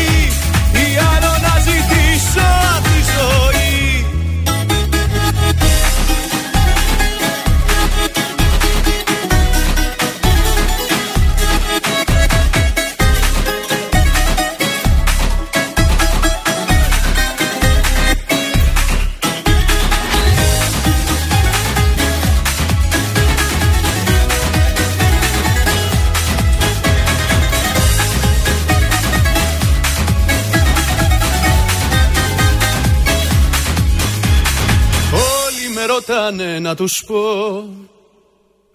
να τους πω.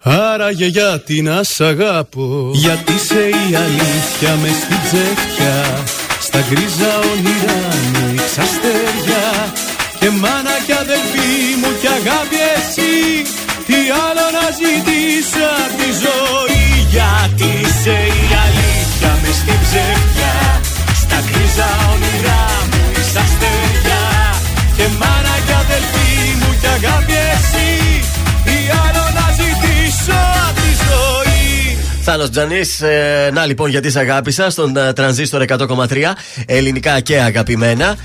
Άραγε γιατί να σ' αγάπω Γιατί σε η αλήθεια με στην τσέχια Στα γκρίζα όνειρά μου αστέρια Και μάνα κι αδελφή μου κι αγάπη εσύ Τι άλλο να ζητήσω απ' τη ζωή. Γιατί σε η αλήθεια με στην ψεύδια Στα γκρίζα όνειρά μου αστέρια Και μάνα κι αδελφή μου κι αγάπη εσύ Τι άλλο να ζητήσω απ' τη ζωή Θάνο Τζανής, ε, να λοιπόν γιατί σε αγάπησα στον ε, τρανζίστορ 100,3 ελληνικά και αγαπημένα.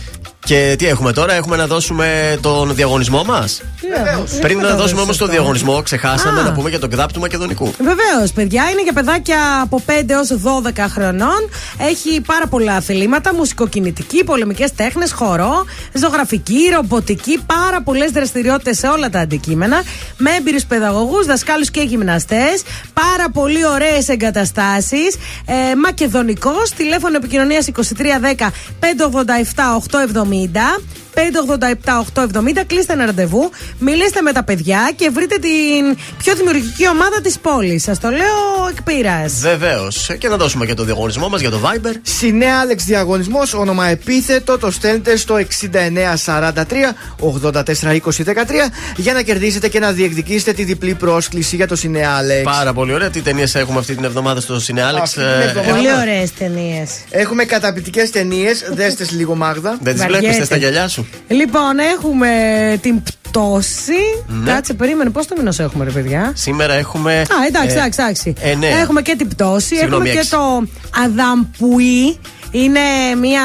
Και τι έχουμε τώρα, έχουμε να δώσουμε τον διαγωνισμό μας; Πριν να δώσουμε όμως τον διαγωνισμό, ξεχάσαμε να πούμε για τον ΚΔΑΠ του Μακεδονικού. Βεβαίως, παιδιά, είναι για παιδάκια από 5 έως 12 χρονών. Έχει πάρα πολλά αθλήματα, μουσικοκινητική, πολεμικές τέχνες, χορό, ζωγραφική, ρομποτική, πάρα πολλές δραστηριότητες σε όλα τα αντικείμενα. Με έμπειρους παιδαγωγούς, δασκάλους και γυμναστές. Πάρα πολύ ωραίες εγκαταστάσεις. Ε, Μακεδονικός, τηλέφωνο επικοινωνίας 2310 587 870 Almeida 587-870. Κλείστε ένα ραντεβού, μιλήστε με τα παιδιά και βρείτε την πιο δημιουργική ομάδα της πόλης. Σας το λέω εκ πείρας. Βεβαίως. Και να δώσουμε και το διαγωνισμό μας για το Viber. Συνέα Άλεξ διαγωνισμός, όνομα επίθετο, το στέλνετε στο 6943 842013 για να κερδίσετε και να διεκδικήσετε τη διπλή πρόσκληση για το Συνέα Άλεξ. Πάρα πολύ ωραία. Τι ταινίες έχουμε αυτή την εβδομάδα στο Συνέα Άλεξ; Ε, πολύ ωραίες ταινίες. Έχουμε καταπληκτικές ταινίες. Δέστε λίγο Μάγδα. Δεν τις βλέπεις στα γυαλιά σου; Λοιπόν, έχουμε την πτώση. Ναι. Κάτσε, περίμενε. Πώς το μήνος έχουμε, ρε παιδιά; Σήμερα έχουμε. Α, εντάξει, ε, εντάξει. εντάξει. Ε, έχουμε και την πτώση. Συγγνώμη, έχουμε και το Αδαμπουί. Είναι μια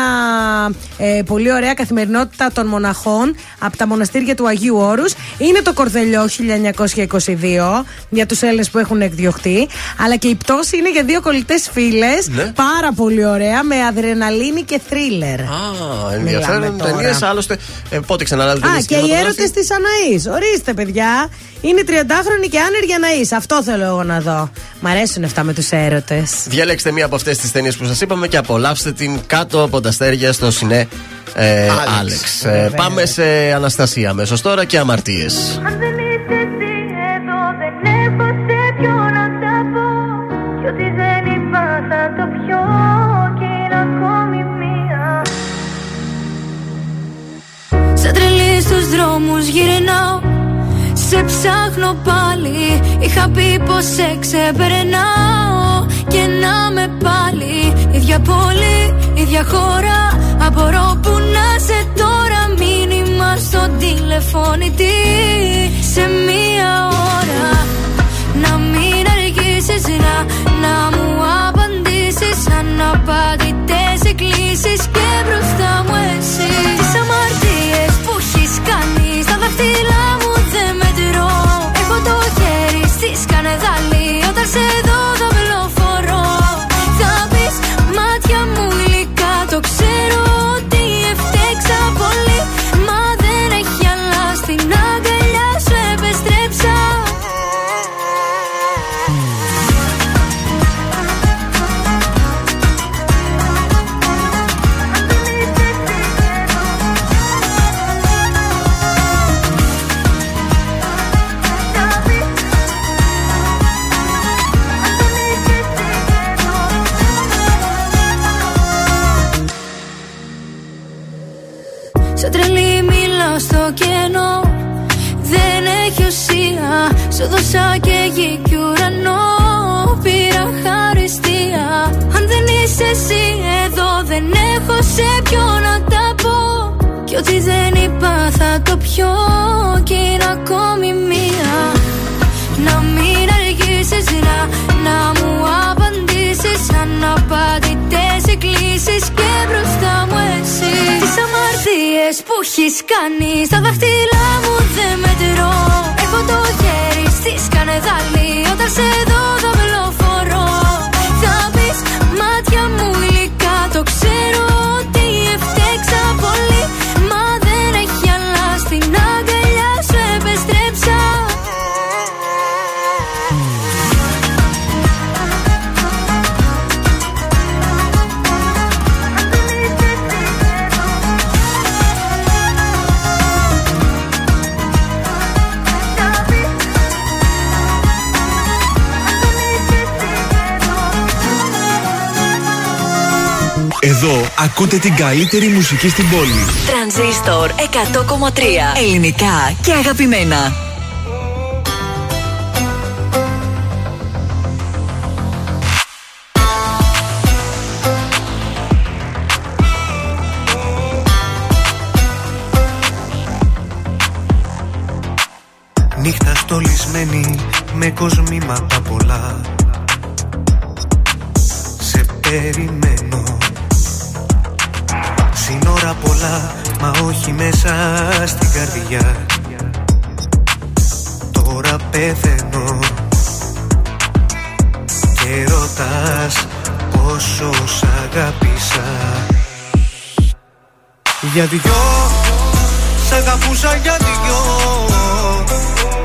ε, πολύ ωραία καθημερινότητα των μοναχών από τα μοναστήρια του Αγίου Όρους. Είναι το Κορδελιό 1922 για τους Έλληνες που έχουν εκδιωχτεί. Αλλά και η πτώση είναι για δύο κολλητές φίλες. Ναι. Πάρα πολύ ωραία με αδρεναλίνη και θρίλερ. Α, ενδιαφέρον ταινίε. Άλλωστε, ε, πότε ξαναλάβετε Α, και οι έρωτε της Αναή. Ορίστε, παιδιά. Είναι 30χρονη και άνεργη Αναή. Αυτό θέλω εγώ να δω. Μ' αρέσουν αυτά με τους έρωτες. Διαλέξτε μία από αυτές τις ταινίες που σας είπαμε και απολαύστε την κάτω από τα αστέρια στο Σινέ ε, Άλεξ. Ε, πάμε σε Αναστασία αμέσως τώρα και αμαρτίες. Αν δεν είσαι εσύ εδώ, δεν έχω σε ποιο να τα πω. Κι ότι δεν είπα θα το πιω. Και είναι ακόμη μία. Σε τρελή στους δρόμους γυρνάω. Σε ψάχνω πάλι. Είχα πει πως σε ξεπερνάω. Και να με πάλι. Ίδια πόλη, ίδια χώρα. Απορώ που να σε τώρα μήνυμα στο τηλεφώνητη Σε μία ώρα Να μην αργήσεις να, να μου απαντήσεις. Αναπαντητές εκκλήσεις και μπροστά μου εσύ ακούτε την καλύτερη μουσική στην πόλη. Τρανζίστορ 100,3 ελληνικά και αγαπημένα. Νύχτα στολισμένη με κοσμήματα πολλά Σε περιμένω Σύνορα πολλά μα όχι μέσα στην καρδιά. Τώρα πεθαίνω Και ρωτάς πόσο σ' αγάπησα Για δυο Σ' αγαπούσα για δυο.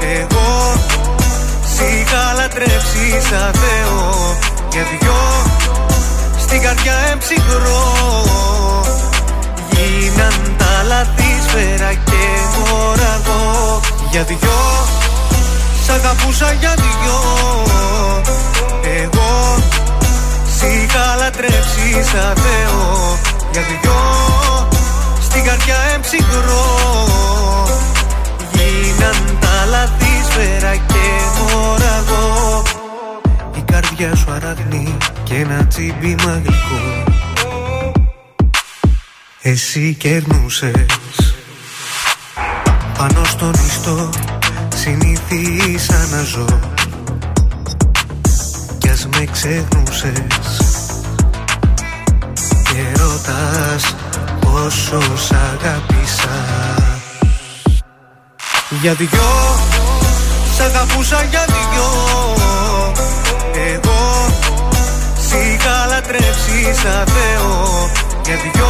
Εγώ Σ' είχα λατρέψει σαν Θεό. Για δυο Στην καρδιά εμψυχρό Γίναν τα λαθή σφαίρα και μωραγό Για δυο Σ' αγαπούσα για δυο. Εγώ Σ' είχα λατρέψει σαν Θεό Για δυο Στην καρδιά εμψυχρό Γίναν τα λαθή σφαίρα και μωραγό Η καρδιά σου αραγνή και ένα τσίμπημα γλυκό εσύ κερνούσες. Πάνω στον ιστό συνήθισα να ζω. Κι ας με ξεχνούσες. Και ρωτάς πόσο σ' αγάπησα Για δυο Σ' αγαπούσα για δυο. Εγώ Σ' είχα λατρέψει σαν Θεό. Για δυο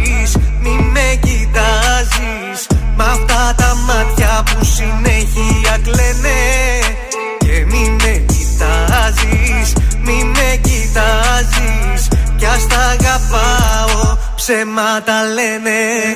κοιτάζεις. Μ' αυτά τα μάτια που συνέχεια κλαίνε. Και μη με κοιτάζεις, μη με κοιτάζεις. Κι ας τα αγαπάω, ψέματα λένε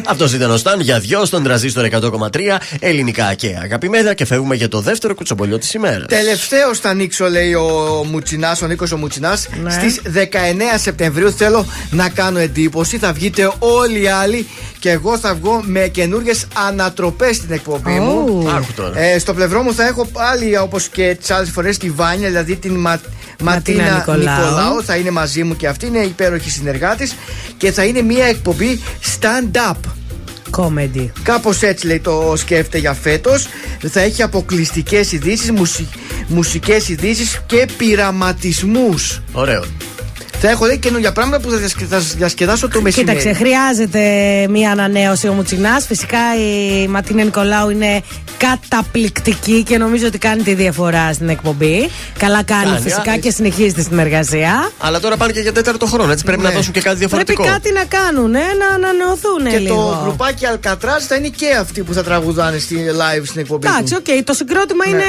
Αυτός ήταν ο Σταν για δυο στον τραζίστορ 100,3 ελληνικά και αγαπημένα και φεύγουμε για το δεύτερο κουτσομπολιό της ημέρας. Τελευταίο θα ανοίξω, λέει ο Μουτσινάς, ο Νίκος ο Μουτσινάς. Ναι. Στις 19 Σεπτεμβρίου θέλω να κάνω εντύπωση. Θα βγείτε όλοι οι άλλοι και εγώ θα βγω με καινούριε ανατροπές στην εκπομπή μου. Άκου τώρα. Ε, στο πλευρό μου θα έχω πάλι όπως και τις άλλες φορές τη Βάνια, δηλαδή την Μα... Ματίνα Νικολάου. Νικολάου. Θα είναι μαζί μου και αυτή, είναι υπέροχη συνεργάτης και θα είναι μια εκπομπή stand-up. Comedy. Κάπως έτσι λέει το σκέφτε για φέτος. Θα έχει αποκλειστικές ειδήσεις, μουσι... μουσικές ειδήσεις και πειραματισμούς. Ωραίο. Θα έχω λέει καινούργια πράγματα που θα διασκεδάσω το μεσημέρι. Κοίταξε, χρειάζεται μία ανανέωση ο Μουτσινάς. Φυσικά η Ματίνα Νικολάου είναι καταπληκτική και νομίζω ότι κάνει τη διαφορά στην εκπομπή. Καλά κάνει, φυσικά και συνεχίζει τη συνεργασία. Αλλά τώρα πάνε και για τέταρτο χρόνο, έτσι πρέπει να ναι. δώσουν και κάτι διαφορετικό. Πρέπει κάτι να κάνουν, ε, να ανανεωθούν και λίγο. το γκρουπάκι Αλκατράζ θα είναι και αυτοί που θα τραγουδάνε στη live στην εκπομπή. Εντάξει, οκ, okay, το συγκρότημα ναι. είναι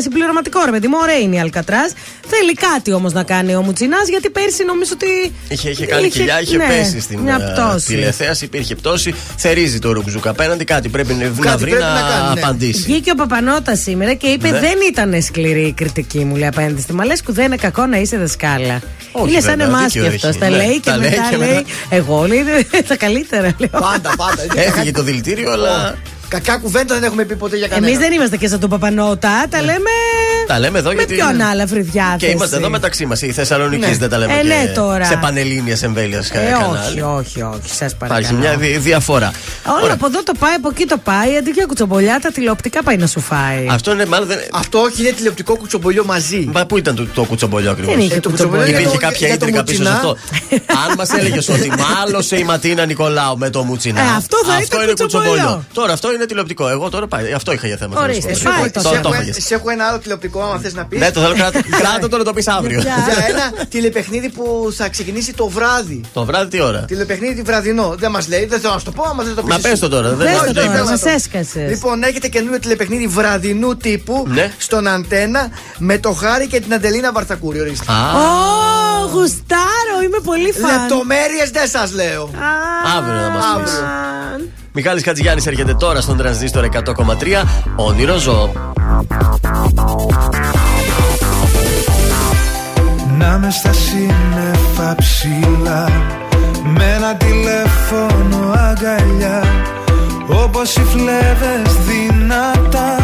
συμπληρωματικό, ρε παιδί μου, ωραία είναι η Αλκατράζ. Θέλει κάτι όμως να κάνει ο Μουτσινάς, γιατί πέρσι νομίζω ότι. Είχε, είχε κάνει είχε, κοιλιά, είχε ναι, πέσει στην uh, τηλεθέαση, υπήρχε πτώση. Θερίζει το Ρουκ Ζουκ απέναντι, κάτι πρέπει να βρει να, να, απαντήσει. Βγήκε ο Παπανότα σήμερα και είπε: ναι. Δεν ήταν σκληρή η κριτική μου, λέει απέναντι στη Μαλέσκου, δεν είναι κακό να είσαι δασκάλα. Όχι, είναι σαν εμάς και αυτός. Τα λέει και μετά λέει: Εγώ λέει τα καλύτερα. Πάντα, πάντα. Έφυγε το δηλητήριο, αλλά. Κακά κουβέντα δεν έχουμε πει ποτέ για κανένα. Εμείς δεν είμαστε και σαν τον Παπανότα, τα ναι. λέμε. Τα λέμε εδώ με γιατί. ποιον άλλα φρυδιά. Και είμαστε εδώ μεταξύ μας. Η Θεσσαλονίκης ναι. δεν τα λέμε. Ε, ναι, τώρα. Σε πανελίνια εμβέλεια ε, κανάλι. Όχι, όχι, όχι. Σα παρακαλώ. Υπάρχει μια δι- διαφορά. Όλα από εδώ το πάει, από εκεί το πάει. Αντί για κουτσομπολιά, τα τηλεοπτικά πάει να σου φάει. Αυτό είναι μάλλον. Δεν... Αυτό όχι, είναι τηλεοπτικό κουτσομπολιό μαζί. Μα πού ήταν το, το κουτσομπολιό ακριβώς; Δεν είχε κουτσομπολιό. Υπήρχε κάποια ίντρικα πίσω σε αυτό; Αν μας έλεγες ότι μάλωσε η Ματίνα Νικολάου με το Μουτσινά. Ε, αυτό είναι κουτσομπολιό. Τώρα αυτό είναι τηλεοπτικό. Εγώ τώρα πάει. Αυτό είχα για θέμα. Ορίστε, Σε έχω ένα άλλο τηλεοπτικό, αν θες να πεις. Ναι, το θέλω κράτο το να το πεις αύριο. Για ένα τηλεπαιχνίδι που θα ξεκινήσει το βράδυ. Το βράδυ τι ώρα; Τηλεπαιχνίδι βραδινό. Δεν μας λέει, δεν θέλω να σου το πω, άμα δεν το πεις. Μα πε το τώρα. Δεν το τώρα, μας έσκασες. Λοιπόν, έχετε καινούριο τηλεπαιχνίδι βραδινού τύπου ναι. στον αντένα με το χάρι και την Αντελίνα Βαρθακούρη. Ορίστε. Ω, γουστάρω, είμαι πολύ φαν. Λεπτομέρειες δεν σας λέω. Αύριο να μας πεις. Μιχάλης Χατζηγιάννης έρχεται τώρα στον τρανζίστορ 100,3 Όνειρο ζω. Να με στα σύννεφα ψηλά Με ένα τηλέφωνο αγκαλιά. Όπως οι φλέβες δυνατά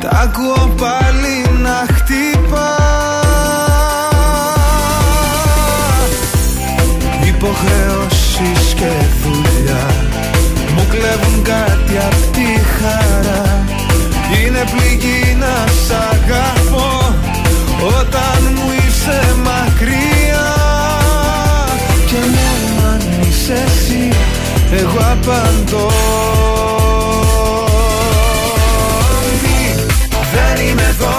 Τα ακούω πάλι να χτυπά. Υποχρεώσεις και δουλειά Μου κλέβουν κάτι απ' τη χαρά. Είναι πληγή να σ' αγαπώ Όταν μου είσαι μακριά. Και ναι αν είσαι εσύ Εγώ απαντώ. Δεν είμαι εδώ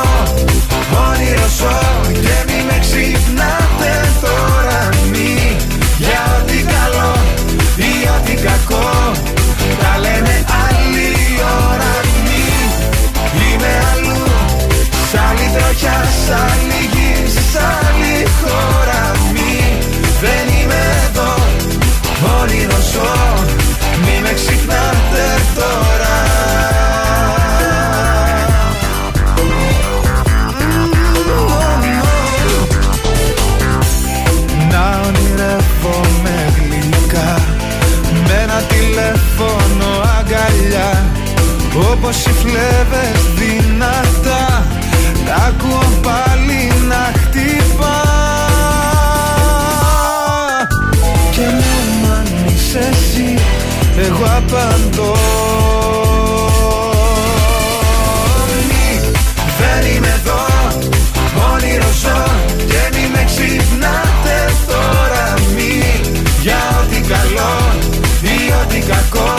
Όνειρο ζω Και μη με ξυπνάτε τώρα Όπως οι φλέβες δυνατά. Τα ακούω πάλι να χτυπά. Και ναι αν είσαι εσύ Εγώ απαντώ. Μη, Δεν είμαι εδώ Όνειρο ζω Και μη με ξυπνάτε τώρα μη. Για ό,τι καλό ή ό,τι κακό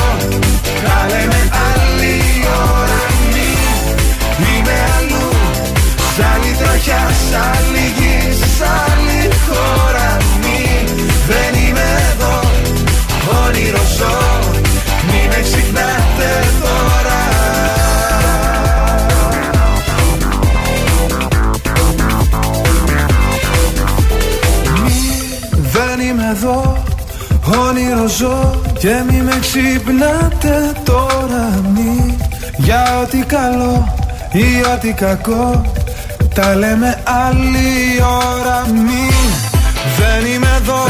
άλλη τροχιά, σ' άλλη γη, σ' άλλη χώρα. Μη Δεν είμαι εδώ Όνειρο ζω. Μη με ξυπνάτε τώρα. Δεν είμαι εδώ Όνειρο ζω. Και μη με ξυπνάτε τώρα. Μη Για ό,τι καλό ή ό,τι κακό Τα λέμε άλλη ώρα μη. Δεν είμαι εδώ.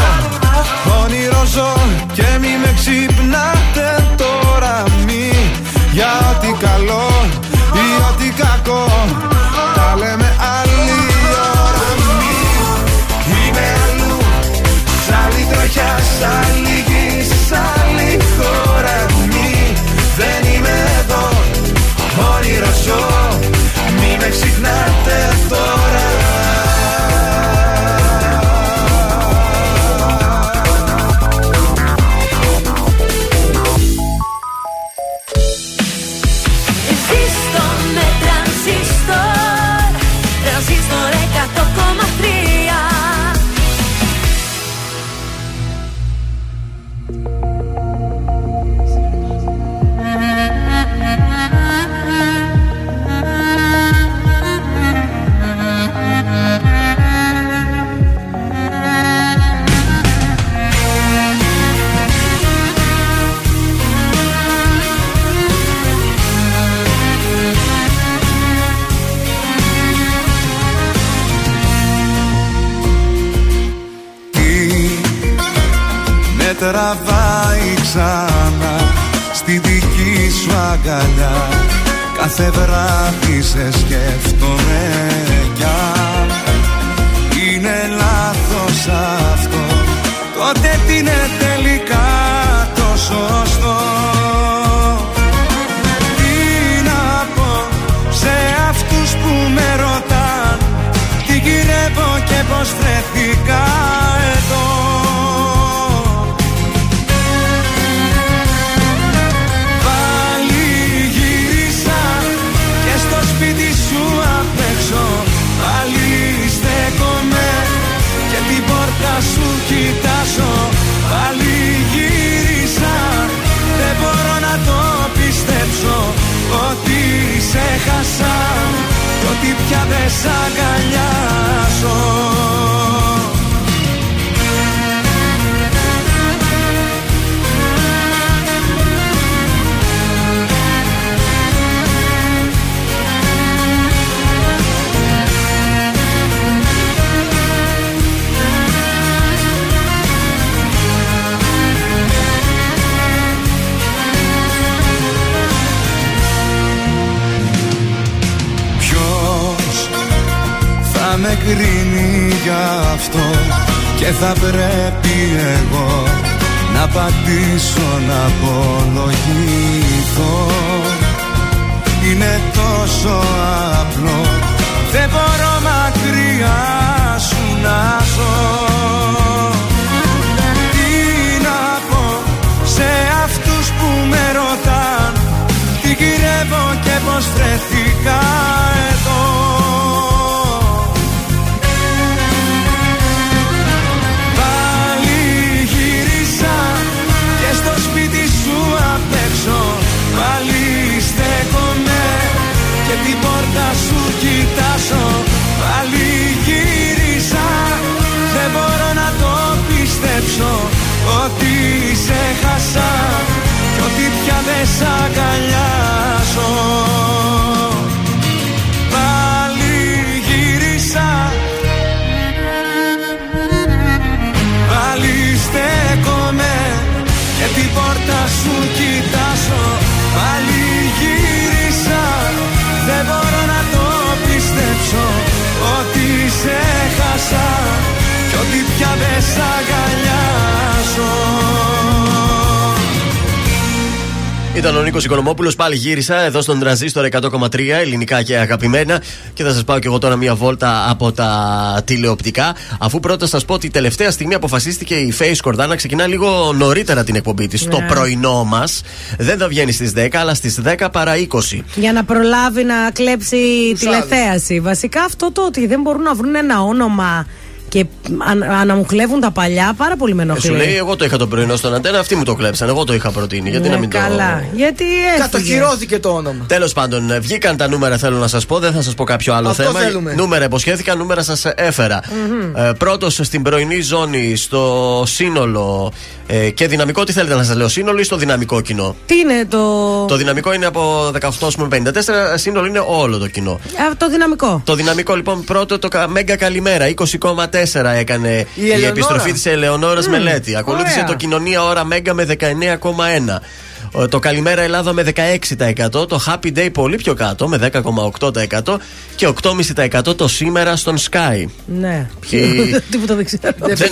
Όνειρο ζω και μη με ξυπνάτε τώρα μη. Για ό,τι καλό Οικονομόπουλο. Πάλι γύρισα εδώ στον τραζίστορ 100,3 ελληνικά και αγαπημένα. Και θα σας πάω και εγώ τώρα μία βόλτα από τα τηλεοπτικά. Αφού πρώτα σας πω ότι τελευταία στιγμή αποφασίστηκε η Face Κορδά να ξεκινά λίγο νωρίτερα την εκπομπή της. Το ναι. πρωινό μας δεν θα βγαίνει στις 10, αλλά στις 10 παρά 20. Για να προλάβει να κλέψει τηλεθέαση. Βασικά αυτό το ότι δεν μπορούν να βρουν ένα όνομα και αν, αναμουχλεύουν τα παλιά, πάρα πολύ με ενοχλεί. Ε, σου λέει, εγώ το είχα το πρωινό στον αντένα, αυτοί μου το κλέψαν. Εγώ το είχα προτείνει. Γιατί ναι, να μην καλά. το. Γιατί έφυγε. Κατοχυρώθηκε το όνομα. Τέλος πάντων, βγήκαν τα νούμερα, θέλω να σας πω. Δεν θα σας πω κάποιο άλλο Αυτό θέμα. Θέλουμε. Νούμερα υποσχέθηκα, νούμερα σας εφερα Ε, Πρώτος στην πρωινή ζώνη, στο σύνολο ε, και δυναμικό, τι θέλετε να σας λέω, σύνολο ή στο δυναμικό κοινό; Τι είναι το. Το δυναμικό είναι από 18 με 54, σύνολο είναι όλο το κοινό. Α, το δυναμικό. Το δυναμικό λοιπόν πρώτο, το Μέγκα Καλημέρα, 20,4 έκανε η, η επιστροφή της Ελεονόρας mm, Μελέτη. Ακολούθησε ωραία. το Κοινωνία Ώρα Μέγκα με 19,1. Το Καλημέρα Ελλάδα με 16%. Το Happy Day πολύ πιο κάτω με 10,8%. Και 8,5% το σήμερα στον Sky. Ναι. Και- Τίποτα δεν ξέρω. Δεν,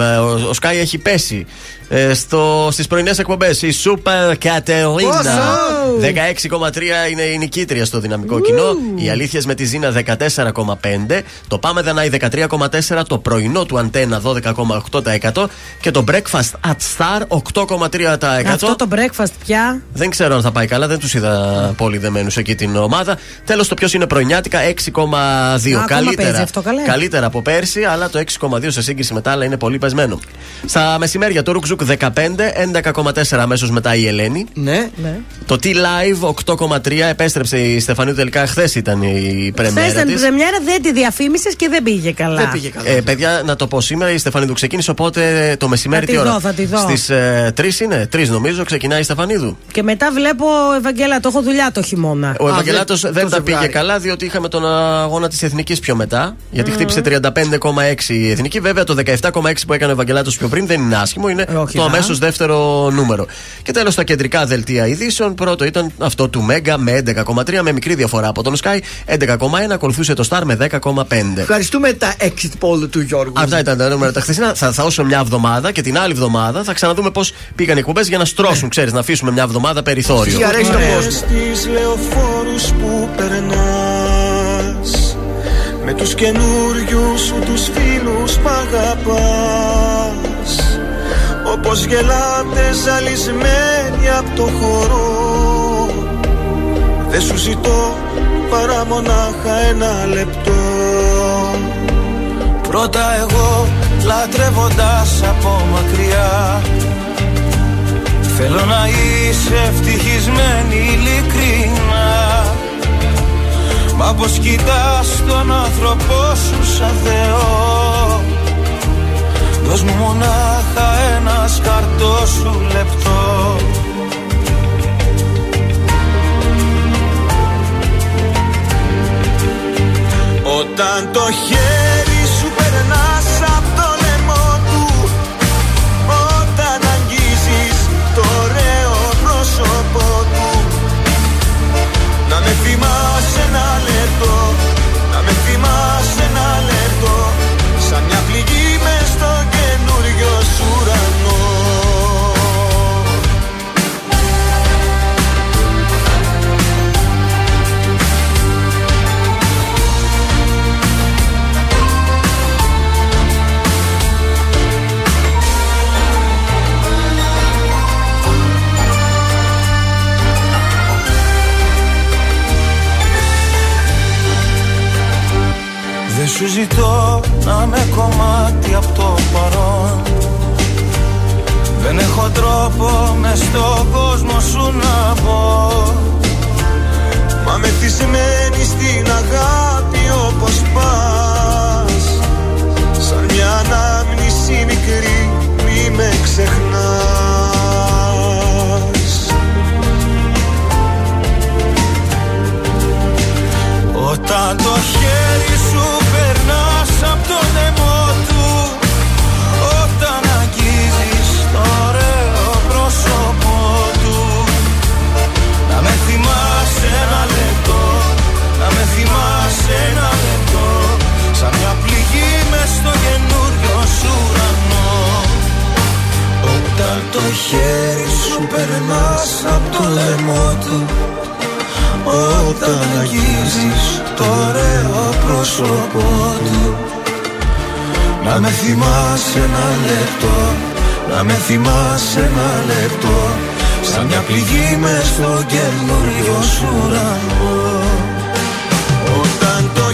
ε, ο, ο Sky έχει πέσει ε, στο, στις πρωινές εκπομπές η Super Caterina Πόσο; 16,3 είναι η νικήτρια στο δυναμικό κοινό οι αλήθειες με τη Ζήνα 14,5 το Πάμε Δανάη 13,4 το πρωινό του Αντένα 12,8% και το Breakfast at Star 8,3% Αυτό το breakfast πια. δεν ξέρω αν θα πάει καλά, δεν τους είδα πολύ δεμένους εκεί την ομάδα. Τέλος, το ποιος είναι πρωινιάτικα 6,2. παίζει Καλύτερα, αυτό, καλέ. καλύτερα από πέρσι, αλλά το 6,2 σε σύγκριση με τα άλλα είναι πολύ πεσμένο. Στα μεσημέρια το Ρουκζουκ 15, 11,4 αμέσως μετά η Ελένη. Ναι. ναι. Το T-Live 8,3 επέστρεψε η Στεφανίου τελικά. Χθες ήταν η Χθες πρεμιέρα ήταν της. την πρεμιέρα, δεν τη διαφήμισες και δεν πήγε καλά. Δεν πήγε καλά. Ε, παιδιά, να το πω σήμερα η Στεφανίδου ξεκίνησε, οπότε το μεσημέρι Θα τι τη ώρα; δω, θα τη δω. Στις ε, 3 είναι, 3 νομίζω, ξεκινάει η Στεφανίδου. Στεφανίδου. Και μετά βλέπω Ευαγγέλα, το έχω δουλειά το χειμώνα. Ο Ευαγγελάτος δεν τα πήγε καλά, διότι είχαμε τον αγώνα της Εθνικής πιο μετά. Γιατί mm. χτύπησε 35,6 η Εθνική. Βέβαια το 17,6 που έκανε ο Ευαγγελάτος πιο πριν δεν είναι άσχημο, είναι ε, το αμέσως δεύτερο νούμερο. Και τέλος τα κεντρικά δελτία ειδήσεων. Πρώτο ήταν αυτό του Μέγκα με 11,3 με μικρή διαφορά από τον Sky. 11,1 ακολουθούσε το Star με 10,5. Ευχαριστούμε τα exit poll του Γιώργου. Αυτά ήταν τα νούμερα τα χθεσινά. Θα, θα όσο μια εβδομάδα και την άλλη εβδομάδα θα ξαναδούμε πώς πήγαν οι εκπομπές για να στρώσουν, ξέρεις, να αφήσουμε μια εβδομάδα περιθώριο. Τι αρέσει το κόσμο. Στις λεωφόρους που περνάς. Με τους καινούριους σου τους φίλους που αγαπάς. Όπως γελάτε ζαλισμένοι από το χώρο. Δεν σου ζητώ παρά μονάχα ένα λεπτό. Πρώτα εγώ λατρεύοντας από μακριά Θέλω να είσαι ευτυχισμένη ειλικρινά. Μα πως κοιτάς τον άνθρωπό σου σαν Θεό. Δώσ' μου μονάχα ένας σκαρτό σου λεπτό. Όταν το χέρι σου ζητώ να με κομμάτι από το παρόν. Δεν έχω τρόπο με στον κόσμο σου να πω Μα μεθυσμένη στην αγάπη όπως πας. Σαν μια ανάμνηση μικρή μη με ξεχνάς. Όταν το χέρι σου περνάς από το λαιμό του. Όταν αγγίζεις το ωραίο πρόσωπό του. Να με θυμάσαι ένα λεπτό Να με θυμάσαι ένα λεπτό. Σαν μια πληγή μες στο καινούριο σου ουρανό. Όταν το χέρι σου περνάς από το λαιμό του όταν αγγίζεις το ωραίο πρόσωπό του Να με θυμάσαι ένα λεπτό Να με θυμάσαι ένα λεπτό Σαν μια πληγή μες στο καινούριο σου ουρανό Όταν το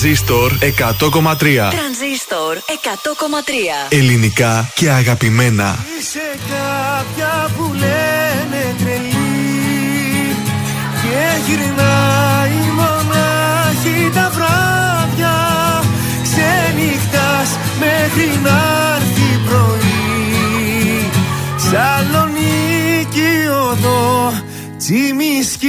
Τρανζίστορ 100,3 Τρανζίστορ 100,3 Ελληνικά και αγαπημένα. Είσαι κάποια που λένε τρελή. Και γυρνάει μονάχη τα βράδια. Ξενυχτάς μέχρι να έρθει πρωί. Σαλονίκη οδό τσιμισκή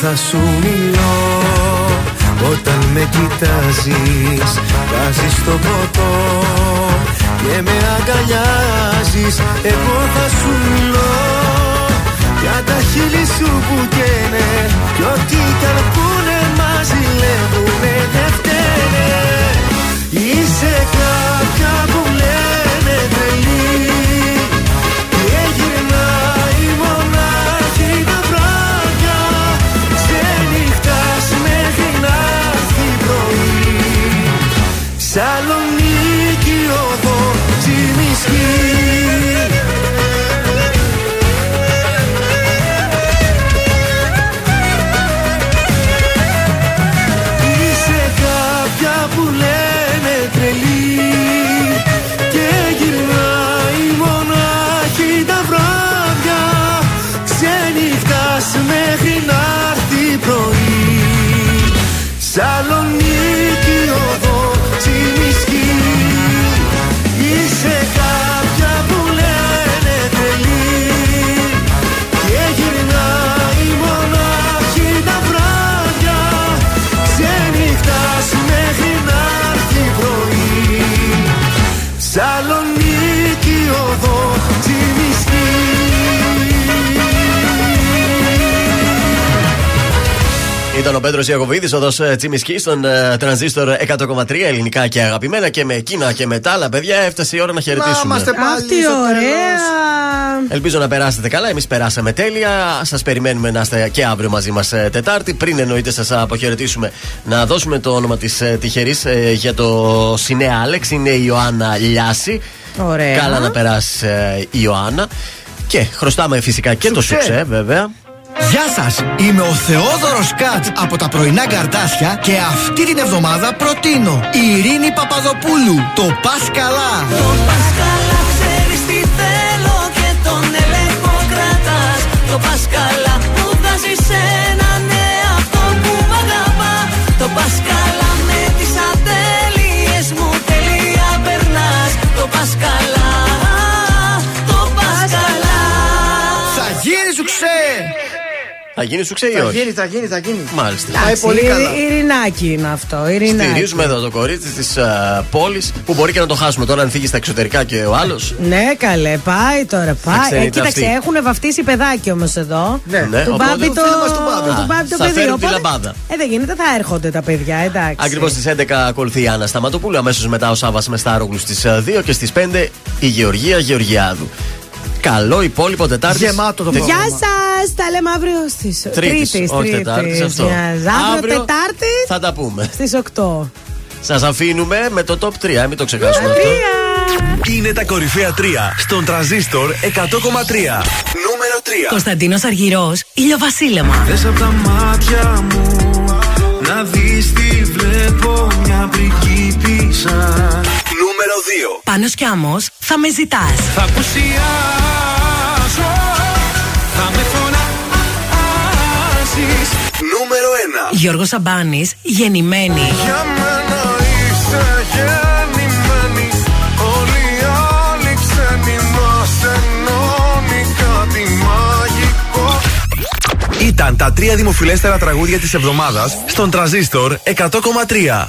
θα σου μιλώ. Όταν με κοιτάζεις Βάζεις το ποτό και με αγκαλιάζεις Εγώ θα σου μιλώ. Για τα χείλη σου που καίνε Κι ό,τι κι αν πούνε μας ζηλεύουνε δεν φταίνε. Είσαι κάποια Ήταν ο Πέτρος Ιακοβίδη, οδό Τσιμισκή, στον ε, τρανζίστορ 100,3 ελληνικά και αγαπημένα και με εκείνα και με τα άλλα παιδιά. Έφτασε η ώρα να χαιρετήσουμε. είμαστε πάλι Αυτή στο ωραία. Ελπίζω να περάσετε καλά. Εμείς περάσαμε τέλεια. Σας περιμένουμε να είστε και αύριο μαζί μας Τετάρτη. Πριν εννοείται σας αποχαιρετήσουμε, να δώσουμε το όνομα της τυχερής για το Σινέα Άλεξ. Είναι η Ιωάννα Λιάση. Ωραία. Καλά να περάσεις ε, η Ιωάννα. Και χρωστάμε φυσικά και το Σουξέ. σουξέ, βέβαια. Γεια σας, είμαι ο Θεόδωρος Κάτς από τα πρωινά καρτάσια και αυτή την εβδομάδα προτείνω η Ειρήνη Παπαδοπούλου, το Πας Καλά. πας καλά, ξέρεις τι θέλω και τον έλεγχο κρατάς Το πας καλά που βγάζει έναν εαυτό που μ' αγαπάς Το πας καλά με τις ατέλειες μου τελεία περνάς Το πας καλά, το πας καλά Θα γίνει σου ξέ! Θα γίνει σου ξέρει Θα όχι. γίνει, θα γίνει, θα γίνει. Μάλιστα. Πάει Εντάξει, πολύ ειρη- καλά. Ειρηνάκι είναι αυτό. Ειρηνάκι. Στηρίζουμε εδώ το κορίτσι της πόλης που μπορεί και να το χάσουμε τώρα αν φύγει στα εξωτερικά και ο άλλος. Ναι, καλέ, πάει τώρα. Πάει. ξενείται Ε, κοίταξε, αυτή. έχουν βαφτίσει παιδάκι όμως εδώ. Ναι, Ναι, Του οπότε- Μπάμπη το, φίλος μας του Μπάμπη. του Μπάμπη το θα παιδί. φέρουν τη Οπότε- λαμπάδα. Ε, δεν γίνεται, θα έρχονται τα παιδιά, εντάξει. Ακριβώς στις 11 ακολουθεί η Άννα Σταματοπούλου. Αμέσως μετά ο Σάβα Μεστάρογλους στις 2 και στις 5 η Γεωργία Γεωργιάδου. Καλό υπόλοιπο Τετάρτης. Γεμάτο το Τε- πρόγραμμα. Γεια σας! Τα λέμε αύριο στις Τρίτης, όχι Τετάρτης, αυτό. Αύριο, Αύριο Τετάρτης Θα τα πούμε. στις 8. Σας αφήνουμε με το top 3, μην το ξεχάσουμε αυτό. Είναι τα κορυφαία 3 στον τραζίστορ 100,3. Νούμερο 3. Κωνσταντίνος Αργυρός, ηλιοβασίλεμα. Θες απ' τα μάτια μου να δεις τι βλέπω μια πριγκίπισσα Νούμερο 2. Πάνω κι άμμο, θα με ζητάς. Θα απουσιάσω, θα με φωνάζεις Νούμερο 1. Γιώργος Σαμπάνης, γεννημένη. Για μένα είσαι γεννημένη Όλοι οι άλλοι ξένοι μας ενώνει κάτι μαγικό Ήταν τα τρία δημοφιλέστερα τραγούδια της εβδομάδας στον τραζίστορ 100,3.